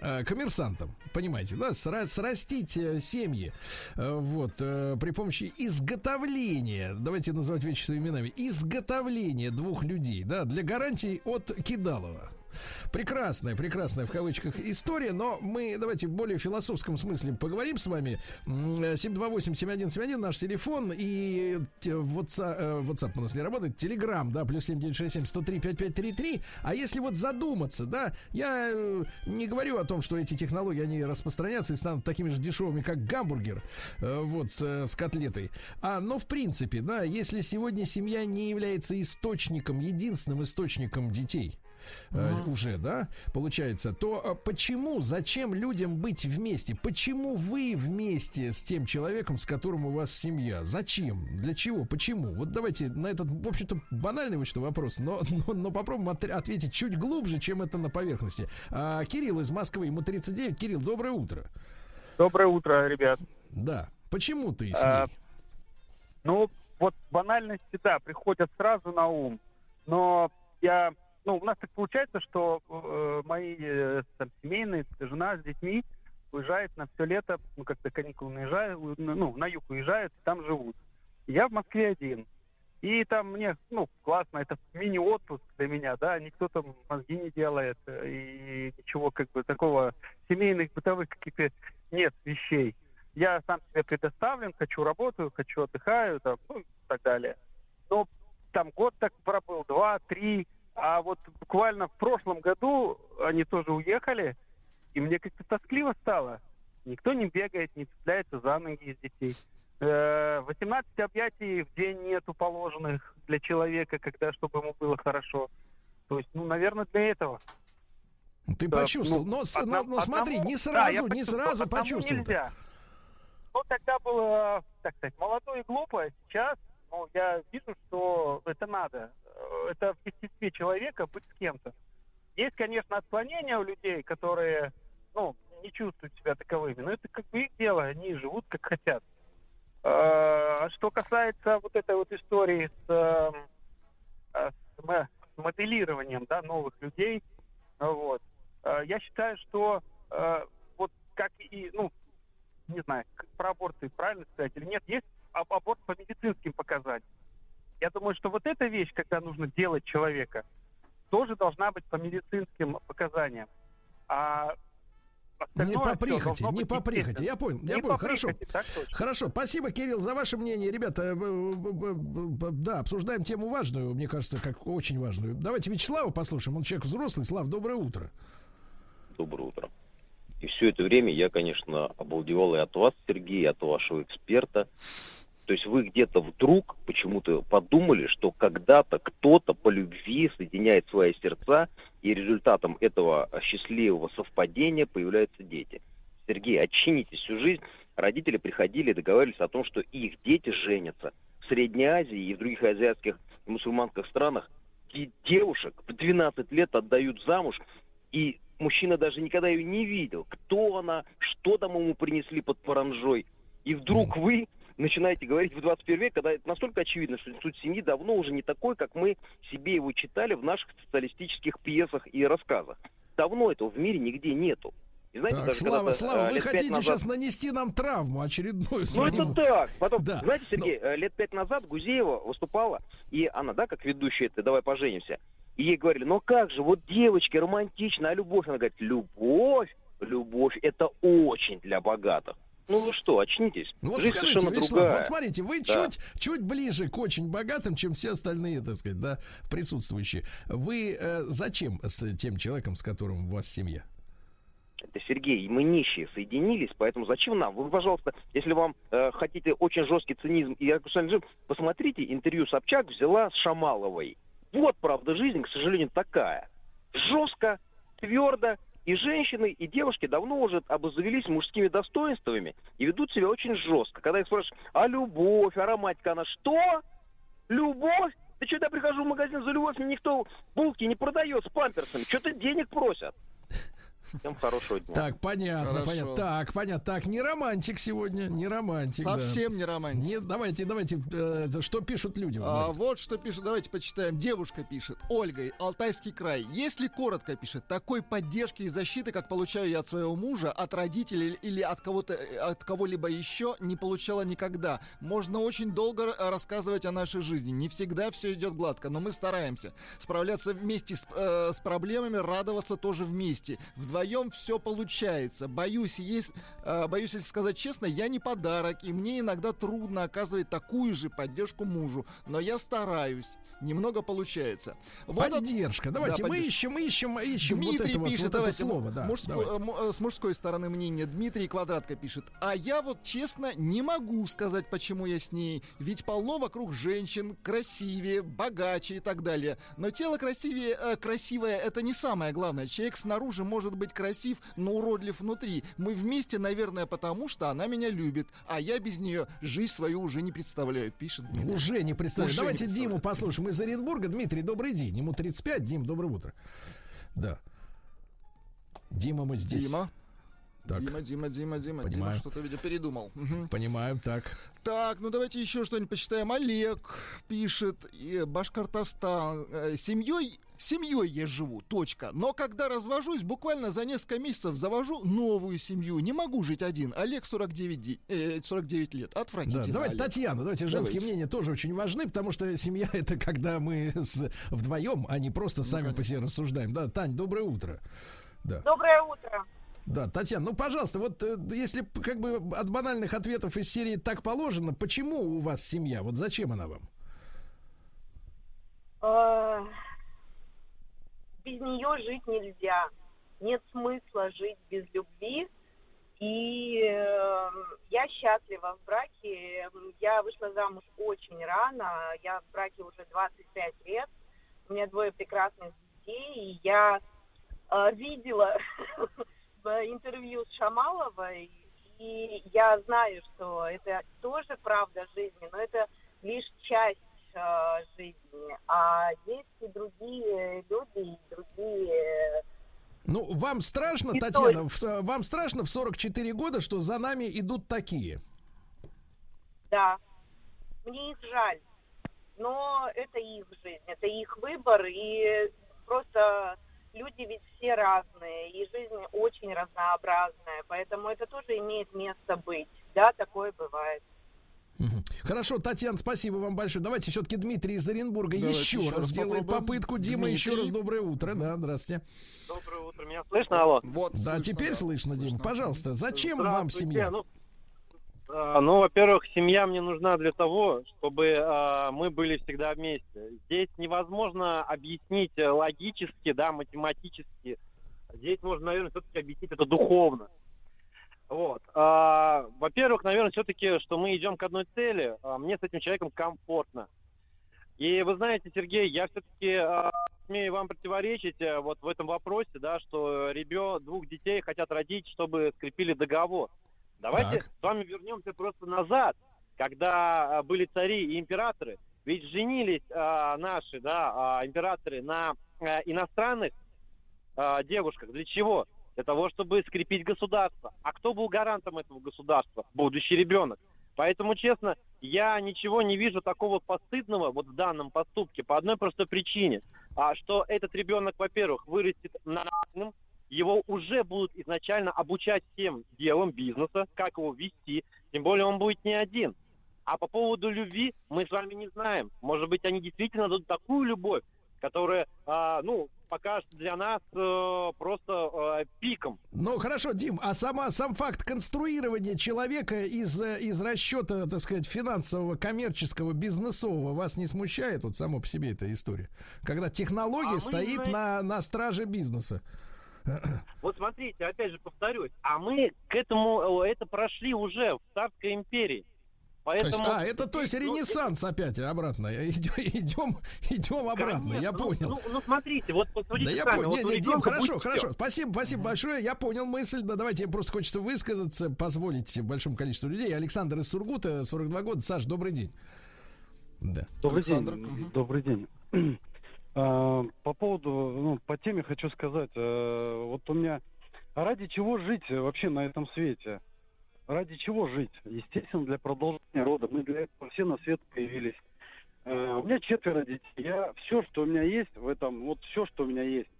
э, коммерсантам, понимаете, да, срастить э, семьи, э, вот, при помощи изготовления, давайте называть вещи своими именами, изготовления двух людей, да, для гарантий от Кидалова. Прекрасная, прекрасная в кавычках история, но мы давайте в более философском смысле поговорим с вами. 728-7171 наш телефон и WhatsApp, э, WhatsApp у нас не работает, Telegram, да, плюс 7967 103 5533. А если вот задуматься, да, я э, не говорю о том, что эти технологии, они распространятся и станут такими же дешевыми, как гамбургер, э, вот, с, с котлетой. А, но в принципе, да, если сегодня семья не является источником, единственным источником детей, э, уже, да, получается, то э, почему, зачем людям быть вместе? Почему вы вместе с тем человеком, с которым у вас семья? Зачем? Для чего? Почему? Вот давайте на этот, в общем-то, банальный вот что вопрос, но, но, но попробуем от, ответить чуть глубже, чем это на поверхности. А, Кирилл из Москвы, ему 39. Кирилл, доброе утро. Доброе утро, ребят. Да. Почему ты с А, ней? Ну, вот банальности, да, приходят сразу на ум. Но я, ну, у нас так получается, что э, мои э, там, семейные, жена с детьми уезжает на все лето, ну, как-то каникулы наезжают, ну, на юг уезжают, там живут. Я в Москве один. И там мне, ну, классно, это мини-отпуск для меня, да, никто там мозги не делает, э, и ничего как бы такого семейных, бытовых каких-то нет вещей. Я сам себе предоставлен, хочу работаю, хочу отдыхаю, там, ну, и так далее. Но там год так пробыл, два, три, а вот буквально в прошлом году они тоже уехали, и мне как-то тоскливо стало. Никто не бегает, не цепляется за ноги из детей. Э, 18 объятий в день нету положенных для человека, когда чтобы ему было хорошо. То есть, ну, наверное, для этого. Ты Да, почувствовал. ну, но, одному- но- но смотри, одному- не да, сразу, я не сразу почувствовал. нельзя. Ну, тогда было, так сказать, молодой и глупо, а сейчас ну, я вижу, что это надо. Э, Это в естестве человека быть с кем-то. Есть, конечно, отклонения у людей, которые, ну, не чувствуют себя таковыми, но это как бы их дело, они живут как хотят. Э, Что касается вот этой вот истории с, эм, э, с мо- с моделированием да, новых людей, вот, я считаю, что вот как и, ну, не знаю, как про аборты правильно сказать или нет, есть аборт по медицинским показаниям. Я думаю, что вот эта вещь, когда нужно делать человека, тоже должна быть по медицинским показаниям. А Не по прихоти, не по прихоти. Я понял, я Не понял, по хорошо. прихоти. Хорошо, спасибо, Кирилл, за ваше мнение. Ребята, э, б- б- да, обсуждаем тему важную, мне кажется, как очень важную. Давайте Вячеслава послушаем. Он человек взрослый. Слав, доброе утро. Доброе утро. И все это время я, конечно, обалдевал и от вас, Сергей, и от вашего эксперта. То есть вы где-то вдруг почему-то подумали, что когда-то кто-то по любви соединяет свои сердца, и результатом этого счастливого совпадения появляются дети. Сергей, очинитесь всю жизнь. Родители приходили и договаривались о том, что их дети женятся. В Средней Азии и в других азиатских мусульманских странах де- девушек в 12 лет отдают замуж, и мужчина даже никогда ее не видел. Кто она, что там ему принесли под паранжой. И вдруг вы начинаете говорить в 21 век, когда это настолько очевидно, что институт семьи давно уже не такой, как мы себе его читали в наших социалистических пьесах и рассказах. Давно этого в мире нигде нету. И знаете, Так, даже Слава, Слава, э, вы хотите назад- сейчас нанести нам травму очередную? ну своим- это так. Потом, Да. знаете, Сергей, э, лет пять назад Гузеева выступала, и она, да, как ведущая это «Давай поженимся», и ей говорили, ну как же, вот девочки, романтично, а любовь? Она говорит, любовь, любовь, это очень для богатых. Ну вы что, очнитесь. Ну вот Жизнь скажите, совершенно Вячеслав, другая. вот смотрите, вы Да. чуть, чуть ближе к очень богатым, чем все остальные, так сказать, да, присутствующие. Вы э, зачем с тем человеком, с которым у вас семья? Это Сергей, мы нищие соединились, поэтому зачем нам? Вы, пожалуйста, если вам э, хотите очень жесткий цинизм и режим, посмотрите интервью Собчак взяла с Шамаловой. Вот правда жизнь, к сожалению, такая. Жестко, твердо, и женщины, и девушки давно уже обзавелись мужскими достоинствами и ведут себя очень жестко. Когда их спрашивают, а любовь, а романтика, она что? Любовь? Да что я прихожу в магазин за любовь, мне никто булки не продает с памперсами. Что-то денег просят. Всем хорошего дня. Так, понятно, Хорошо. понятно. Так, понятно. Так, не романтик сегодня, не романтик. да. Совсем не романтик. Не, давайте, давайте, э, что пишут люди? А, Марк? вот что пишет, давайте почитаем. Девушка пишет. Ольга, Алтайский край. Если коротко пишет, такой поддержки и защиты, как получаю я от своего мужа, от родителей или от кого-то, э, от кого-либо еще, не получала никогда. Можно очень долго р- рассказывать о нашей жизни. Не всегда все идет гладко, но мы стараемся справляться вместе с, э, с проблемами, радоваться тоже вместе. Вдвоем все получается. Боюсь, есть, э, боюсь, если сказать честно, я не подарок, и мне иногда трудно оказывать такую же поддержку мужу, но я стараюсь. Немного получается. Вот от- Поддержка. Давайте Да, мы поддержка. ищем, ищем, ищем вот Дмитрий это вот, пишет, вот это давайте, слово. Да, давайте. э, э, с мужской стороны мнение. Дмитрий Квадратка пишет. А я вот честно не могу сказать, почему я с ней. Ведь полно вокруг женщин, красивее, богаче и так далее. Но тело красивее, э, красивое это не самое главное. Человек снаружи может быть красив, но уродлив внутри. Мы вместе, наверное, потому что она меня любит. А я без нее жизнь свою уже не представляю, пишет Дмитрий. Уже не представляю. Уже Давайте не представляю. Диму послушаем из Оренбурга. Дмитрий, добрый день. Ему 35. Дим, доброе утро. Да. Дима, мы здесь. Дима. Так. Дима, Дима, Дима, Дима, Понимаю. Дима, что-то, видимо, передумал. Понимаем, так. Так, ну давайте еще что-нибудь почитаем. Олег пишет, и Башкортостан. Э, семьей, семьей я живу, точка. Но когда развожусь, буквально за несколько месяцев завожу новую семью. Не могу жить один. Олег 49, ди- э, 49 лет. Да, Отвратительно, давайте, Олег. Татьяна, давайте, женские Давайте. мнения тоже очень важны, потому что семья это когда мы с, вдвоем, а не просто сами по конечно. себе рассуждаем. Да, Тань, доброе утро. Да. Доброе утро. Да, Татьяна, ну, пожалуйста, вот э, если как бы от банальных ответов из серии так положено, почему у вас семья? Вот зачем она вам? Э, Без нее жить нельзя. Нет смысла жить без любви. И э, я счастлива в браке. Я вышла замуж очень рано. Я в браке уже 25 лет. У меня двое прекрасных детей. И я э, видела в интервью с Шамаловой. И я знаю, что это тоже правда жизни, но это лишь часть э, жизни. А есть и другие люди, и другие... Ну, вам страшно, И Татьяна, в вам страшно в 44 года, что за нами идут такие? Да, мне их жаль. Но это их жизнь, это их выбор. И просто люди ведь все разные, и жизнь очень разнообразная. Поэтому это тоже имеет место быть. Да, такое бывает. Хорошо, Татьяна, спасибо вам большое. Давайте все-таки Дмитрий из Оренбурга Давайте еще, еще раз раз делает попробуем. попытку. Дима, еще Дмитрий. раз доброе утро. Да, здравствуйте. Доброе утро, меня слышно, алло? Вот, Да, слышно, теперь да, слышно, Дима. слышно. Пожалуйста, зачем вам семья? Ну, ну, во-первых, семья мне нужна для того, чтобы а, мы были всегда вместе. Здесь невозможно объяснить э, логически, да, математически. Здесь можно, наверное, все-таки объяснить это духовно. Вот. А, во-первых, наверное, все-таки, что мы идем к одной цели. А, мне с этим человеком комфортно. И вы знаете, Сергей, я все-таки смею вам противоречить э, вот в этом вопросе, да, что ребё двух детей хотят родить, чтобы скрепили договор. Давайте Так. с вами вернемся просто назад, когда а, были цари и императоры. Ведь женились а, наши, да, а, императоры на а, иностранных а, девушках. Для чего? Для того, чтобы скрепить государство. А кто был гарантом этого государства? Будущий ребенок. Поэтому, честно, я ничего не вижу такого постыдного вот в данном поступке по одной простой причине, а, что этот ребенок, во-первых, вырастет нормальным, его уже будут изначально обучать всем делам бизнеса, как его вести, тем более он будет не один. А по поводу любви мы с вами не знаем. Может быть, они действительно дадут такую любовь, которая, а, ну, покажется для нас э, просто э, пиком. Ну хорошо, Дим, а сама сам факт конструирования человека из, э, из расчета, так сказать, финансового, коммерческого, бизнесового вас не смущает? Вот само по себе эта история. Когда технология А мы, стоит знаете- на, на страже бизнеса. Вот смотрите, опять же повторюсь, а мы к этому, э, это прошли уже в Царской империи. То есть, Поэтому... а, это то есть Ну, ренессанс опять обратно. Идем, идем, идем обратно, я Конечно, ну, понял. Ну, ну, смотрите, вот Да посмотрите я сами. понял. вот Не, не, Дим, хорошо, будет хорошо. всё. Спасибо, спасибо большое. Я понял мысль. Да, давайте, просто хочется высказаться, позволить большому количеству людей. Александр из Сургута, 42 года. Саш, добрый день. Да. Добрый Александр, день. Добрый день. А, По поводу, ну, по теме хочу сказать. э, Вот у меня А ради чего жить вообще на этом свете? Ради чего жить? Естественно, для продолжения рода. Мы для этого все на свет появились. Э, у меня четверо детей. Я все, что у меня есть в этом, вот все, что у меня есть,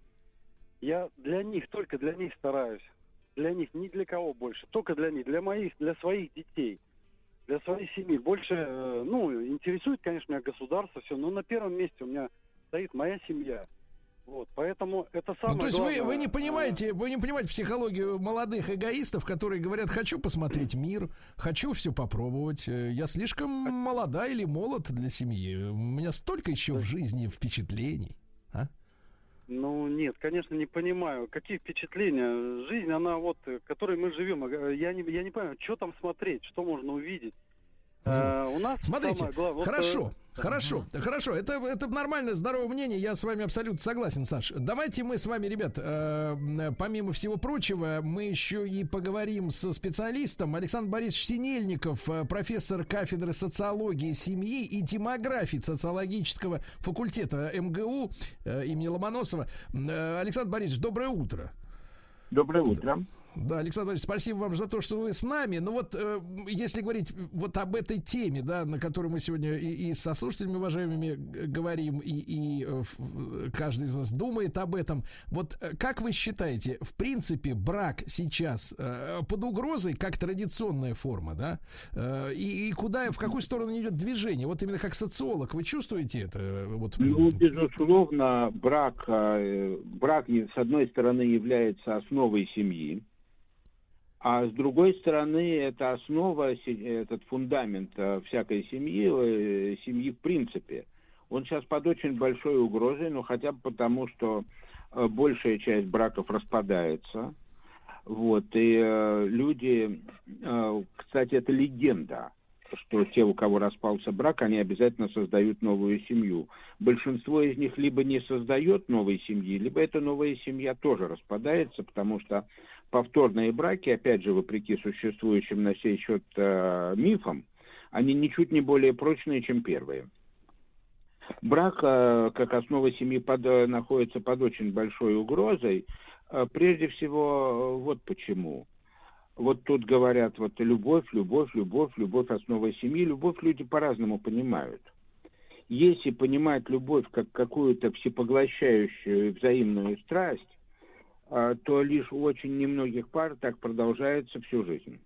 я для них, только для них стараюсь. Для них, ни для кого больше. Только для них, для моих, для своих детей. Для своей семьи. Больше, э, ну, интересует, конечно, меня государство, все. Но на первом месте у меня стоит моя семья. Вот, поэтому это самое ну, то есть главное. вы, вы не понимаете, вы не понимаете психологию молодых эгоистов, которые говорят, хочу посмотреть мир, хочу все попробовать, э, я слишком молода или молод для семьи, у меня столько еще в жизни впечатлений. А? Ну, нет, конечно, не понимаю. Какие впечатления? Жизнь, она вот, э, которой мы живем, э, я не, я не понимаю, что там смотреть, что можно увидеть. А, у нас Смотрите, главное, хорошо, вот, хорошо, uh хорошо. Это, это нормальное, здоровое мнение. Я с вами абсолютно согласен, Саш. Давайте мы с вами, ребят, э, помимо всего прочего, мы еще и поговорим со специалистом. Александр Борисович Синельников, э, профессор кафедры социологии семьи и демографии социологического факультета МГУ э, имени Ломоносова. Э, Александр Борисович, доброе утро. Доброе утро. Да, Александр Борисович, спасибо вам за то, что вы с нами. Но вот э, если говорить вот об этой теме, да, на которой мы сегодня и, и со слушателями уважаемыми говорим, и, и э, каждый из нас думает об этом. Вот э, как вы считаете, в принципе, брак сейчас э, под угрозой, как традиционная форма, да? Э, и, и куда, в какую сторону идет движение? Вот именно как социолог, вы чувствуете это? Вот? Ну, безусловно, брак, э, брак, с одной стороны, является основой семьи а с другой стороны, это основа, этот фундамент э, всякой семьи, э, семьи в принципе. Он сейчас под очень большой угрозой, но хотя бы потому, что э, большая часть браков распадается. Вот, и люди, кстати, это легенда, что те, у кого распался брак, они обязательно создают новую семью. Большинство из них либо не создает новой семьи, либо эта новая семья тоже распадается, потому что повторные браки, опять же, вопреки существующим на сей счет э, мифам, они ничуть не более прочные, чем первые. Брак, э, как основа семьи, под, э, находится под очень большой угрозой. Э, прежде всего, э, вот почему. Вот тут говорят, вот любовь, любовь, любовь, любовь основа семьи. Любовь люди по-разному понимают. Если понимать любовь как какую-то всепоглощающую взаимную страсть, то лишь у очень немногих пар так продолжается всю жизнь.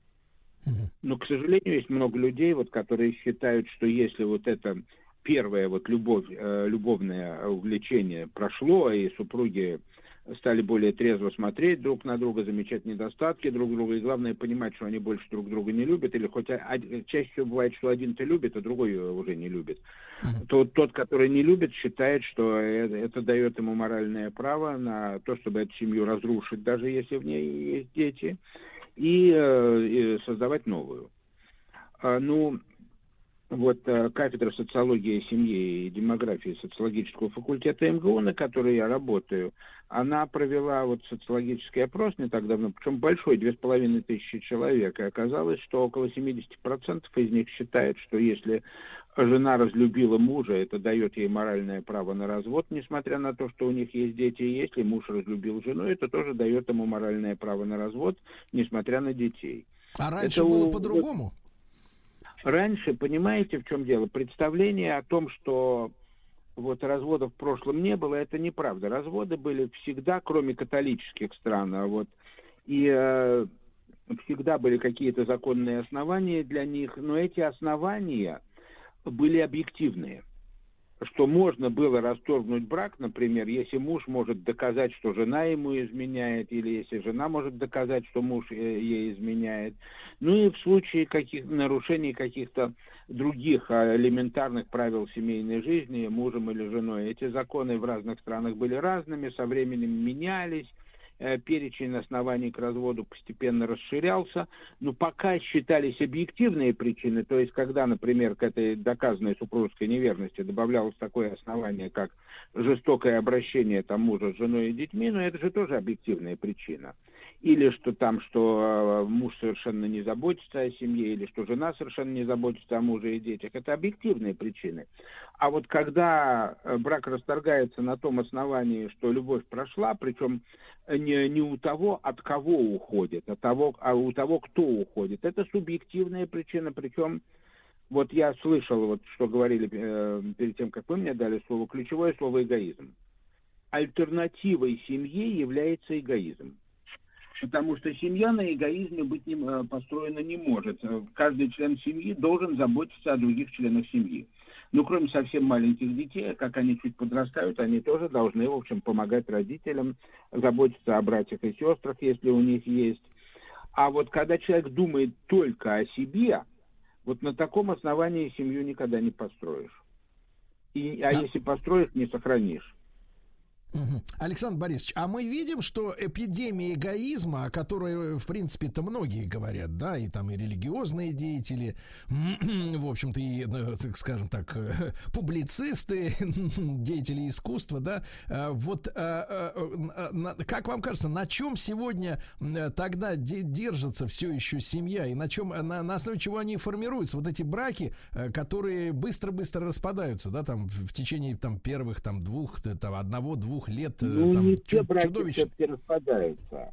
Но, к сожалению, есть много людей, вот, которые считают, что если вот это первое вот любовь, э, любовное увлечение прошло, и супруги стали более трезво смотреть друг на друга, замечать недостатки друг друга, и главное понимать, что они больше друг друга не любят, или хоть а, чаще всего бывает, что один-то любит, а другой уже не любит. То тот, который не любит, считает, что это, это дает ему моральное право на то, чтобы эту семью разрушить, даже если в ней есть дети, и, э, и создавать новую. А, ну, вот э, кафедра социологии семьи и демографии социологического факультета МГУ, на которой я работаю, она провела вот социологический опрос не так давно, причем большой, две с половиной тысячи человек, и оказалось, что около 70% из них считают, что если жена разлюбила мужа, это дает ей моральное право на развод, несмотря на то, что у них есть дети, и если муж разлюбил жену, это тоже дает ему моральное право на развод, несмотря на детей. А раньше это было по-другому? Раньше, понимаете, в чем дело? Представление о том, что вот разводов в прошлом не было, это неправда. Разводы были всегда, кроме католических стран, а вот и э, всегда были какие-то законные основания для них, но эти основания были объективные что можно было расторгнуть брак, например, если муж может доказать, что жена ему изменяет, или если жена может доказать, что муж э, ей изменяет. Ну и в случае каких нарушений каких-то других а, элементарных правил семейной жизни мужем или женой. Эти законы в разных странах были разными, со временем менялись перечень оснований к разводу постепенно расширялся, но пока считались объективные причины, то есть когда, например, к этой доказанной супружеской неверности добавлялось такое основание, как жестокое обращение там мужа с женой и детьми, но это же тоже объективная причина. Или что там, что э, муж совершенно не заботится о семье, или что жена совершенно не заботится о муже и детях. Это объективные причины. А вот когда э, брак расторгается на том основании, что любовь прошла, причем не, не у того, от кого уходит, а, того, а у того, кто уходит, это субъективная причина, причем вот я слышал, вот что говорили э, перед тем, как вы мне дали слово, ключевое слово эгоизм. Альтернативой семье является эгоизм потому что семья на эгоизме быть не, э, построена не может. Э, каждый член семьи должен заботиться о других членах семьи. Ну, кроме совсем маленьких детей, как они чуть подрастают, они тоже должны, в общем, помогать родителям, заботиться о братьях и сестрах, если у них есть. А вот когда человек думает только о себе, вот на таком основании семью никогда не построишь. И, а если построишь, не сохранишь. Александр Борисович, а мы видим, что эпидемия эгоизма, о которой, в принципе-то, многие говорят, да, и там и религиозные деятели, в общем-то, и, ну, так скажем так, публицисты, деятели искусства, да, а, вот как вам кажется, на чем сегодня тогда держится все еще семья, и на чем, на, на основе чего они формируются, вот эти браки, которые быстро-быстро распадаются, да, там, в течение, там, первых, там, двух, там, одного-двух двух лет э, ну, там, не все браки чудовищ... все-таки распадаются.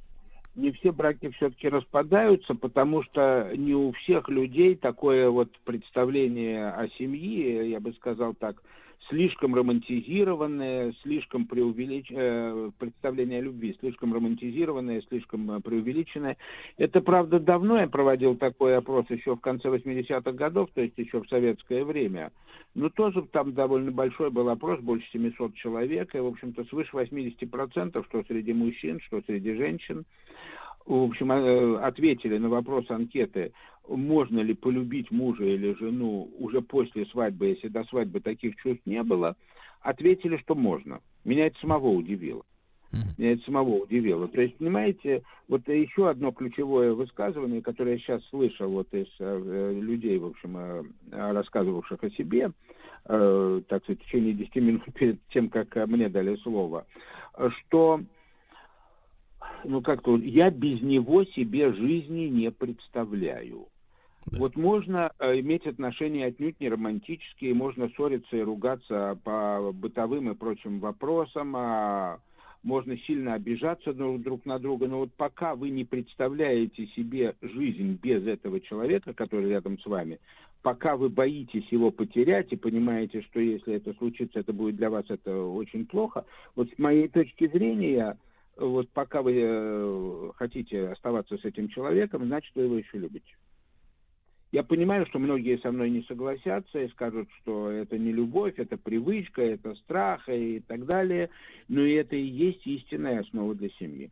Не все браки все-таки распадаются, потому что не у всех людей такое вот представление о семье, я бы сказал так, слишком романтизированное, слишком преувеличенное, э, представление о любви, слишком романтизированное, слишком э, преувеличенное. Это, правда, давно я проводил такой опрос еще в конце 80-х годов, то есть еще в советское время. Но тоже там довольно большой был опрос, больше 700 человек, и, в общем-то, свыше 80%, что среди мужчин, что среди женщин, в общем, э, ответили на вопрос анкеты, можно ли полюбить мужа или жену уже после свадьбы, если до свадьбы таких чувств не было, ответили, что можно. Меня это самого удивило. Меня это самого удивило. То есть, понимаете, вот еще одно ключевое высказывание, которое я сейчас слышал вот из э, людей, в общем, э, рассказывавших о себе, э, так сказать, в течение 10 минут перед тем, как мне дали слово, что ну как-то я без него себе жизни не представляю. Да. Вот можно э, иметь отношения отнюдь не романтические, можно ссориться и ругаться по бытовым и прочим вопросам, а можно сильно обижаться друг, друг на друга, но вот пока вы не представляете себе жизнь без этого человека, который рядом с вами, пока вы боитесь его потерять и понимаете, что если это случится, это будет для вас это очень плохо, вот с моей точки зрения, вот пока вы э, хотите оставаться с этим человеком, значит, вы его еще любите. Я понимаю, что многие со мной не согласятся и скажут, что это не любовь, это привычка, это страх и так далее, но это и есть истинная основа для семьи.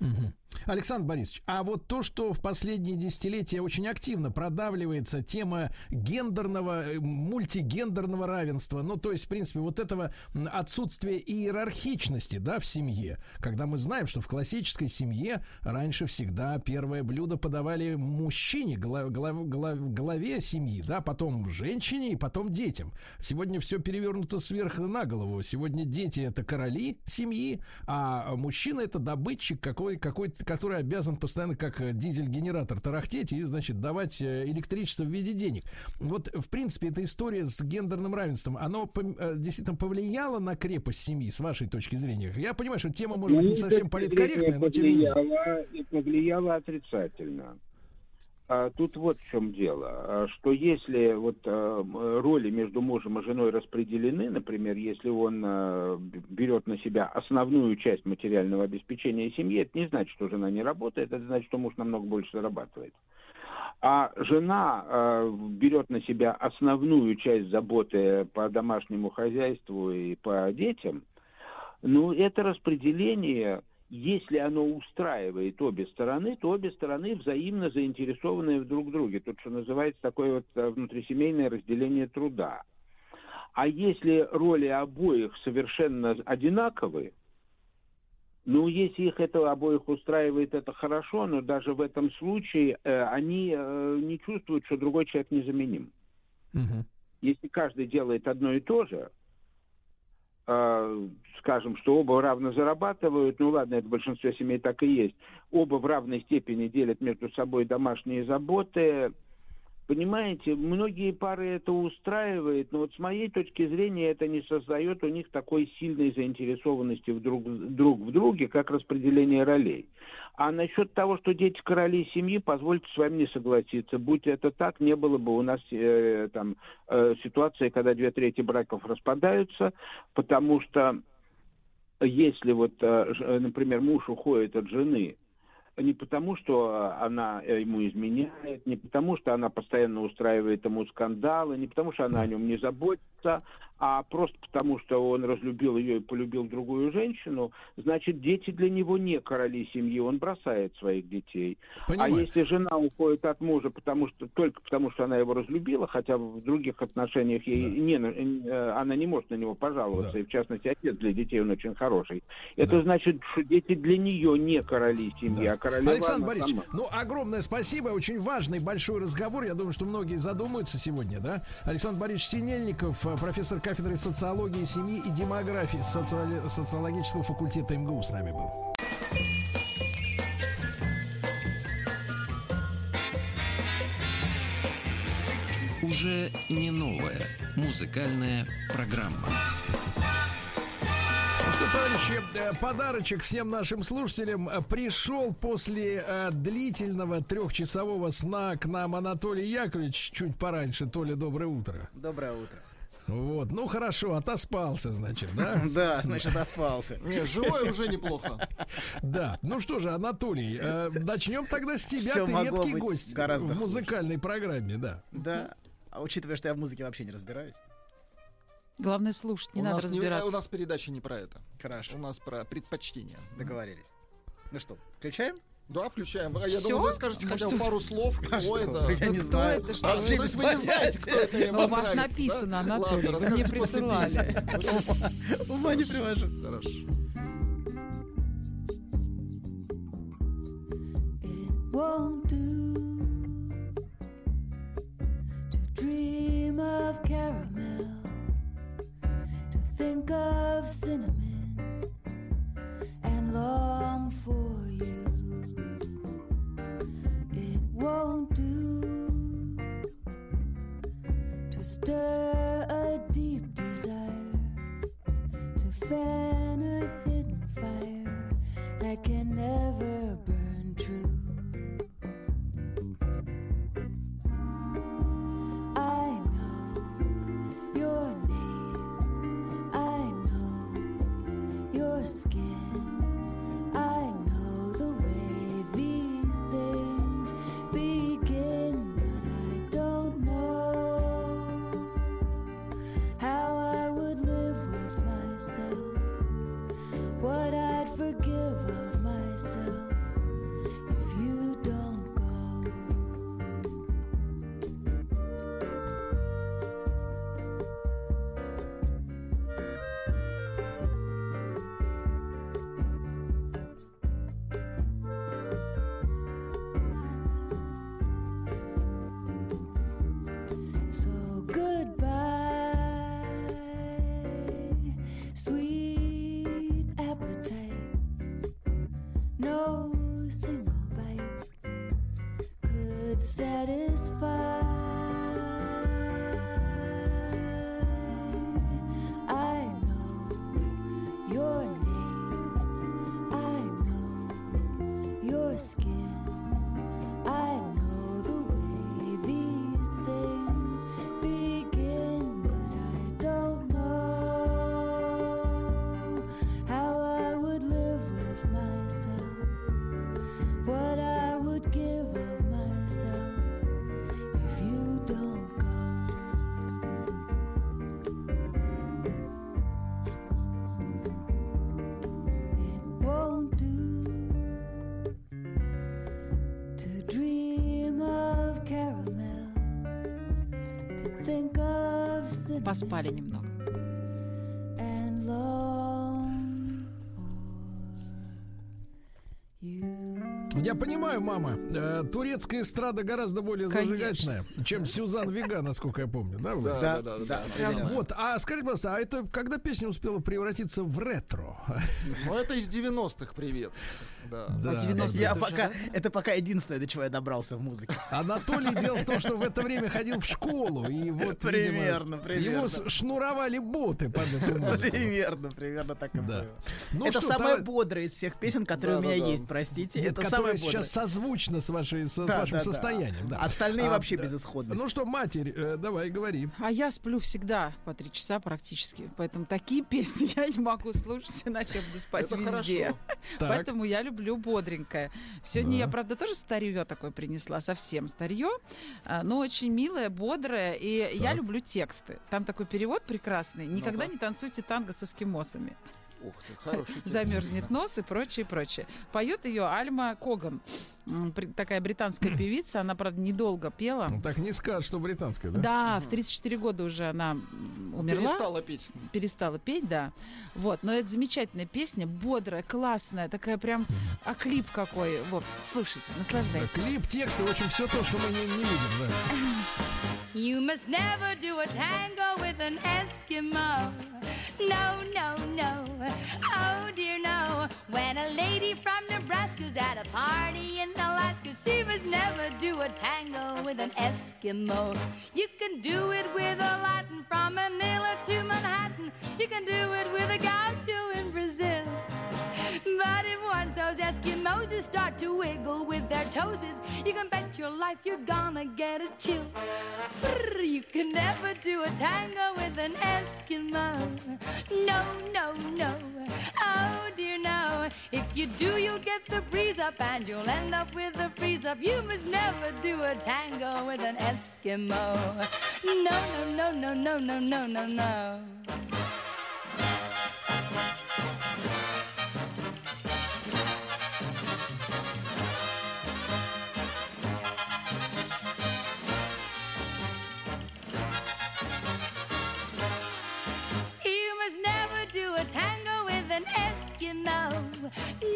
Угу. Александр Борисович, а вот то, что в последние десятилетия очень активно продавливается тема гендерного, э, мультигендерного равенства, ну, то есть, в принципе, вот этого отсутствия иерархичности, да, в семье, когда мы знаем, что в классической семье раньше всегда первое блюдо подавали мужчине, глав, глав, глав, главе семьи, да, потом женщине и потом детям. Сегодня все перевернуто сверх на голову. Сегодня дети это короли семьи, а мужчина это добытчик какой, какой-то который обязан постоянно как э, дизель-генератор тарахтеть и, значит, давать э, электричество в виде денег. Вот, в принципе, эта история с гендерным равенством, оно э, действительно повлияло на крепость семьи, с вашей точки зрения? Я понимаю, что тема может быть не совсем политкорректная, но тем не менее. Повлияло отрицательно. А тут вот в чем дело, а что если вот а, роли между мужем и женой распределены, например, если он берет на себя основную часть материального обеспечения семьи, это не значит, что жена не работает, это значит, что муж намного больше зарабатывает. А жена берет на себя основную часть заботы по домашнему хозяйству и по детям, ну, это распределение если оно устраивает обе стороны, то обе стороны взаимно заинтересованы в друг друге. Тут, что называется, такое вот э, внутрисемейное разделение труда. А если роли обоих совершенно одинаковые, ну, если их это обоих устраивает, это хорошо, но даже в этом случае э, они э, не чувствуют, что другой человек незаменим. Угу. Если каждый делает одно и то же, скажем, что оба равно зарабатывают, ну ладно, это в большинстве семей так и есть, оба в равной степени делят между собой домашние заботы, Понимаете, многие пары это устраивает, но вот с моей точки зрения это не создает у них такой сильной заинтересованности в друг, друг в друге, как распределение ролей. А насчет того, что дети короли семьи, позвольте с вами не согласиться. Будь это так, не было бы у нас э, там э, ситуации, когда две трети браков распадаются, потому что если вот, э, например, муж уходит от жены, не потому, что она э, ему изменяет, не потому, что она постоянно устраивает ему скандалы, не потому, что она о нем не заботится, а просто потому, что он разлюбил ее и полюбил другую женщину, значит, дети для него не короли семьи, он бросает своих детей. А Понимаю. А если жена уходит от мужа потому что, только потому, что она его разлюбила, хотя в других отношениях ей да. не, э, она не может на него пожаловаться, да. и в частности, отец для детей он очень хороший. Это да. значит, что дети для нее не короли семьи, да. а королева Александр Борисович, сама. ну, огромное спасибо, очень важный большой разговор, я думаю, что многие задумаются сегодня, да? Александр Борисович Синельников, э, профессор кафедры социологии семьи и демографии социали... социологического факультета МГУ с нами был. Уже не новая музыкальная программа. Ну товарищи, э, подарочек всем нашим слушателям э, пришел после э, длительного трехчасового сна к нам Анатолий Яковлевич чуть пораньше. Толя, доброе утро. Доброе утро. Вот, ну хорошо, отоспался, значит, да? Да, значит, отоспался. Не, живой уже неплохо. Да, ну что же, Анатолий, э, начнем тогда с тебя. Ты редкий гость в музыкальной программе, да. Да, а учитывая, что я в музыке вообще не разбираюсь. Главное слушать, не надо разбираться. у нас передача не про это. Хорошо. У нас про предпочтения. Договорились. Ну что, включаем? Да, включаем. А я Всё? думаю, вы скажете хотя бы пару слов, кто а это. Я не знаю. Это, что? А, то есть вы не знаете, кто это у вас написано, Анатолий, вы мне присылали. Ума не привожу. Хорошо. Won't do to dream of caramel, to think of cinnamon and long for you. A deep desire to fan a hidden fire that can never burn true. I know your name, I know your skin, понимаю, мама, э, турецкая эстрада гораздо более Конечно. зажигательная, чем Сюзан Вега, насколько я помню, да? Да, да, да, да. да. Вот, а скажите, пожалуйста, а это когда песня успела превратиться в ретро? Ну, это из 90-х привет. Да. Да. А 90-е Я пока, да? это пока единственное, до чего я добрался в музыке. Анатолий дело в том, что в это время ходил в школу, и вот, Примерно, видимо, примерно. его с- шнуровали боты под эту музыку. Примерно, примерно так и Да. было. Ну это что, самая товар- бодрая из всех песен, которые у меня Да-да-да. есть, простите. Нет, это которая самая сейчас бодрая. созвучна с, вашей, с, с Да, вашим да, да. состоянием. Да. Остальные А, вообще да. безысходности. Ну что, матерь, э, давай, говори. А я сплю всегда по три часа практически. Поэтому такие песни я не могу слушать, иначе я буду спать Это везде. хорошо. Поэтому я люблю бодренькое. Сегодня Да. я, правда, тоже старье такое принесла, совсем старье, а, но очень милое, бодрое. И я Так. люблю тексты. Там такой перевод прекрасный. Никогда Ну-ка. не танцуйте танго с эскимосами. Ух ты, хороший текст. Замерзнет нос и прочее, прочее. Поет ее Альма Коган. Такая британская певица. Она, правда, недолго пела. Ну, Так не скажешь, что британская, да? Да, в 34 года уже она умерла Перестала петь. перестала петь, да. Вот, но это замечательная песня, бодрая, классная, такая прям, а клип какой. Вот, слушайте, Да, наслаждайтесь. Клип, тексты, в общем, все то, что мы не, не видим, да. You must never do a tango with an Eskimo. No, no, no. Oh dear, no. When a lady from Nebraska's at a party in Alaska, she must never do a tango with an Eskimo. You can do it with a Latin from Manila to Manhattan. You can do it with a gaucho in Brazil. But if once those Eskimos start to wiggle with their toesies, you can bet your life you're gonna get a chill. Brr, You can never do a tango with an Eskimo. No, no, no. Oh dear, no. If you do, you'll get the breeze up and you'll end up with the freeze up. You must never do a tango with an Eskimo. No, no, no, no, no, no, no, no, no.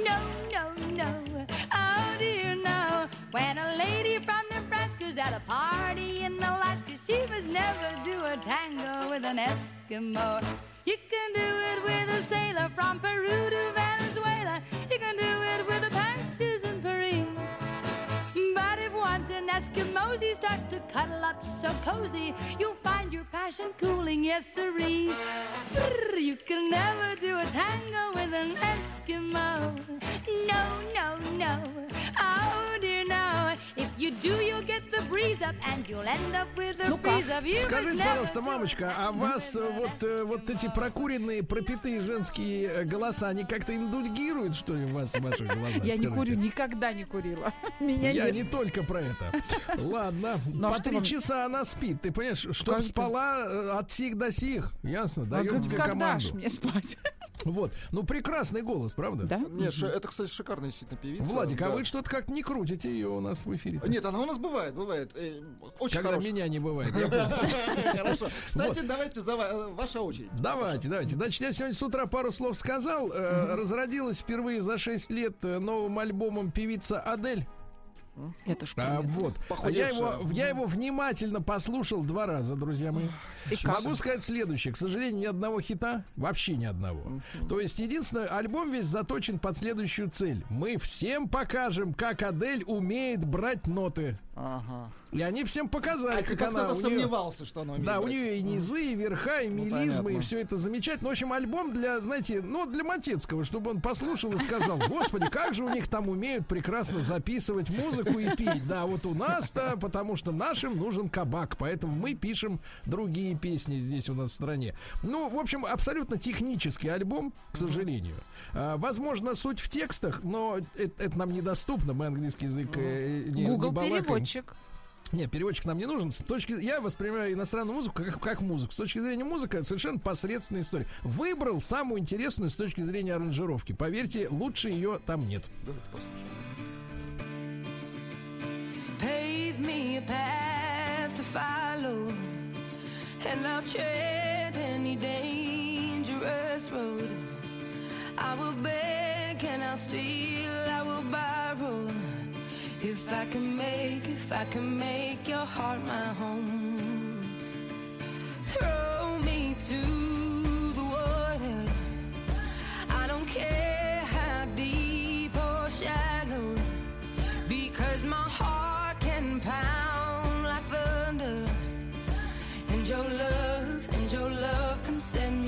No, no, no. Oh dear, no. When a lady from Nebraska's at a party in Alaska, she must never do a tango with an Eskimo. You can do it with a sailor from Peru to Venezuela. You can do it with Paris. But an Eskimosi starts to cuddle up so cozy, you'll find your passion cooling, yes siree. Brr, You can never do a tango with an Eskimo. No, no, no. Oh dear, no. If Ну как? Скажите, пожалуйста, мамочка, а вас вот, э, вот эти прокуренные, пропитые женские э, голоса, они как-то индульгируют, что ли, в вас, в ваших глазах? Я не курю, никогда не курила. Меня Я не только про это. Ладно, ну, а по три часа она спит, ты понимаешь? Чтоб спала э, от сих до сих, ясно? А даю тебе команду. Когда мне спать? Вот. Ну, прекрасный голос, правда? Да? Нет, ш- это, кстати, шикарная действительно певица. Владик, а Да. вы что-то как не крутите ее у нас в эфире? Нет, она у нас бывает, бывает. Э, Очень Когда хорошая. меня не бывает. Хорошо. Кстати, давайте за ва- э, ваша очередь. Давайте, давайте. Значит, я сегодня с утра пару слов сказал. Э, Разродилась впервые за 6 лет новым альбомом певица Адель. Это ж А, вот. Я его, я его внимательно послушал два раза, друзья мои. И как? Могу сказать следующее. К сожалению, ни одного хита. Вообще ни одного. То есть, единственное, альбом весь заточен под следующую цель. Мы всем покажем, как Адель умеет брать ноты. Ага. И они всем показали, А как типа она... кто-то сомневался, что она умеет Да, у нее и низы, и верха, и Ну, мелизмы, и понятно. все это замечательно. В общем, альбом для, знаете, ну, для Матецкого, чтобы он послушал и сказал, господи, как же у них там умеют прекрасно записывать музыку и петь. Да, вот у нас-то, потому что нашим нужен кабак, поэтому мы пишем другие песни здесь у нас в стране. Ну, в общем, абсолютно технический альбом, к сожалению. А, возможно, суть в текстах, но это, это нам недоступно, мы английский язык э, не, не Google балакаем. Переводчик. Нет, переводчик нам не нужен. С точки, я воспринимаю иностранную музыку как, как музыку. С точки зрения музыки это совершенно посредственная история. Выбрал самую интересную с точки зрения аранжировки. Поверьте, лучше ее там нет. pave me a path to follow, and I'll tread any dangerous road. I will beg and I'll steal, I will borrow. If I can make, if I can make your heart my home, throw me to the water. I don't care how deep or shallow, because my heart can pound like thunder, and your love, and your love can send me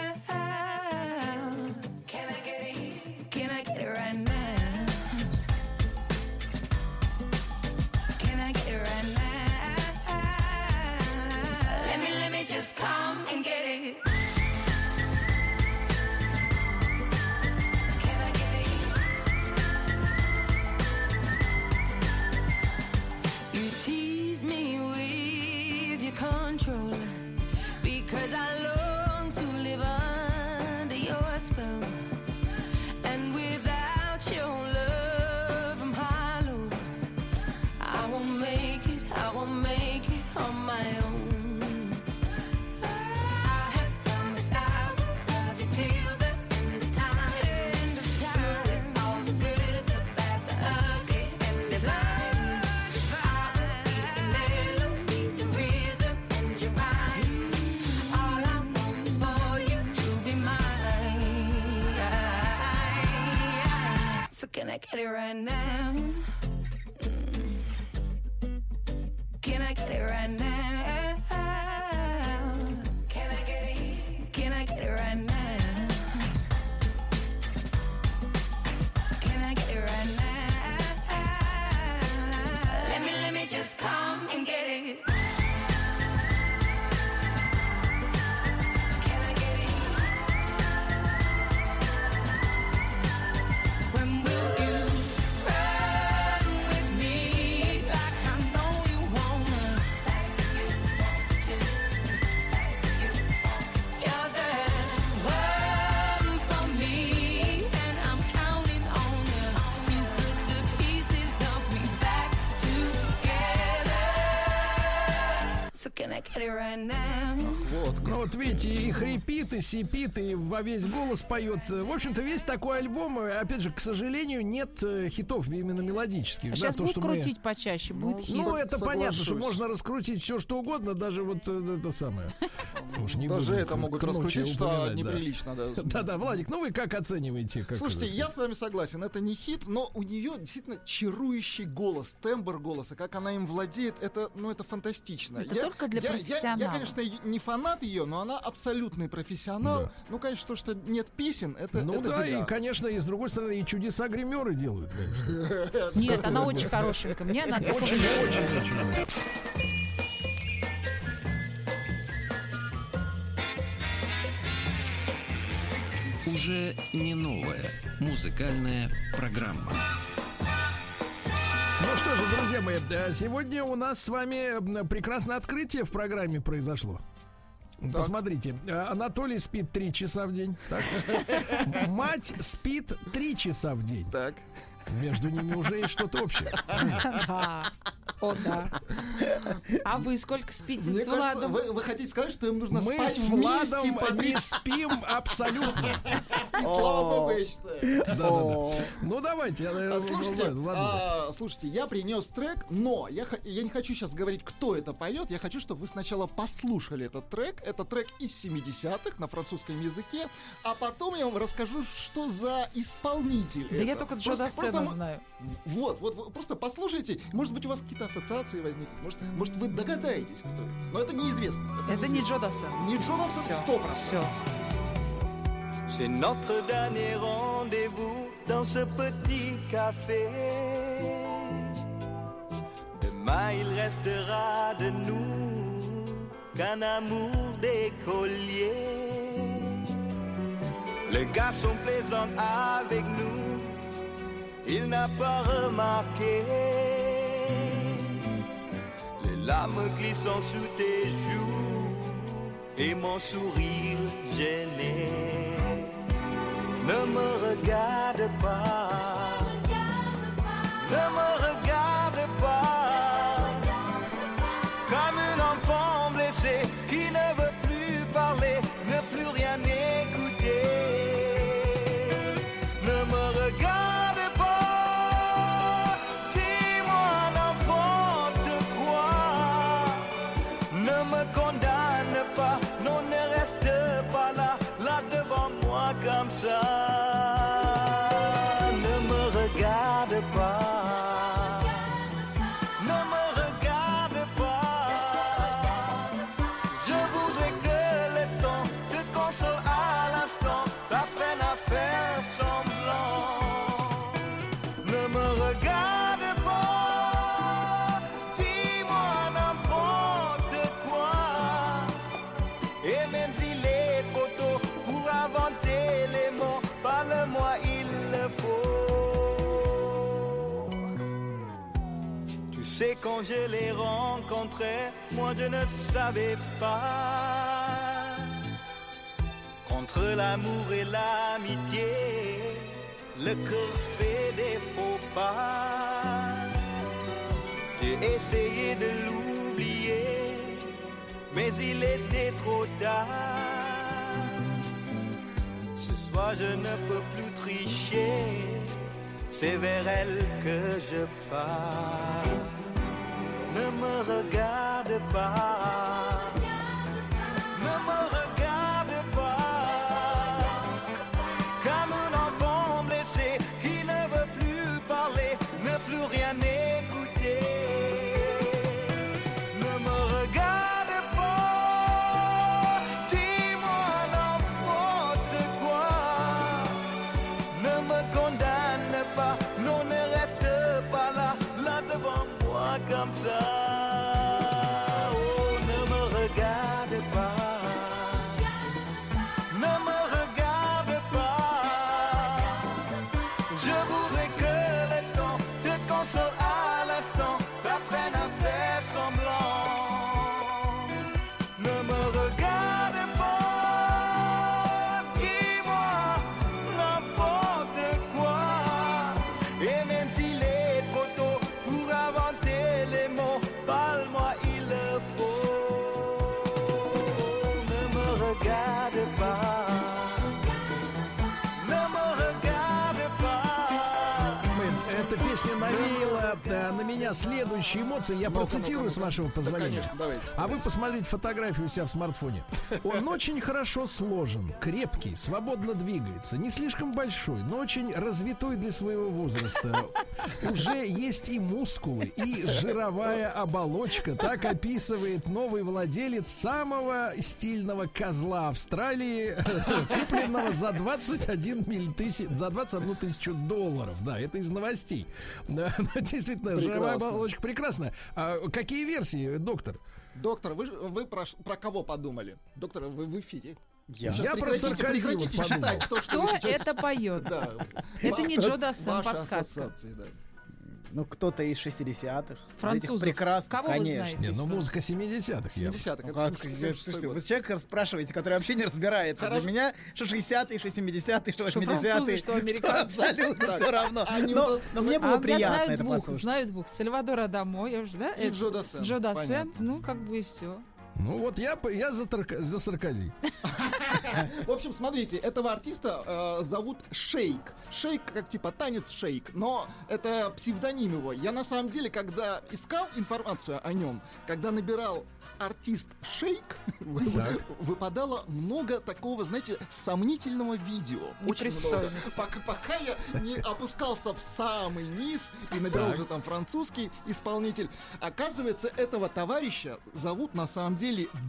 Сипит, и во весь голос поет. В общем-то, весь такой альбом, э, опять же, к сожалению, нет э, хитов именно мелодических. А да, сейчас то, будут что мы- крутить почаще, будет хит. Ну, это понятно, что соглашусь. можно раскрутить все, что угодно, даже вот э, это самое. Уж не Даже будем это могут раскрутить, что неприлично. Да. Да-да, Владик, ну вы как оцениваете? Как Слушайте, я с вами согласен, это не хит, но у нее действительно чарующий голос, тембр голоса, как она им владеет, это, ну, это фантастично. Это я, только для я- я- Я, профессионалов. конечно, не фанат ее, но она абсолютный профессионал. Да. Ну, конечно, то, что нет песен, это, Ну это да, беда. и, конечно, и с другой стороны, и чудеса гримеры делают, конечно. Нет, она очень хорошенькая. Мне она только Уже не новая музыкальная программа. Ну что же, друзья мои, сегодня у нас с вами прекрасное открытие в программе произошло. Посмотрите, э, Анатолий спит три часа в день. Так. Мать спит три часа в день. Так. Между ними уже есть что-то общее. Да. О, да. А вы сколько спите Мне с кажется, Владом? вы, вы хотите сказать, что им нужно Мы спать с вместе Владом по три не спим абсолютно. И слава богу, я считаю. Да-да-да. Ну давайте. э, А, Слушайте, Влад, а, слушайте, я принес трек, но я, х- я не хочу сейчас говорить, кто это поет. Я хочу, чтобы вы сначала послушали этот трек. Это трек из 70-х на французском языке, а потом я вам расскажу, что за исполнитель. Да это. я только Джо Просто- просто м- знаю. Вот, вот, вот, просто послушайте. Может быть, у вас какие-то ассоциации возникнут. Может, может, вы догадаетесь, кто это. Но это неизвестно. Это не Джо Дассен. Не Джо Дассен, Всё, 100%. всё. C'est notre dernier rendez-vous dans ce petit café. Demain il restera de nous qu'un amour d'écolier. Le garçon plaisante avec nous il n'a pas remarqué les larmes glissant sous tes joues et mon sourire gêné. Ne me regarde pas, ne me regarde quand je l'ai rencontré, moi je ne savais pas. Contre l'amour et l'amitié, le cœur fait des faux pas. J'ai essayé de l'oublier, mais il était trop tard. Ce soir je ne peux plus tricher, c'est vers elle que je pars. Ne me regarde pas, меня следующие эмоции. Я Ну-ка, процитирую, ну-ка, с вашего Да, позволения. конечно, давайте. А вы посмотрите фотографию у себя в смартфоне. Он очень хорошо сложен, крепкий, свободно двигается, не слишком большой, но очень развитой для своего возраста. Уже есть и мускулы, и жировая оболочка. Так описывает новый владелец самого стильного козла Австралии, купленного за 21 миль тысяч, за 21 тысячу долларов. Да, это из новостей. Да, Действительно, жировая. Оболочка прекрасная. А какие версии, доктор? Доктор, вы, вы про, про кого подумали? Доктор, вы в эфире. Я. Я про прекратите подумал. читать то, что Кто сейчас- это поет? Да. Это не Джо Дассен, ваши подсказка. ассоциации, да. Ну, кто-то из 60-х. Французов. Прекрасно, Кого вы конечно. знаете? Не, ну музыка 70-х. явно. 70-х. Ну, как, 76 слушайте, год. вы человека спрашиваете, который вообще не разбирается. Хорошо. Для меня что 60-е, что 70-е, что 80-е. французы, что американцы. абсолютно Так, все равно. Но, но мне А было я приятно это двух, послушать. знаю двух. Сальвадора Дамо, я уже, да? И Джо Дассен. Джо Дассен, Понятно. ну, как бы и все. Ну вот я, я за, Тарка- за Саркози. В общем, смотрите, этого артиста э, зовут Шейк. Шейк как типа танец Шейк, но это псевдоним его. Я на самом деле, когда искал информацию о нем, когда набирал артист Шейк, выпадало много такого, знаете, сомнительного видео. Очень много. Пока, пока я не опускался в самый низ и набирал уже там французский исполнитель. Оказывается, этого товарища зовут на самом деле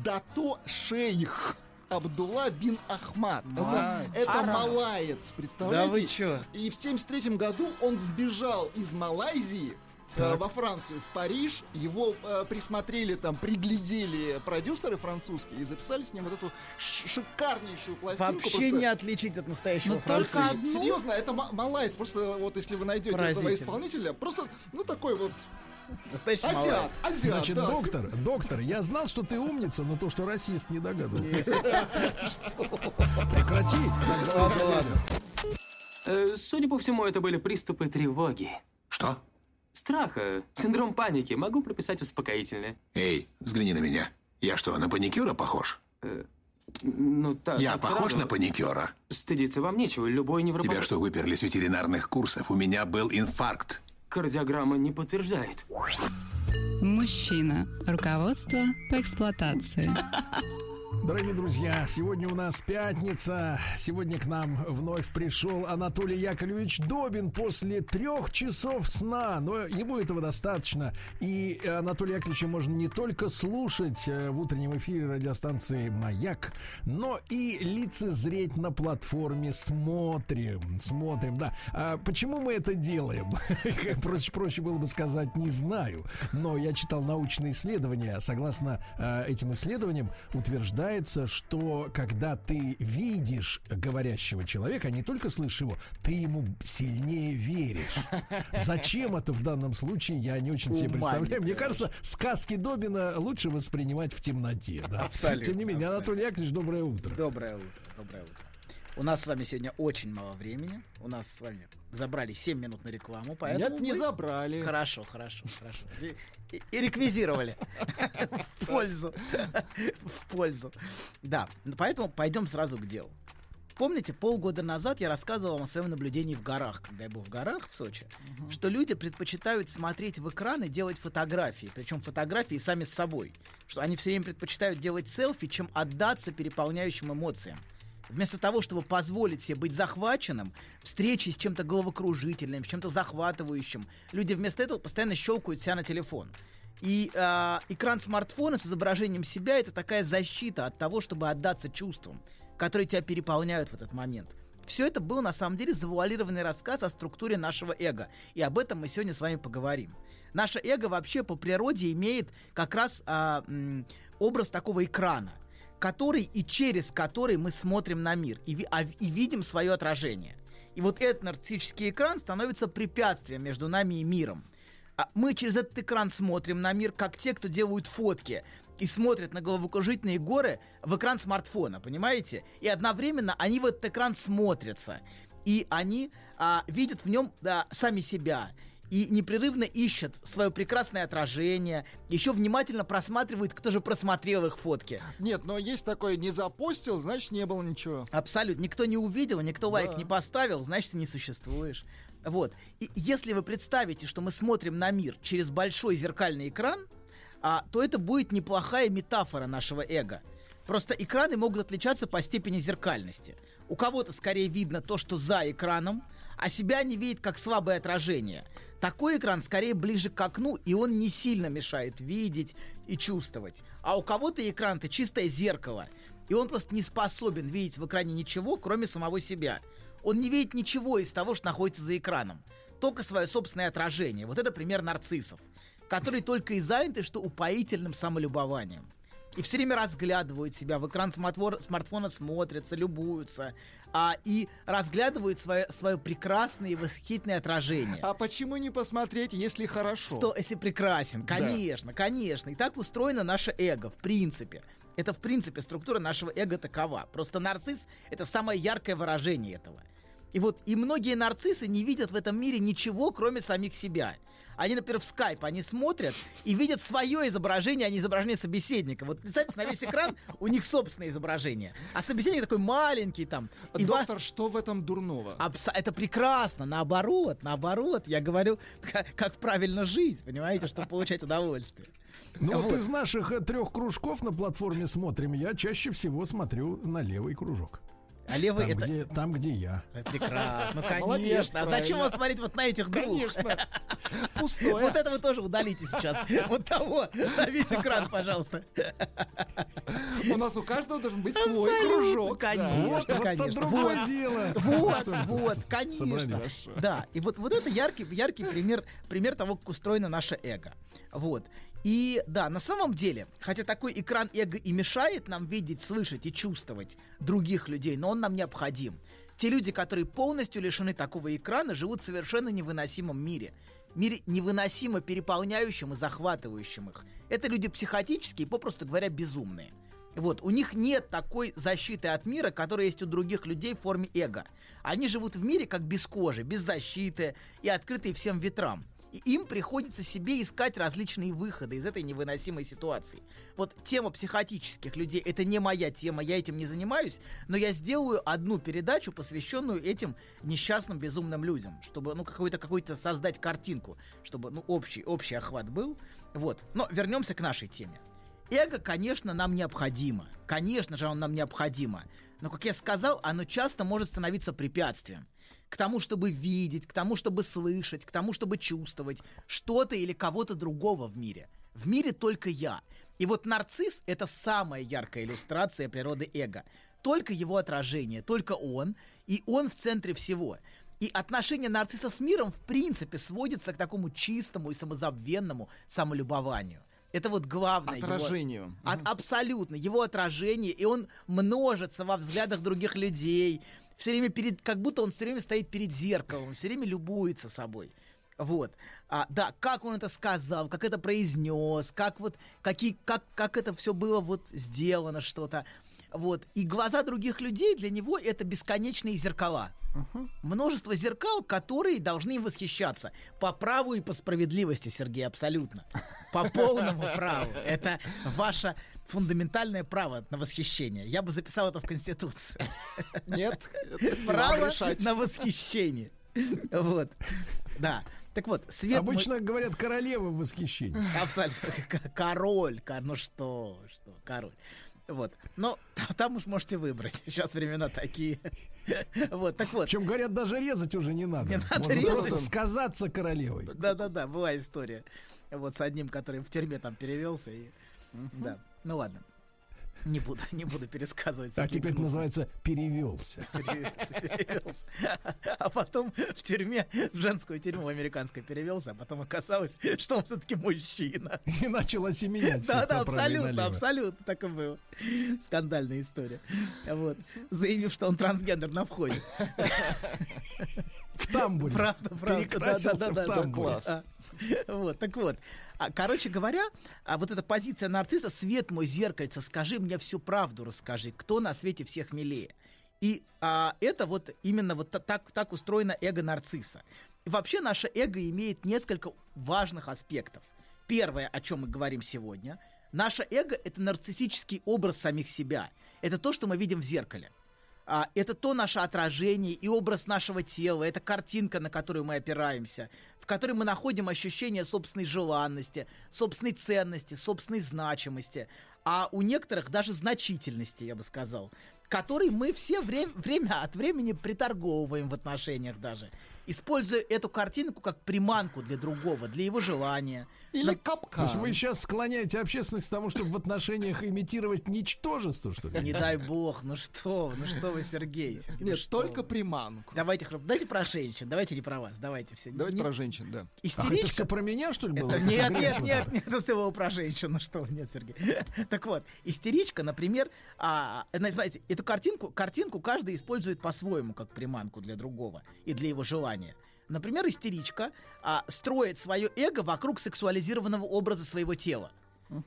Дато Шейх. Абдулла бин Ахмад. Это, Мать. это А. малаец, Да представляете? вы чё? И в 73 году он сбежал из Малайзии э, Так. во Францию, в Париж. Его э, присмотрели там, приглядели продюсеры французские и записали с ним вот эту шикарнейшую пластинку. Вообще Просто- не отличить от настоящего Но только француза. одну? Серьезно, это ма- малайс. Просто вот если вы найдете этого исполнителя, просто, ну такой вот Настоящий азиат, малаец. азиат. Значит, да. доктор, доктор, я знал, что ты умница, но то, что расист, не догадывался. Прекрати. Э, Судя по всему, это были приступы тревоги. Что? Страха, синдром паники. Могу прописать успокоительное. Эй, взгляни на меня. Я что, на паникюра похож? Ну, так, Я так похож сразу. на паникюра? Стыдиться вам нечего. Любой невропатолог... Тебя что, выперли с ветеринарных курсов? У меня был инфаркт. Кардиограмма не подтверждает. Мужчина. Руководство по эксплуатации. Дорогие друзья, сегодня у нас пятница. Сегодня к нам вновь пришел Анатолий Яковлевич Добин после трех часов сна. Но ему этого достаточно. И Анатолия Яковлевича можно не только слушать э, в утреннем эфире радиостанции «Маяк», но и лицезреть на платформе «Смотрим». Смотрим, да. А почему мы это делаем? Проще, проще было бы сказать «не знаю». Но я читал научные исследования. Согласно э, этим исследованиям, утверждается, что когда ты видишь говорящего человека, а не только слышишь его, ты ему сильнее веришь. Зачем это в данном случае, я не очень себе представляю. Мне кажется, сказки Добина лучше воспринимать в темноте. Да. Абсолютно, Тем не менее, Анатолий Яковлевич, доброе утро. Доброе утро, доброе утро. У нас с вами сегодня очень мало времени. У нас с вами забрали 7 минут на рекламу, поэтому... Нет, не мы- забрали. Хорошо, хорошо, хорошо. И, и- реквизировали. В пользу. В пользу. Да, поэтому пойдем сразу к делу. Помните, полгода назад я рассказывал вам о своем наблюдении в горах, когда я был в горах в Сочи, что люди предпочитают смотреть в экран и делать фотографии, причем фотографии сами с собой, что они все время предпочитают делать селфи, чем отдаться переполняющим эмоциям. Вместо того, чтобы позволить себе быть захваченным, встречи с чем-то головокружительным, с чем-то захватывающим, люди вместо этого постоянно щелкают себя на телефон. И а, экран смартфона с изображением себя это такая защита от того, чтобы отдаться чувствам, которые тебя переполняют в этот момент. Все это был на самом деле завуалированный рассказ о структуре нашего эго. И об этом мы сегодня с вами поговорим. Наше эго вообще по природе имеет как раз а, образ такого экрана, который и через который мы смотрим на мир и, а- и видим свое отражение. И вот этот нарциссический экран становится препятствием между нами и миром. А мы через этот экран смотрим на мир, как те, кто делают фотки и смотрят на головокружительные горы в экран смартфона, понимаете? И одновременно они в этот экран смотрятся. И они а, видят в нем да, сами себя. И непрерывно ищут свое прекрасное отражение. Еще внимательно просматривают, кто же просмотрел их фотки. Нет, но есть такое, не запостил, значит не было ничего. Абсолютно. Никто не увидел, никто лайк Да. не поставил, значит, ты не существуешь. Вот. И если вы представите, что мы смотрим на мир через большой зеркальный экран, а, то это будет неплохая метафора нашего эго. Просто экраны могут отличаться по степени зеркальности. У кого-то скорее видно то, что за экраном, а себя не видит как слабое отражение. Такой экран скорее ближе к окну, и он не сильно мешает видеть и чувствовать. А у кого-то экран это чистое зеркало, и он просто не способен видеть в экране ничего, кроме самого себя. Он не видит ничего из того, что находится за экраном. Только свое собственное отражение. Вот это пример нарциссов, которые только и заняты, что упоительным самолюбованием. И все время разглядывают себя, в экран смартфона, смартфона смотрятся, любуются, а, и разглядывают свое, свое прекрасное и восхитительное отражение. А почему не посмотреть, если хорошо? Что, если прекрасен? Да. Конечно, конечно. И так устроено наше эго, в принципе. Это, в принципе, структура нашего эго такова. Просто нарцисс — это самое яркое выражение этого. И вот и многие нарциссы не видят в этом мире ничего, кроме самих себя. Они, например, в скайп, они смотрят и видят свое изображение, а не изображение собеседника. Вот представьте, на весь экран у них собственное изображение. А собеседник такой маленький там. И Доктор, что в этом дурного? Абсо- это прекрасно, наоборот, наоборот. Я говорю, как, правильно жить, понимаете, чтобы получать удовольствие. Ну вот Вот. из наших э, трех кружков на платформе смотрим, я чаще всего смотрю на левый кружок. А левый Там, это... где, там, где я. Э, Прекрасно, ну, Молодец, конечно. А зачем вас смотреть вот на этих двух? Конечно. Пустое. Вот это вы тоже удалите сейчас. Вот того на весь экран, пожалуйста. У нас у каждого должен быть свой кружок. Конечно, Да. Вот, вот конечно. Вот. дело. Вот, вот, конечно. Да, и вот, вот это яркий, яркий пример, пример того, как устроено наше эго. Вот. И да, на самом деле, хотя такой экран эго и мешает нам видеть, слышать и чувствовать других людей, но он нам необходим. Те люди, которые полностью лишены такого экрана, живут в совершенно невыносимом мире. Мире невыносимо переполняющим и захватывающим их. Это люди психотические попросту говоря, безумные. Вот, у них нет такой защиты от мира, которая есть у других людей в форме эго. Они живут в мире как без кожи, без защиты и открытые всем ветрам. И им приходится себе искать различные выходы из этой невыносимой ситуации. Вот тема психотических людей — это не моя тема, я этим не занимаюсь, но я сделаю одну передачу, посвященную этим несчастным безумным людям, чтобы, ну, какую-то какую-то создать картинку, чтобы, ну, общий, общий охват был. Вот. Но вернемся к нашей теме. Эго, конечно, нам необходимо. Конечно же, оно нам необходимо. Но, как я сказал, оно часто может становиться препятствием к тому, чтобы видеть, к тому, чтобы слышать, к тому, чтобы чувствовать что-то или кого-то другого в мире. В мире только я. И вот нарцисс — это самая яркая иллюстрация природы эго. Только его отражение, только он, и он в центре всего. И отношение нарцисса с миром в принципе сводится к такому чистому и самозабвенному самолюбованию. Это вот главное. его- Отражению. от- абсолютно. Его отражение, и он множится во взглядах других людей. Все время перед, как будто он все время стоит перед зеркалом, все время любуется собой. Вот. А, да, как он это сказал, как это произнес, как вот, какие, как, как это все было вот сделано что-то. Вот. И глаза других людей для него это бесконечные зеркала. Множество зеркал, которые должны им восхищаться. По праву и по справедливости, Сергей, абсолютно. По полному праву. Это ваше фундаментальное право на восхищение. Я бы записал это в Конституцию. Нет, Право на восхищение. Вот. Да. Так вот, свет... Обычно говорят королева в восхищении. Абсолютно. Король. ко- Ну что, что, король. Вот. Но та- там уж можете выбрать. Сейчас времена такие. Вот, так вот. Причем, говорят, даже резать уже не надо. Не надо Можно резать. просто сказаться королевой. Да-да-да, была история. Вот с одним, который в тюрьме там перевелся. И... Да. Ну ладно. Не буду, не буду пересказывать. А теперь гнусности. называется перевелся. Перевелся, перевелся. А потом в тюрьме, в женскую тюрьму американскую перевелся, а потом оказалось, что он все-таки мужчина. И начал осеменять. Да, да, абсолютно, абсолютно так и было. Скандальная история. Вот. Заявив, что он трансгендер на входе. В тамбуре. Правда, правда. Перекрасился в тамбуре. Класс. А, Вот, так вот. А, короче говоря, а вот эта позиция нарцисса, свет мой зеркальце, скажи мне всю правду, расскажи, кто на свете всех милее. И а, это вот именно вот та- так, так устроено эго нарцисса. И вообще наше эго имеет несколько важных аспектов. Первое, о чем мы говорим сегодня, наше эго — это нарциссический образ самих себя. Это то, что мы видим в зеркале. А, это то наше отражение и образ нашего тела, это картинка, на которую мы опираемся, в которой мы находим ощущение собственной желанности, собственной ценности, собственной значимости, а у некоторых даже значительности, я бы сказал, который мы все время, время от времени приторговываем в отношениях даже, используя эту картинку как приманку для другого, для его желания. Или То капкан. есть вы сейчас склоняете общественность к тому, чтобы в отношениях имитировать ничтожество, что ли? Не дай бог, ну что ну что вы, Сергей. Сергей, ну Нет, что только вы. приманку. Давайте, давайте про женщин, давайте не про вас, давайте все. Давайте Не- про женщин, да. Ах, это Истеричка. все про меня, что ли, было? Это- нет, нет, нет, нет, это все было про женщину, что вы, нет, Сергей. Так вот, истеричка, например, а, знаете, эту картинку, картинку каждый использует по-своему, как приманку для другого и для его желания. Например, истеричка а, строит свое эго вокруг сексуализированного образа своего тела.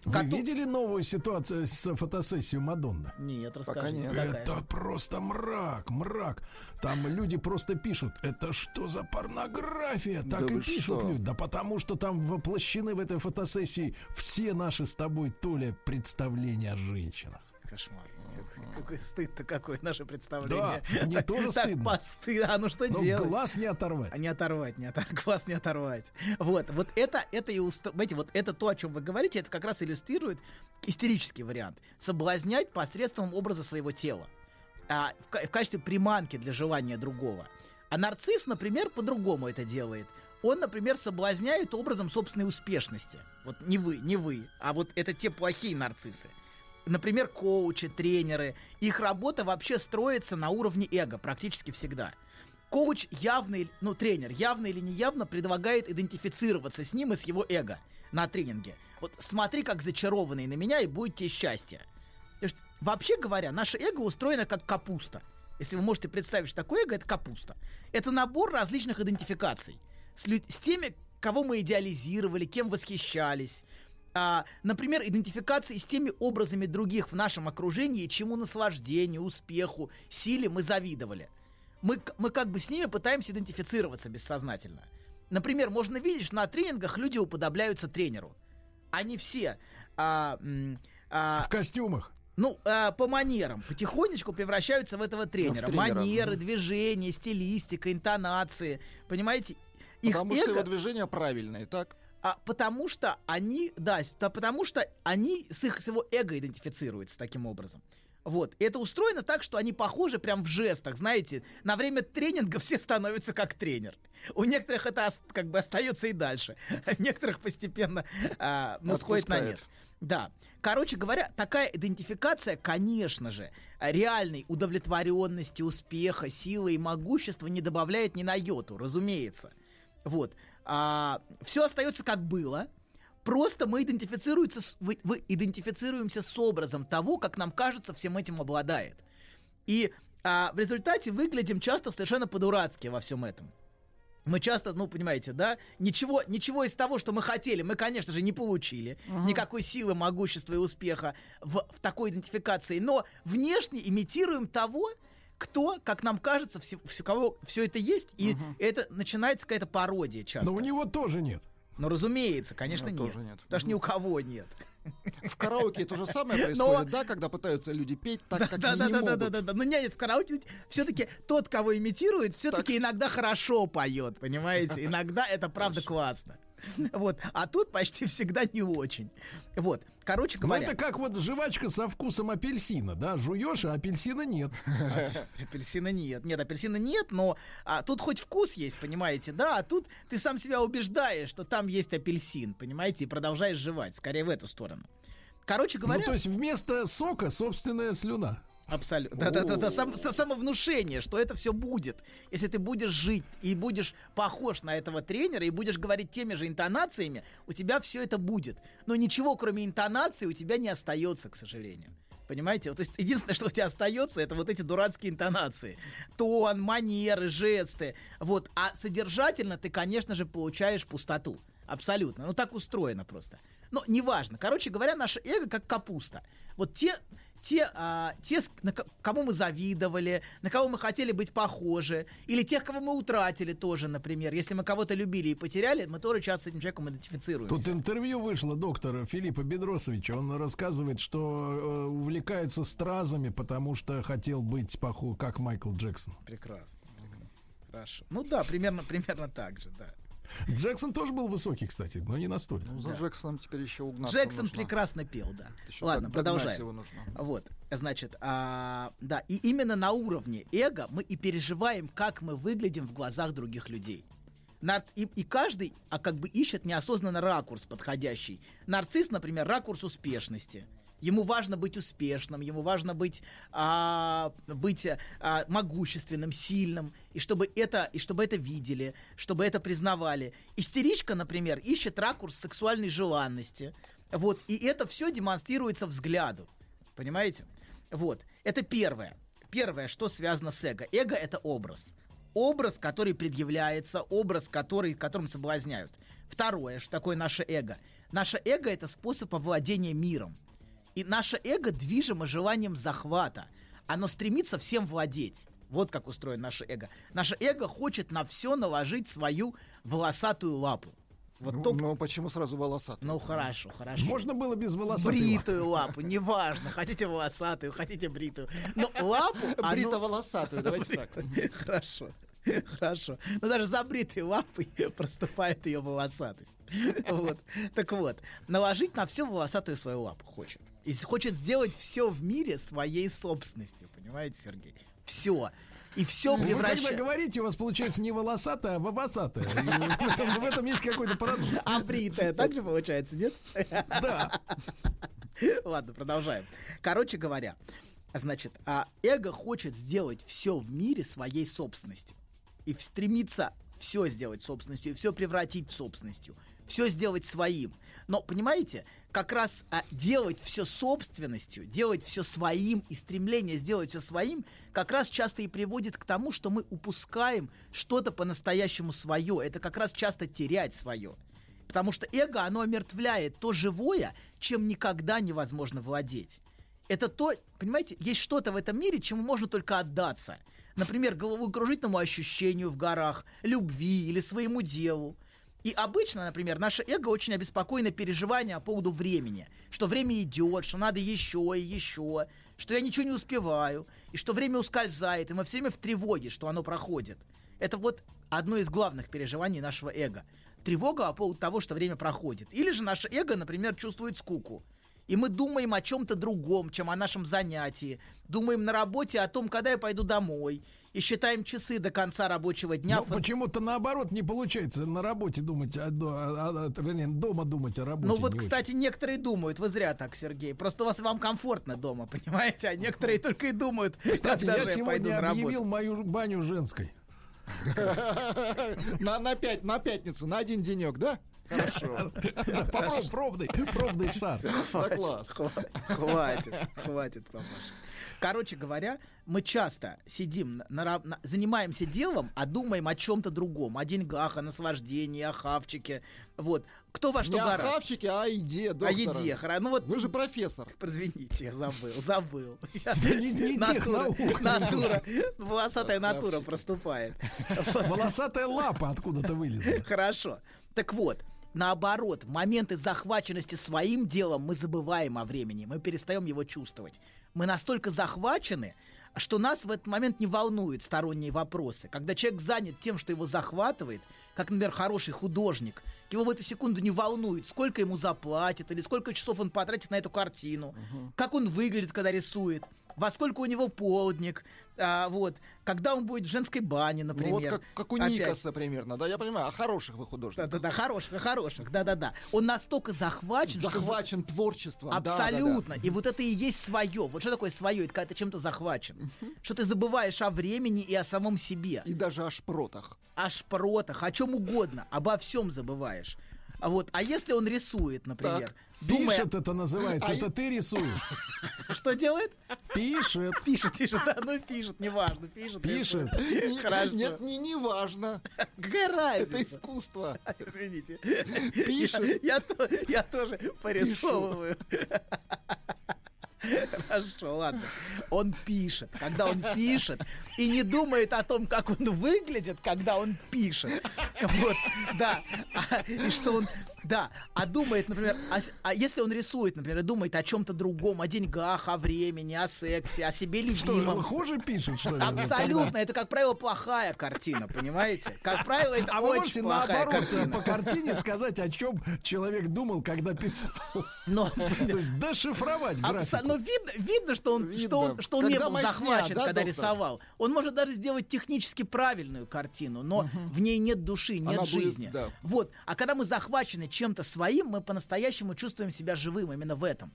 Вы видели новую ситуацию с фотосессией Мадонны? Нет, расскажи. Пока нет. какая? Это просто мрак, мрак. Там люди просто пишут, это что за порнография? Да Так и вы пишут что? люди. Да потому что там воплощены в этой фотосессии все наши с тобой, Толя, представления о женщинах. Кошмар. Какой стыд-то какой, наше представление. Да, мне тоже стыдно. постыдно. А ну что Но делать? глаз не оторвать. А не оторвать, не оторвать, глаз не оторвать. Вот, вот это, это и уст... Знаете, вот это то, о чем вы говорите, это как раз иллюстрирует истерический вариант. Соблазнять посредством образа своего тела. а, в, в качестве приманки для желания другого. А нарцисс, например, по-другому это делает. Он, например, соблазняет образом собственной успешности. Вот не вы, не вы, а вот это те плохие нарциссы. Например, коучи, тренеры. Их работа вообще строится на уровне эго практически всегда. Коуч явно, ну, тренер, явно или неявно предлагает идентифицироваться с ним и с его эго на тренинге. Вот смотри, как зачарованный на меня, и будет тебе счастье. Вообще говоря, наше эго устроено как капуста. Если вы можете представить, что такое эго, это капуста. Это набор различных идентификаций. С, лю- с теми, кого мы идеализировали, кем восхищались. А, например, идентификации с теми образами других в нашем окружении, чему наслаждению, успеху, силе мы завидовали. Мы, мы как бы с ними пытаемся идентифицироваться бессознательно. Например, можно видеть, что на тренингах люди уподобляются тренеру. Они все а, а, В костюмах. ну, а, по манерам потихонечку превращаются в этого тренера. тренера, Манеры, мгм. движения, стилистика, интонации. Понимаете? Их Потому что эго- его движения правильные, так? А, потому что они, да, потому что они с их с его эго идентифицируются таким образом. Вот. Это устроено так, что они похожи прям в жестах, знаете. На время тренинга все становятся как тренер. У некоторых это как бы остается и дальше. А некоторых постепенно а, ну, сходит на нет. Да. Короче говоря, такая идентификация, конечно же, реальной удовлетворенности, успеха, силы и могущества не добавляет ни на йоту, разумеется. Вот. Все остается как было. Просто мы идентифицируемся с, вы- вы- идентифицируемся с образом того, как нам кажется, всем этим обладает. И а, в результате выглядим часто совершенно по-дурацки во всем этом. Мы часто, ну, понимаете, да, ничего, ничего из того, что мы хотели, мы, конечно же, не получили. Никакой силы, могущества и успеха в, в такой идентификации. Но внешне имитируем того, кто, как нам кажется, все, все, кого все это есть, и это начинается какая-то пародия часто. Но у него тоже нет. Ну, разумеется, конечно, нет. тоже нет. Даже ни у кого нет. В караоке то же самое Но- происходит, да, когда пытаются люди петь так, как да, они да, не да, да, могут. да, да, да. Но нет, в караоке все-таки тот, кого имитирует, все-таки иногда хорошо поет, понимаете? Иногда это правда классно. Вот. А тут почти всегда не очень. Вот. Короче Ну, говоря. это как вот жвачка со вкусом апельсина, да? Жуешь, а апельсина нет. Апельсина нет. Нет, апельсина нет, но а, тут хоть вкус есть, понимаете, да? А тут ты сам себя убеждаешь, что там есть апельсин, понимаете, и продолжаешь жевать. Скорее в эту сторону. Короче говоря... Ну, то есть вместо сока собственная слюна. Абсолютно. Да-да-да, сам, со- самовнушение, что это все будет. Если ты будешь жить и будешь похож на этого тренера и будешь говорить теми же интонациями, у тебя все это будет. Но ничего, кроме интонации, у тебя не остается, к сожалению. Понимаете? Вот, то есть единственное, что у тебя остается, это вот эти дурацкие интонации. Тон, манеры, жесты. Вот. А содержательно ты, конечно же, получаешь пустоту. Абсолютно. Ну так устроено просто. Но неважно. Короче говоря, наше эго как капуста. Вот те, те, а, те на ко- кому мы завидовали, на кого мы хотели быть похожи, или тех, кого мы утратили тоже, например. Если мы кого-то любили и потеряли, мы тоже часто с этим человеком идентифицируемся. Тут интервью вышло доктора Филиппа Бедросовича. Он рассказывает, что э, увлекается стразами, потому что хотел быть похож, как Майкл Джексон. Прекрасно. Хорошо. Ну да, примерно, примерно так же, да. Джексон тоже был высокий, кстати, но не настолько. Ну, за Джексоном теперь еще угнаться Джексон нужно. прекрасно пел, да. Еще Ладно, продолжаем. его нужно. Вот, значит, а, да, и именно на уровне эго мы и переживаем, как мы выглядим в глазах других людей. Нар- и, и каждый, а как бы ищет неосознанно ракурс подходящий. Нарцисс, например, ракурс успешности. Ему важно быть успешным, ему важно быть, а, быть а, могущественным, сильным, и чтобы, это, и чтобы это видели, чтобы это признавали. Истеричка, например, ищет ракурс сексуальной желанности. Вот, и это все демонстрируется взгляду. Понимаете? Вот. Это первое. Первое, что связано с эго. Эго — это образ. Образ, который предъявляется, образ, который, которым соблазняют. Второе, что такое наше эго. Наше эго — это способ овладения миром. И наше эго движимо желанием захвата. Оно стремится всем владеть. Вот как устроено наше эго. Наше эго хочет на все наложить свою волосатую лапу. Вот Ну, только- ну, почему сразу волосатый? Ну хорошо, хорошо. Можно было без волосатой Бритую лапу, неважно. Хотите волосатую, хотите бритую. Но лапу... Брито-волосатую, давайте так. Хорошо. Хорошо. Но даже забритой лапой проступает ее волосатость. Вот. Так вот, наложить на все волосатую свою лапу хочет. И хочет сделать все в мире своей собственностью. Понимаете, Сергей? Все. И все Ну, Вы когда говорите, у вас получается не волосатая, а В этом, в этом есть какой-то парадокс. А бритая также получается, нет? Да. Ладно, продолжаем. Короче говоря, значит, а эго хочет сделать все в мире своей собственностью. И стремится все сделать собственностью, и все превратить собственностью, все сделать своим. Но, понимаете, как раз а, делать все собственностью, делать все своим и стремление сделать все своим, как раз часто и приводит к тому, что мы упускаем что-то по-настоящему свое. Это как раз часто терять свое. Потому что эго, оно омертвляет то живое, чем никогда невозможно владеть. Это то, понимаете, есть что-то в этом мире, чему можно только отдаться. Например, головокружительному ощущению в горах, любви или своему делу. И обычно, например, наше эго очень обеспокоено переживанием по поводу времени. Что время идет, что надо еще и еще, что я ничего не успеваю, и что время ускользает, и мы все время в тревоге, что оно проходит. Это вот одно из главных переживаний нашего эго. Тревога по поводу того, что время проходит. Или же наше эго, например, чувствует скуку. И мы думаем о чем-то другом, чем о нашем занятии. Думаем на работе о том, когда я пойду домой. И считаем часы до конца рабочего дня. Но почему-то наоборот не получается на работе думать, о, до- о- о- вернее, дома думать о работе. Ну вот, не очень. кстати, некоторые думают, вы зря так, Сергей. Просто у вас вам комфортно дома, понимаете? А некоторые только и думают, Кстати, когда я же я пойду сегодня на объявил работу. мою баню женской. На, на, пять, на пятницу, на один денек, да? Хорошо. Попробуй, пробный, пробный шар. Класс. Хватит, хватит, папаша. Короче говоря, мы часто сидим, на, на- занимаемся делом, а думаем о чем-то другом, о деньгах, о наслаждении, о хавчике. Вот. Кто во что Не о гораст. хавчике, а о еде, О доктор. еде, хоро- ну вот. Вы же профессор. Извините, я забыл, забыл. Да не- не тех Натура, наук. натура, волосатая натура проступает. Волосатая лапа откуда-то вылезла. Хорошо. Так вот, наоборот, в моменты захваченности своим делом мы забываем о времени, мы перестаем его чувствовать. Мы настолько захвачены, что нас в этот момент не волнуют сторонние вопросы. Когда человек занят тем, что его захватывает, как, например, хороший художник, его в эту секунду не волнует, сколько ему заплатят или сколько часов он потратит на эту картину, как он выглядит, когда рисует, во сколько у него полдник, а, вот, когда он будет в женской бане, Ну, например. вот как, как у Опять. Никаса примерно, да, я понимаю, а хороших вы художников. Да-да-да, хороших, хороших, да-да-да. Он настолько захвачен, что за- Захвачен творчеством. да, да, да. Абсолютно. И вот это и есть свое. Вот что такое свое? Это когда ты чем-то захвачен. Что ты забываешь о времени и о самом себе. И даже о шпротах. О шпротах, о чем угодно. Обо всем забываешь. А вот, а если он рисует, например, думая- Пишет это называется. А Это и- ты рисуешь. Что делает? Пишет. Пишет, пишет, да, ну пишет, неважно, пишет. Пишет. Хорошо. Нет, не, не важно. Какая разница? Это искусство. Извините. Пишет. Я, я я тоже порисовываю. Хорошо, ладно. Он пишет. Когда он пишет и не думает о том, как он выглядит, когда он пишет. Вот, да. А, и что он... Да, а думает, например, о с- а если он рисует, например, и думает о чем-то другом, о деньгах, о времени, о сексе, о себе Что, любимом. хуже пишет, что ли? Абсолютно, это, как правило, плохая картина, понимаете? Как правило, это А вы очень можете плохая наоборот картина. по картине сказать, о чем человек думал, когда писал. Но, То есть дешифровать Абсо- графику. но видно, видно, что он, Видно. что он, что он не был захвачен, да, когда доктор? рисовал. Он может даже сделать технически правильную картину, но в ней нет души, нет Она будет, жизни. да. Вот. А когда мы захвачены чем-то своим, мы по-настоящему чувствуем себя живым именно в этом.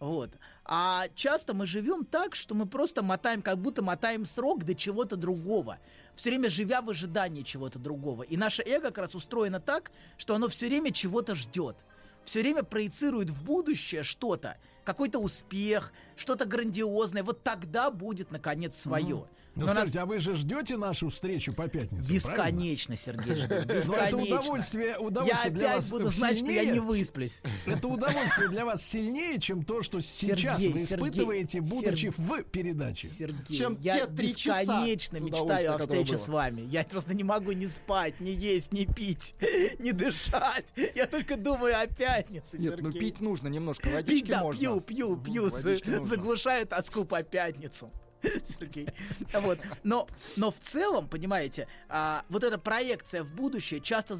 Вот. А часто мы живем так, что мы просто мотаем, как будто мотаем срок до чего-то другого. Все время живя в ожидании чего-то другого. И наше эго как раз устроено так, что оно все время чего-то ждет. Все время проецирует в будущее что-то, какой-то успех, что-то грандиозное. Вот тогда будет, наконец, свое. Ну, Но нас скажите, а вы же ждете нашу встречу по пятницам, бесконечно, Сергей, жду. Ну, это удовольствие, удовольствие Я для опять вас буду знать, что я не высплюсь. Это удовольствие для вас сильнее, чем то, что сейчас Сергей, вы Сергей, испытываете, будучи Сер- в передаче. Сергей, Чем я те три часа бесконечно мечтаю о встрече было. с вами. Я просто не могу ни спать, ни есть, ни пить, ни дышать. Я только думаю о пятнице, Нет, ну Сергей. пить нужно немножко, Пить, водички да, можно. пью, пью, пью, Водички за- нужно. заглушаю тоску по пятницам. Сергей. Вот. Но, но в целом, понимаете, а, вот эта проекция в будущее часто,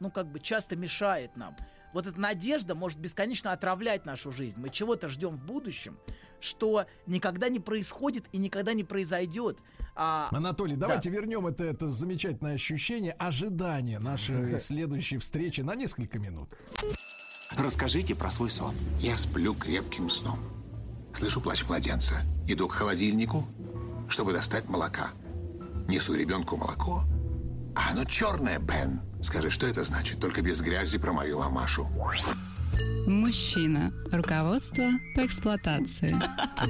ну как бы часто мешает нам. Вот эта надежда может бесконечно отравлять нашу жизнь. Мы чего-то ждем в будущем, что никогда не происходит и никогда не произойдет. А, Анатолий, да. давайте вернем это, это замечательное ощущение ожидания нашей следующей встречи на несколько минут. Расскажите про свой сон. Я сплю крепким сном. Слышу плач младенца. Иду к холодильнику, чтобы достать молока. Несу ребенку молоко. А оно черное, Бен. Скажи, что это значит? Только без грязи про мою мамашу. Мужчина. Руководство по эксплуатации.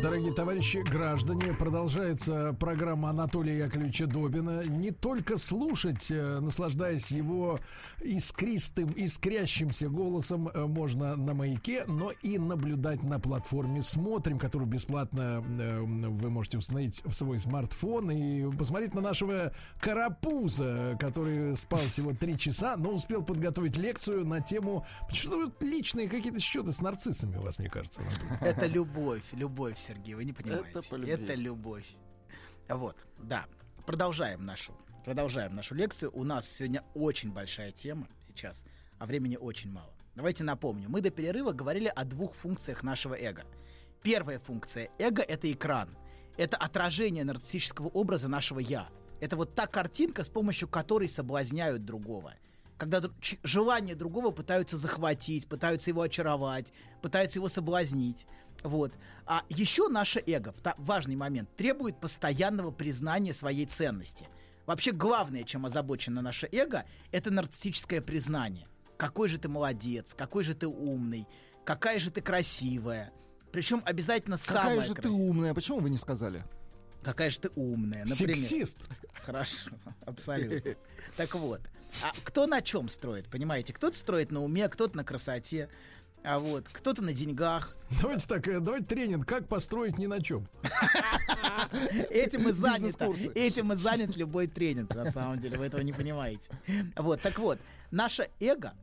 Дорогие товарищи граждане, продолжается программа Анатолия Яковлевича Добина. Не только слушать, э, наслаждаясь его искристым, искрящимся голосом, э, можно на маяке, но и наблюдать на платформе «Смотрим», которую бесплатно э, вы можете установить в свой смартфон и посмотреть на нашего карапуза, который спал всего три часа, но успел подготовить лекцию на тему что вот личные какие-то счеты с нарциссами у вас, мне кажется. Это любовь, любовь, Сергей, вы не понимаете. Это любовь. Вот, да. Продолжаем нашу, продолжаем нашу лекцию. У нас сегодня очень большая тема сейчас, а времени очень мало. Давайте напомню. Мы до перерыва говорили о двух функциях нашего эго. Первая функция эго — это экран. Это отражение нарциссического образа нашего «я». Это вот та картинка, с помощью которой соблазняют другого. Когда желание другого пытаются захватить, пытаются его очаровать, пытаются его соблазнить. Вот. А еще наше эго, важный момент, требует постоянного признания своей ценности. Вообще главное, чем озабочено наше эго, это нарциссическое признание. Какой же ты молодец, какой же ты умный, какая же ты красивая. Причем обязательно Какая самая же ты красивая. умная, почему вы не сказали? Какая же ты умная. Например. Сексист. Хорошо, абсолютно. Так вот, а кто на чем строит, понимаете? Кто-то строит на уме, кто-то на красоте, а вот кто-то на деньгах. Давайте так, э, давайте тренинг, как построить ни на чем. Этим и занят, этим и занят любой тренинг, на самом деле, вы этого не понимаете. Вот, так вот, наше эго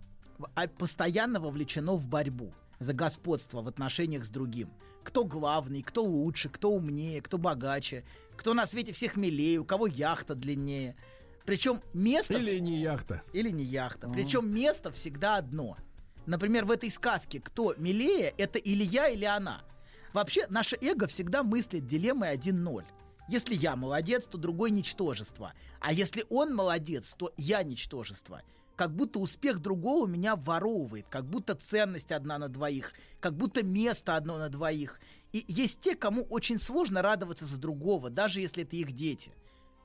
а, постоянно вовлечено в борьбу за господство в отношениях с другим. Кто главный, кто лучше, кто умнее, кто богаче, кто на свете всех милее, у кого яхта длиннее. Причем место... Или не яхта. Или не яхта. Причем место всегда одно. Например, в этой сказке кто милее, это или я, или она. Вообще, наше эго всегда мыслит дилеммой 1-0. Если я молодец, то другой ничтожество. А если он молодец, то я ничтожество. Как будто успех другого меня воровывает, как будто ценность одна на двоих, как будто место одно на двоих. И есть те, кому очень сложно радоваться за другого, даже если это их дети.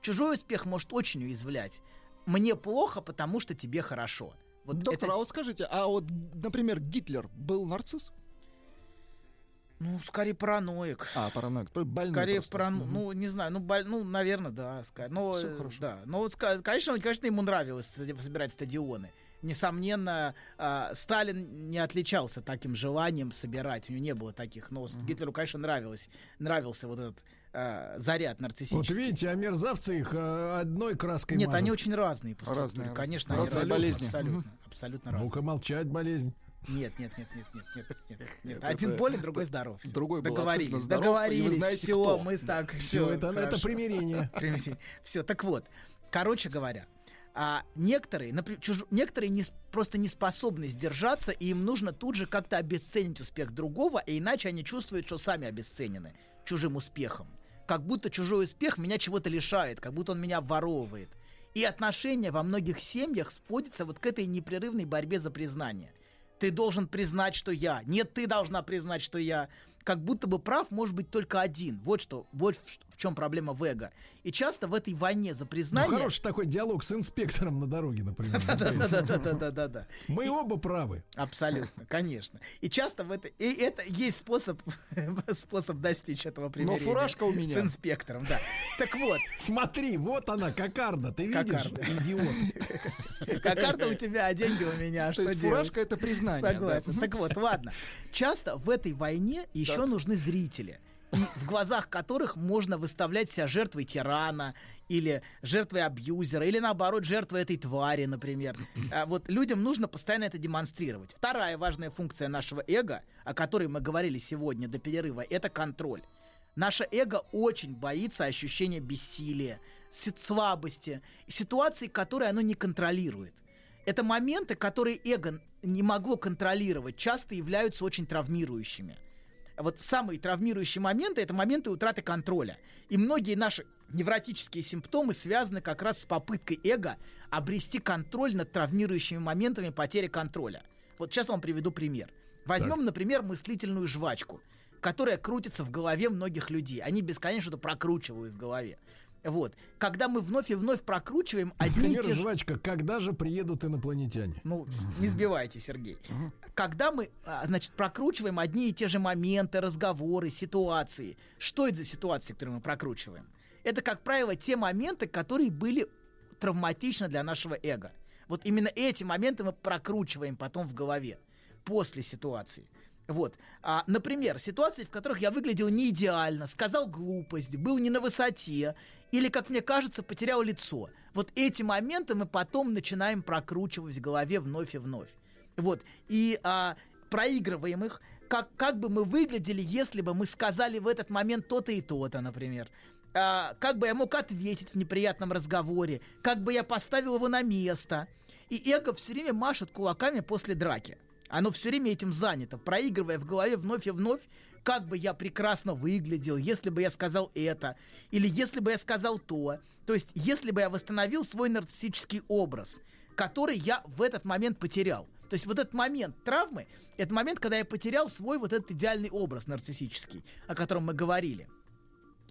Чужой успех может очень уязвлять. Мне плохо, потому что тебе хорошо. Вот Доктор, это- а вот скажите, а вот, например, Гитлер был нарцисс? Ну, скорее параноик. А, параноик. Больной Скорее парано... Мгм. Ну, не знаю, ну, боль... ну наверное, да. ска- Но, Всё э, хорошо. да. Но, вот, конечно, он- конечно, ему нравилось собирать стадионы. Несомненно, а, Сталин не отличался таким желанием собирать. У него не было таких. Но с- Гитлеру, конечно, нравилось, нравился вот этот а, заряд Вот нарциссический. видите, а мерзавцы их э, одной краской Нет, мажут. они очень разные по структуре. Разные, Конечно, разные. они Разные болезни. Абсолютно, Мгм. абсолютно разные. Ну-ка молчать, болезнь. Нет, нет, нет, нет, нет, нет, нет, нет. Нет, Один это- болен, другой здоров. Всё. другой был договорились, здоров, договорились. знаете, все, кто. мы так. Всё, это- это примирение. Все, так вот, короче говоря, а некоторые, например, чуж- некоторые не, просто не способны сдержаться, и им нужно тут же как-то обесценить успех другого, и иначе они чувствуют, что сами обесценены чужим успехом. Как будто чужой успех меня чего-то лишает, как будто он меня воровывает. И отношения во многих семьях сводятся вот к этой непрерывной борьбе за признание. Ты должен признать, что я. Нет, ты должна признать, что я. Как будто бы прав может быть только один. Вот что, вот в, в чем проблема в эго. И часто в этой войне за Ну, признание... хороший такой диалог с инспектором на дороге, например. Да-да-да-да-да-да. Мы оба правы. Абсолютно, конечно. И часто в это... И это есть способ, способ достичь этого примирения. фуражка у меня. С инспектором, да. Так вот. Смотри, вот она, кокарда, ты видишь? Идиот. Кокарда у тебя, а деньги у меня. То Что делать? фуражка это признание. Согласен. Так вот, ладно. Часто в этой войне еще Так. нужны зрители. И в глазах которых можно выставлять себя жертвой тирана, или жертвой абьюзера, или наоборот, жертвой этой твари, например. А вот людям нужно постоянно это демонстрировать. Вторая важная функция нашего эго, о которой мы говорили сегодня до перерыва, это контроль. Наше эго очень боится ощущения бессилия, си- слабости, ситуации, которые оно не контролирует. Это моменты, которые эго не могло контролировать, часто являются очень травмирующими. Вот самые травмирующие моменты это моменты утраты контроля. И многие наши невротические симптомы связаны как раз с попыткой эго обрести контроль над травмирующими моментами потери контроля. Вот сейчас вам приведу пример. Возьмем, Так. например, мыслительную жвачку, которая крутится в голове многих людей. Они бесконечно это прокручивают в голове. Вот. Когда мы вновь и вновь прокручиваем одни и Например, те же... жвачка, когда же приедут инопланетяне? Ну, не сбивайте, Сергей. Когда мы, а, значит, прокручиваем одни и те же моменты, разговоры, ситуации. Что это за ситуации, которые мы прокручиваем? Это, как правило, те моменты, которые были травматичны для нашего эго. Вот именно эти моменты мы прокручиваем потом в голове после ситуации. Вот. А, например, ситуации, в которых я выглядел не идеально, сказал глупость, был не на высоте, или, как мне кажется, потерял лицо. Вот эти моменты мы потом начинаем прокручивать в голове вновь и вновь. Вот. И а, проигрываем их, как, как бы мы выглядели, если бы мы сказали в этот момент то-то и то-то, например. А, как бы я мог ответить в неприятном разговоре, как бы я поставил его на место. И эго все время машет кулаками после драки. Оно все время этим занято, проигрывая в голове вновь и вновь, как бы я прекрасно выглядел, если бы я сказал это, или если бы я сказал то. То есть, если бы я восстановил свой нарциссический образ, который я в этот момент потерял. То есть вот этот момент травмы, это момент, когда я потерял свой вот этот идеальный образ нарциссический, о котором мы говорили.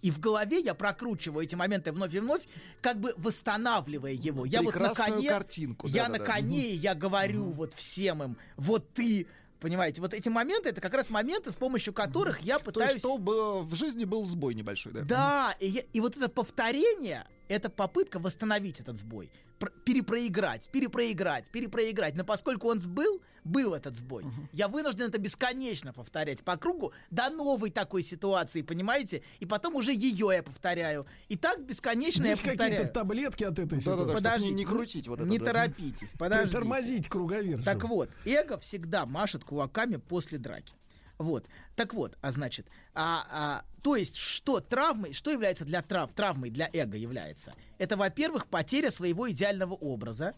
И в голове я прокручиваю эти моменты вновь и вновь, как бы восстанавливая его. Я вот на коне, картинку, я на да-да-да. коне, и я говорю вот всем им, вот ты, понимаете, вот эти моменты, это как раз моменты, с помощью которых я То пытаюсь... есть, чтобы в жизни был сбой небольшой, да? Да, и, я- и вот это повторение, это попытка восстановить этот сбой, пр- перепроиграть, перепроиграть, перепроиграть. Но поскольку он сбыл, был этот сбой, я вынужден это бесконечно повторять по кругу до новой такой ситуации, понимаете? И потом уже ее я повторяю. И так бесконечно Есть я повторяю. какие-то таблетки от этой Да-да-да, ситуации? чтоб не- Подождите, не ну, крутить вот это, Не да. торопитесь, подождите. Тормозить круговер. Так вот, эго всегда машет кулаками после драки. Вот. Так вот, а значит, а, а, то есть, что травмой, что является для трав, травмой для эго является? Это, во-первых, потеря своего идеального образа.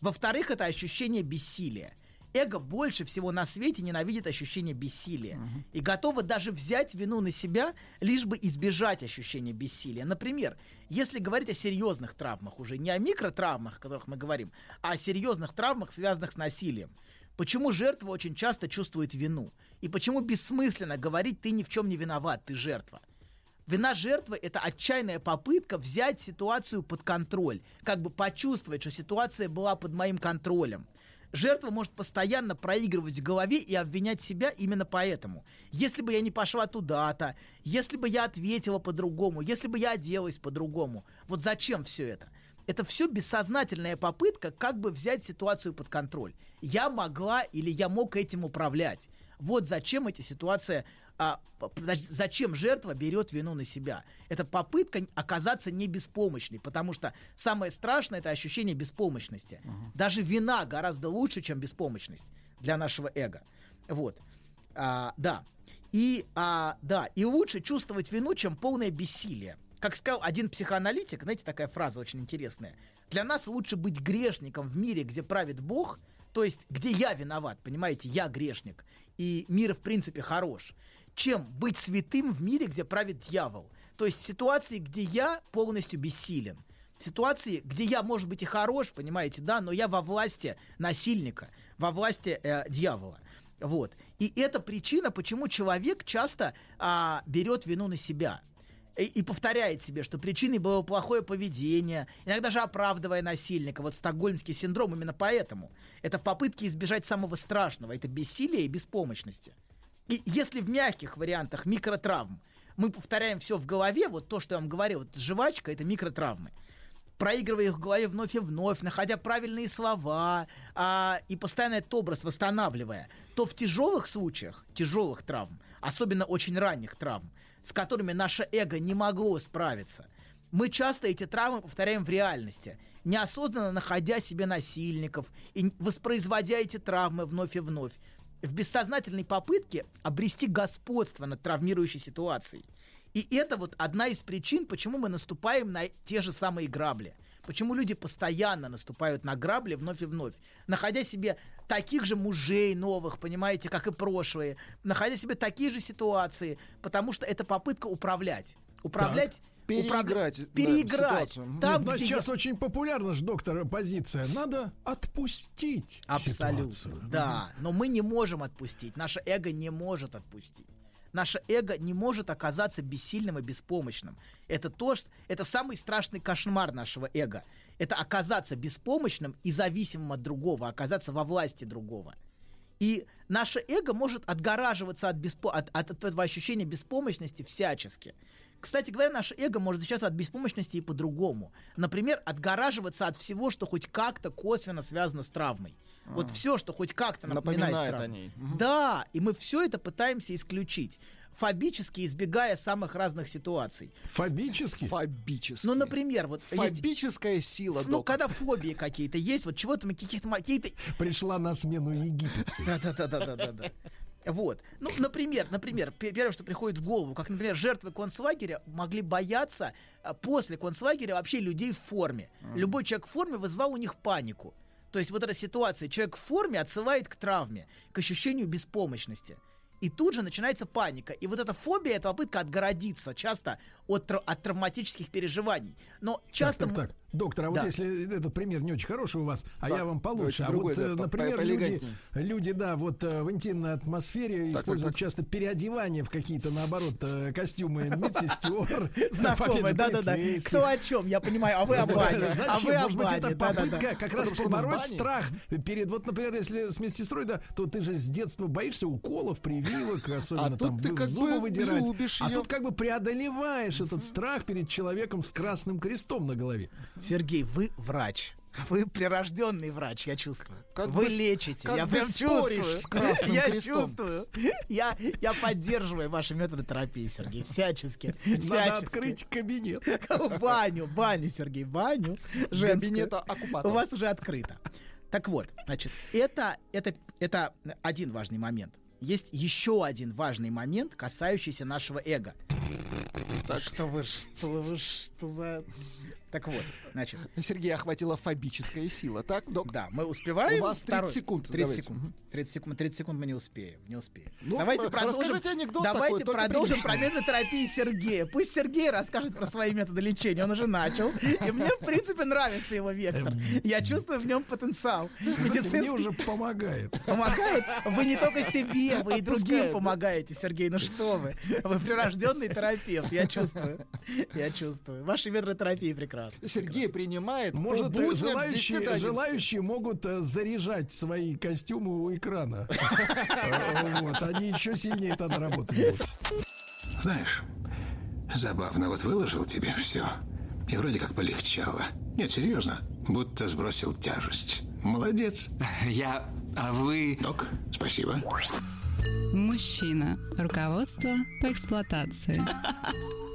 Во-вторых, это ощущение бессилия. Эго больше всего на свете ненавидит ощущение бессилия и готово даже взять вину на себя, лишь бы избежать ощущения бессилия. Например, если говорить о серьезных травмах, уже не о микротравмах, о которых мы говорим, а о серьезных травмах, связанных с насилием. Почему жертва очень часто чувствует вину? И почему бессмысленно говорить «ты ни в чем не виноват, ты жертва»? Вина жертвы — это отчаянная попытка взять ситуацию под контроль, как бы почувствовать, что ситуация была под моим контролем. Жертва может постоянно проигрывать в голове и обвинять себя именно поэтому. Если бы я не пошла туда-то, если бы я ответила по-другому, если бы я оделась по-другому, вот зачем все это? Это все бессознательная попытка как бы взять ситуацию под контроль. Я могла или я мог этим управлять. Вот зачем эти ситуации, а, зачем жертва берет вину на себя. Это попытка оказаться не беспомощной, потому что самое страшное это ощущение беспомощности. Даже вина гораздо лучше, чем беспомощность для нашего эго. Вот. А, да. И, а, да, и лучше чувствовать вину, чем полное бессилие. Как сказал один психоаналитик, знаете, такая фраза очень интересная. Для нас лучше быть грешником в мире, где правит Бог, то есть где я виноват, понимаете, я грешник, и мир в принципе хорош, чем быть святым в мире, где правит дьявол. То есть ситуации, где я полностью бессилен. Ситуации, где я, может быть, и хорош, понимаете, да, но я во власти насильника, во власти э, дьявола. Вот. И это причина, почему человек часто а, берет вину на себя. И, и повторяет себе, что причиной было плохое поведение, иногда же оправдывая насильника. Вот стокгольмский синдром именно поэтому. Это в попытке избежать самого страшного. Это бессилие и беспомощности. И если в мягких вариантах микротравм мы повторяем все в голове, вот то, что я вам говорил, вот жвачка, это микротравмы проигрывая их в голове вновь и вновь, находя правильные слова а, и постоянно этот образ восстанавливая, то в тяжелых случаях, тяжелых травм, особенно очень ранних травм, с которыми наше эго не могло справиться, мы часто эти травмы повторяем в реальности, неосознанно находя себе насильников и воспроизводя эти травмы вновь и вновь, в бессознательной попытке обрести господство над травмирующей ситуацией. И это вот одна из причин, почему мы наступаем на те же самые грабли. Почему люди постоянно наступают на грабли вновь и вновь, находя себе таких же мужей новых, понимаете, как и прошлые, находя себе такие же ситуации, потому что это попытка управлять. Управлять Переиграть, да, переиграть. ситуацию. Там, Но где сейчас очень популярна же, доктор, позиция. Надо отпустить Абсолютно. ситуацию. Да, но мы не можем отпустить. Наше эго не может отпустить. Наше эго не может оказаться бессильным и беспомощным. Это то, что, это самый страшный кошмар нашего эго. Это оказаться беспомощным и зависимым от другого, оказаться во власти другого. И наше эго может отгораживаться от, беспо- от, от этого ощущения беспомощности всячески. Кстати говоря, наше эго может защищаться от беспомощности и по-другому. Например, отгораживаться от всего, что хоть как-то косвенно связано с травмой. Вот А. все, что хоть как-то напоминает, Напоминает травму. о ней. Да, и мы все это пытаемся исключить. Фобически избегая самых разных ситуаций. Фобически? Фобически. Ну, например, вот есть- Фобическая сила, ну, док. когда фобии какие-то есть, вот чего-то мы каких-то какие-то Пришла на смену египетской. да, да, да, да, да, да, да. Вот. Ну, например, например, пе- первое, что приходит в голову, как, например, жертвы концлагеря могли бояться а, после концлагеря вообще людей в форме. Любой человек в форме вызвал у них панику. То есть вот эта ситуация, человек в форме отсылает к травме, к ощущению беспомощности. И тут же начинается паника. И вот эта фобия, это попытка отгородиться часто от, от травматических переживаний. Но часто... Так, так, так. Доктор, а вот Да. если этот пример не очень хороший у вас, а Так, я вам получше. давайте А другой, вот, э, да, по- например, люди, люди, да, вот э, в интимной атмосфере Так, используют так, так. часто переодевание в какие-то, наоборот, э, костюмы медсестер. Знакомые, да-да-да. Кто о чем? Я понимаю, а вы о бане. А вы Может быть, это попытка как раз побороть страх перед, вот, например, если с медсестрой, да, то ты же с детства боишься уколов, прививок, особенно А тут там зубы бы выдирать. А тут как бы преодолеваешь этот страх перед человеком с красным крестом на голове. Сергей, вы врач. Вы прирожденный врач, я чувствую. Как вы бы лечите, как я прям чувствую. я Крестом. чувствую. Я, я поддерживаю ваши методы терапии, Сергей, всячески. Надо всячески. открыть кабинет. Баню, баню, Сергей, баню. женскую. Кабинета оккупатора. У вас уже открыто. Так вот, значит, это, это, это один важный момент. Есть еще один важный момент, касающийся нашего эго. Что вы, что вы, что за... Так вот, значит, Сергея охватила фобическая сила, так, док? да, мы успеваем. У вас 30 Второй- секунд, 30 давайте. секунд. Мгм. 30 секунд. 30 секунд мы не успеем. Не успеем. Ну, давайте э, продолжим. расскажите анекдот давайте такой, продолжим про методы терапии Сергея. Пусть Сергей расскажет про свои методы лечения. Он уже начал. И мне, в принципе, нравится его вектор. Я чувствую в нем потенциал. Знаете, мне Медицинский уже помогает. Помогает? Вы не только себе, вы и другим помогаете, Сергей. Ну что вы? Вы прирожденный терапевт. Я чувствую. Я чувствую. Ваши методы терапии прекрасны. Сергей принимает по Может, будням с 10 до желающие, 11. желающие могут э, заряжать свои костюмы у экрана. Вот, они еще сильнее тогда работать будут. Знаешь, забавно, вот выложил тебе все. И вроде как полегчало. Нет, серьезно, будто сбросил тяжесть. Молодец. Я... А вы... Док, спасибо. Мужчина. Руководство по эксплуатации.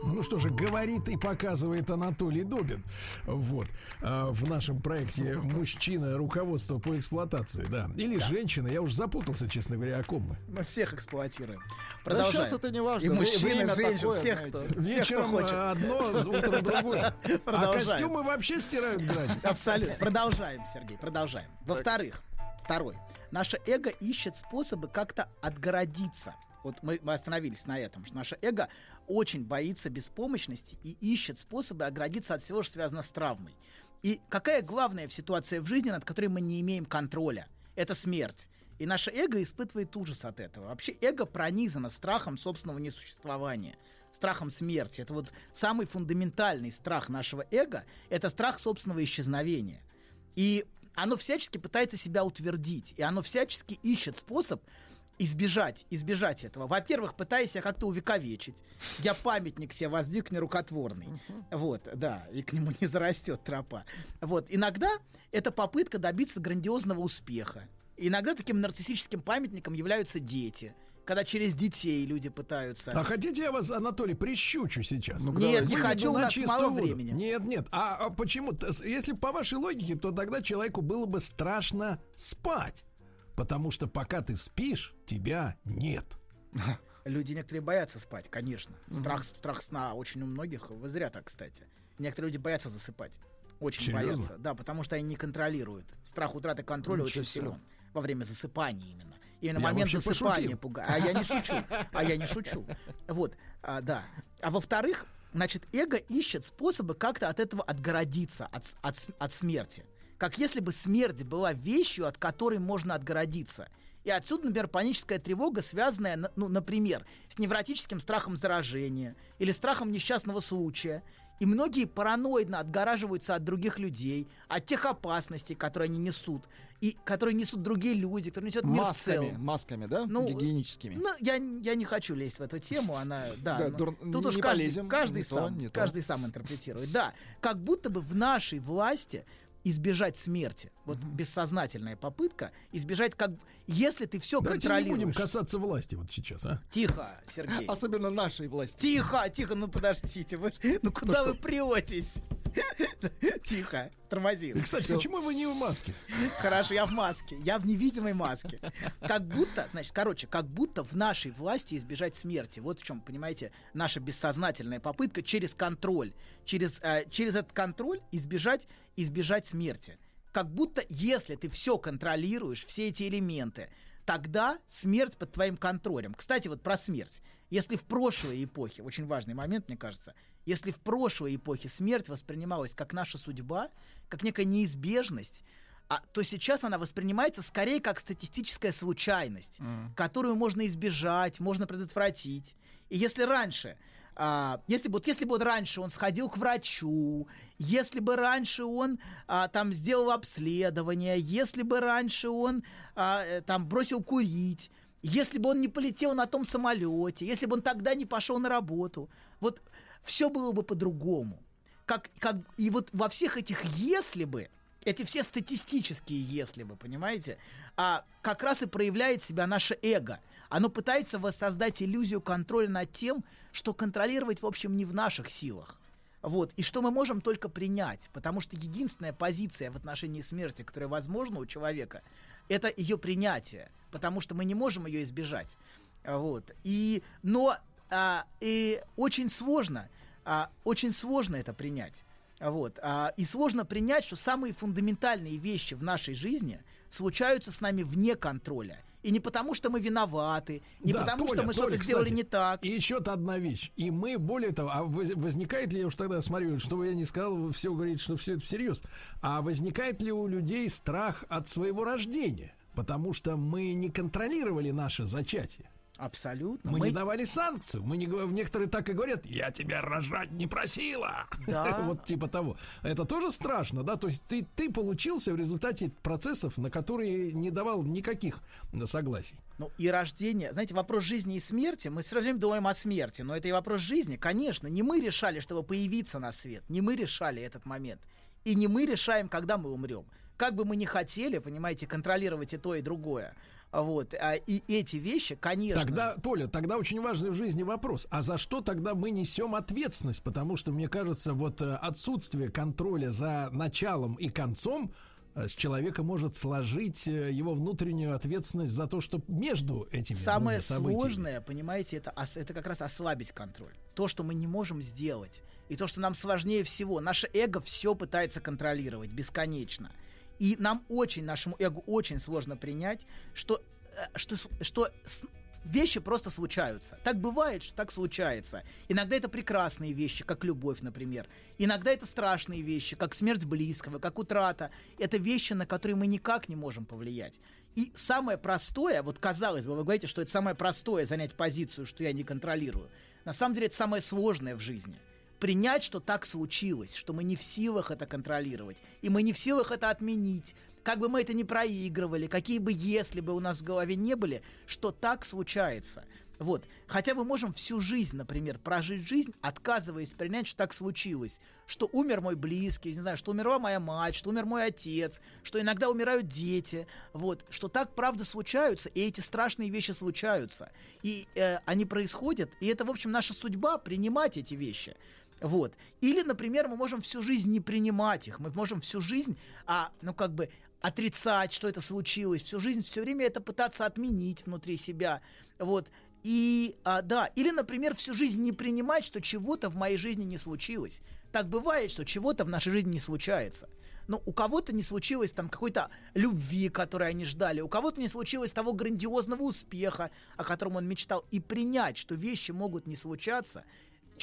Ну что же, говорит и показывает Анатолий Добин. Вот. А, В нашем проекте «Мужчина. Руководство по эксплуатации». Да. Или женщина. Я уже запутался, честно говоря, о ком мы. Мы всех эксплуатируем. Да Продолжаем. сейчас это не важно. И мужчин, и Время женщин, такое, всех, кто, всех, кто Вечером хочет. одно, утром другое. А костюмы вообще стирают грань. Абсолютно. Продолжаем, Сергей, продолжаем. Во-вторых, второй. Наше эго ищет способы как-то отгородиться. Вот мы, мы остановились на этом, что наше эго очень боится беспомощности и ищет способы оградиться от всего, что связано с травмой. И какая главная ситуация в жизни, над которой мы не имеем контроля? Это смерть. И наше эго испытывает ужас от этого. Вообще эго пронизано страхом собственного несуществования, страхом смерти. Это вот самый фундаментальный страх нашего эго, это страх собственного исчезновения. И оно всячески пытается себя утвердить, и оно всячески ищет способ избежать, избежать этого. Во-первых, пытаясь себя как-то увековечить. Я памятник себе воздвиг нерукотворный. Вот, да, и к нему не зарастет тропа. Вот, иногда это попытка добиться грандиозного успеха. Иногда таким нарциссическим памятником являются дети. Когда через детей люди пытаются... А хотите я вас, Анатолий, прищучу сейчас? Ну, Нет, не хочу, у на нас чистую мало воду. времени. Нет, нет. А, а почему? Если по вашей логике, то тогда человеку было бы страшно спать. Потому что пока ты спишь, тебя нет. Люди некоторые боятся спать, конечно. Страх, страх сна очень у многих. Вы зря так, кстати. Некоторые люди боятся засыпать. Очень Серьезно? боятся. Да, потому что они не контролируют. Страх утраты контроля Ничего очень силен. Во время засыпания именно. Именно Я момент засыпания пугает. А я не шучу. А я не шучу. Вот, а, да. А во-вторых, значит, эго ищет способы как-то от этого отгородиться, от, от, от смерти. Как если бы смерть была вещью, от которой можно отгородиться. И отсюда, например, паническая тревога, связанная, на- ну, например, с невротическим страхом заражения или страхом несчастного случая. И многие параноидно отгораживаются от других людей, от тех опасностей, которые они несут, и которые несут другие люди, которые несет мир в Масками, целом. масками, да? Ну, Гигиеническими. Ну, я, я не хочу лезть в эту тему, она, да. Да, ну, дур- тут уж не каждый, полезем, каждый не то, сам, не то. каждый сам интерпретирует. Да, как будто бы в нашей власти избежать смерти. Вот бессознательная попытка избежать, как если ты все Давайте не контролируешь. будем касаться власти вот сейчас, а? Тихо, Сергей. Особенно нашей власти. Тихо, тихо, ну подождите, вы, ну куда что? вы претесь? Тихо, тормози. Кстати, почему вы не в маске? Хорошо, я в маске. Я в невидимой маске. Как будто, значит, короче, как будто в нашей власти избежать смерти. Вот в чем, понимаете, наша бессознательная попытка через контроль, через, э, через этот контроль избежать, избежать смерти. Как будто, если ты все контролируешь, все эти элементы, тогда смерть под твоим контролем. Кстати, вот про смерть. Если в прошлой эпохе, очень важный момент, мне кажется, если в прошлой эпохе смерть воспринималась как наша судьба, как некая неизбежность, а, то сейчас она воспринимается скорее как статистическая случайность, которую можно избежать, можно предотвратить. И если раньше, а, если бы вот если бы вот раньше он сходил к врачу, если бы раньше он а, там сделал обследование, если бы раньше он а, э, там бросил курить, если бы он не полетел на том самолете, если бы он тогда не пошел на работу, вот все было бы по-другому. Как, как, и вот во всех этих «если бы», эти все статистические «если бы», понимаете, а, как раз и проявляет себя наше эго. Оно пытается воссоздать иллюзию контроля над тем, что контролировать, в общем, не в наших силах. Вот, и что мы можем только принять, потому что единственная позиция в отношении смерти, которая возможна у человека, это ее принятие, потому что мы не можем ее избежать. Вот. И, но а, и очень сложно, а, очень сложно это принять. Вот. А, и сложно принять, что самые фундаментальные вещи в нашей жизни случаются с нами вне контроля. И не потому, что мы виноваты, не Да, потому, что Толя, мы Толя, что-то сделали кстати, не так. И еще одна вещь. И мы, более того, а воз- возникает ли, я уж тогда смотрю, чтобы я не сказал, вы все говорите, что все это всерьез, а возникает ли у людей страх от своего рождения? Потому что мы не контролировали наше зачатие. Абсолютно. Мы, не давали санкцию. Мы не некоторые так и говорят: я тебя рожать не просила. Да. вот типа того. Это тоже страшно, да? То есть ты, ты получился в результате процессов, на которые не давал никаких согласий. Ну и рождение, знаете, вопрос жизни и смерти, мы все время думаем о смерти, но это и вопрос жизни, конечно. Не мы решали, чтобы появиться на свет, не мы решали этот момент. И не мы решаем, когда мы умрем. Как бы мы ни хотели, понимаете, контролировать и то, и другое. Вот. А, и эти вещи, конечно. Тогда, Толя, тогда очень важный в жизни вопрос. А за что тогда мы несем ответственность? Потому что, мне кажется, вот э, отсутствие контроля за началом и концом э, с человека может сложить э, его внутреннюю ответственность за то, что между этими Самое событиями. сложное, понимаете, это, это как раз ослабить контроль. То, что мы не можем сделать. И то, что нам сложнее всего. Наше эго все пытается контролировать бесконечно. И нам очень, нашему эго очень сложно принять, что, э, что, что вещи просто случаются. Так бывает, что так случается. Иногда это прекрасные вещи, как любовь, например. Иногда это страшные вещи, как смерть близкого, как утрата. Это вещи, на которые мы никак не можем повлиять. И самое простое, вот казалось бы, вы говорите, что это самое простое занять позицию, что я не контролирую. На самом деле это самое сложное в жизни. Принять, что так случилось, что мы не в силах это контролировать, и мы не в силах это отменить. Как бы мы это ни проигрывали, какие бы если бы у нас в голове не были, что так случается. Вот. Хотя мы можем всю жизнь, например, прожить жизнь, отказываясь принять, что так случилось. Что умер мой близкий, не знаю, что умерла моя мать, что умер мой отец, что иногда умирают дети. Вот. Что так правда случаются, и эти страшные вещи случаются. И э, они происходят, и это, в общем, наша судьба принимать эти вещи. Вот. Или, например, мы можем всю жизнь не принимать их. Мы можем всю жизнь, а, ну, как бы отрицать, что это случилось. Всю жизнь все время это пытаться отменить внутри себя. Вот. И, а, да, или, например, всю жизнь не принимать, что чего-то в моей жизни не случилось. Так бывает, что чего-то в нашей жизни не случается. Ну, у кого-то не случилось там какой-то любви, которой они ждали, у кого-то не случилось того грандиозного успеха, о котором он мечтал. И принять, что вещи могут не случаться,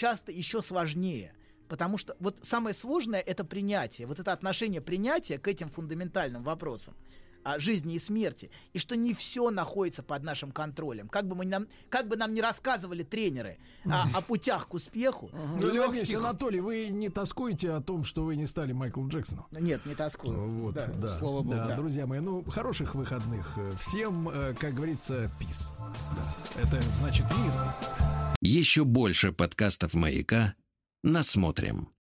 часто еще сложнее. Потому что вот самое сложное это принятие, вот это отношение принятия к этим фундаментальным вопросам о жизни и смерти, и что не все находится под нашим контролем. Как бы, мы нам, как бы нам не рассказывали тренеры а, о путях к успеху. Ну, Леонид Ильич, Анатолий, вы не тоскуете о том, что вы не стали Майклом Джексоном? Нет, не тоскую. Вот, Да, да. слава богу. Да, Да. Друзья мои, ну, хороших выходных. Всем, э, как говорится, пис. Да. Это значит мир. Еще больше подкастов «Маяка» насмотрим.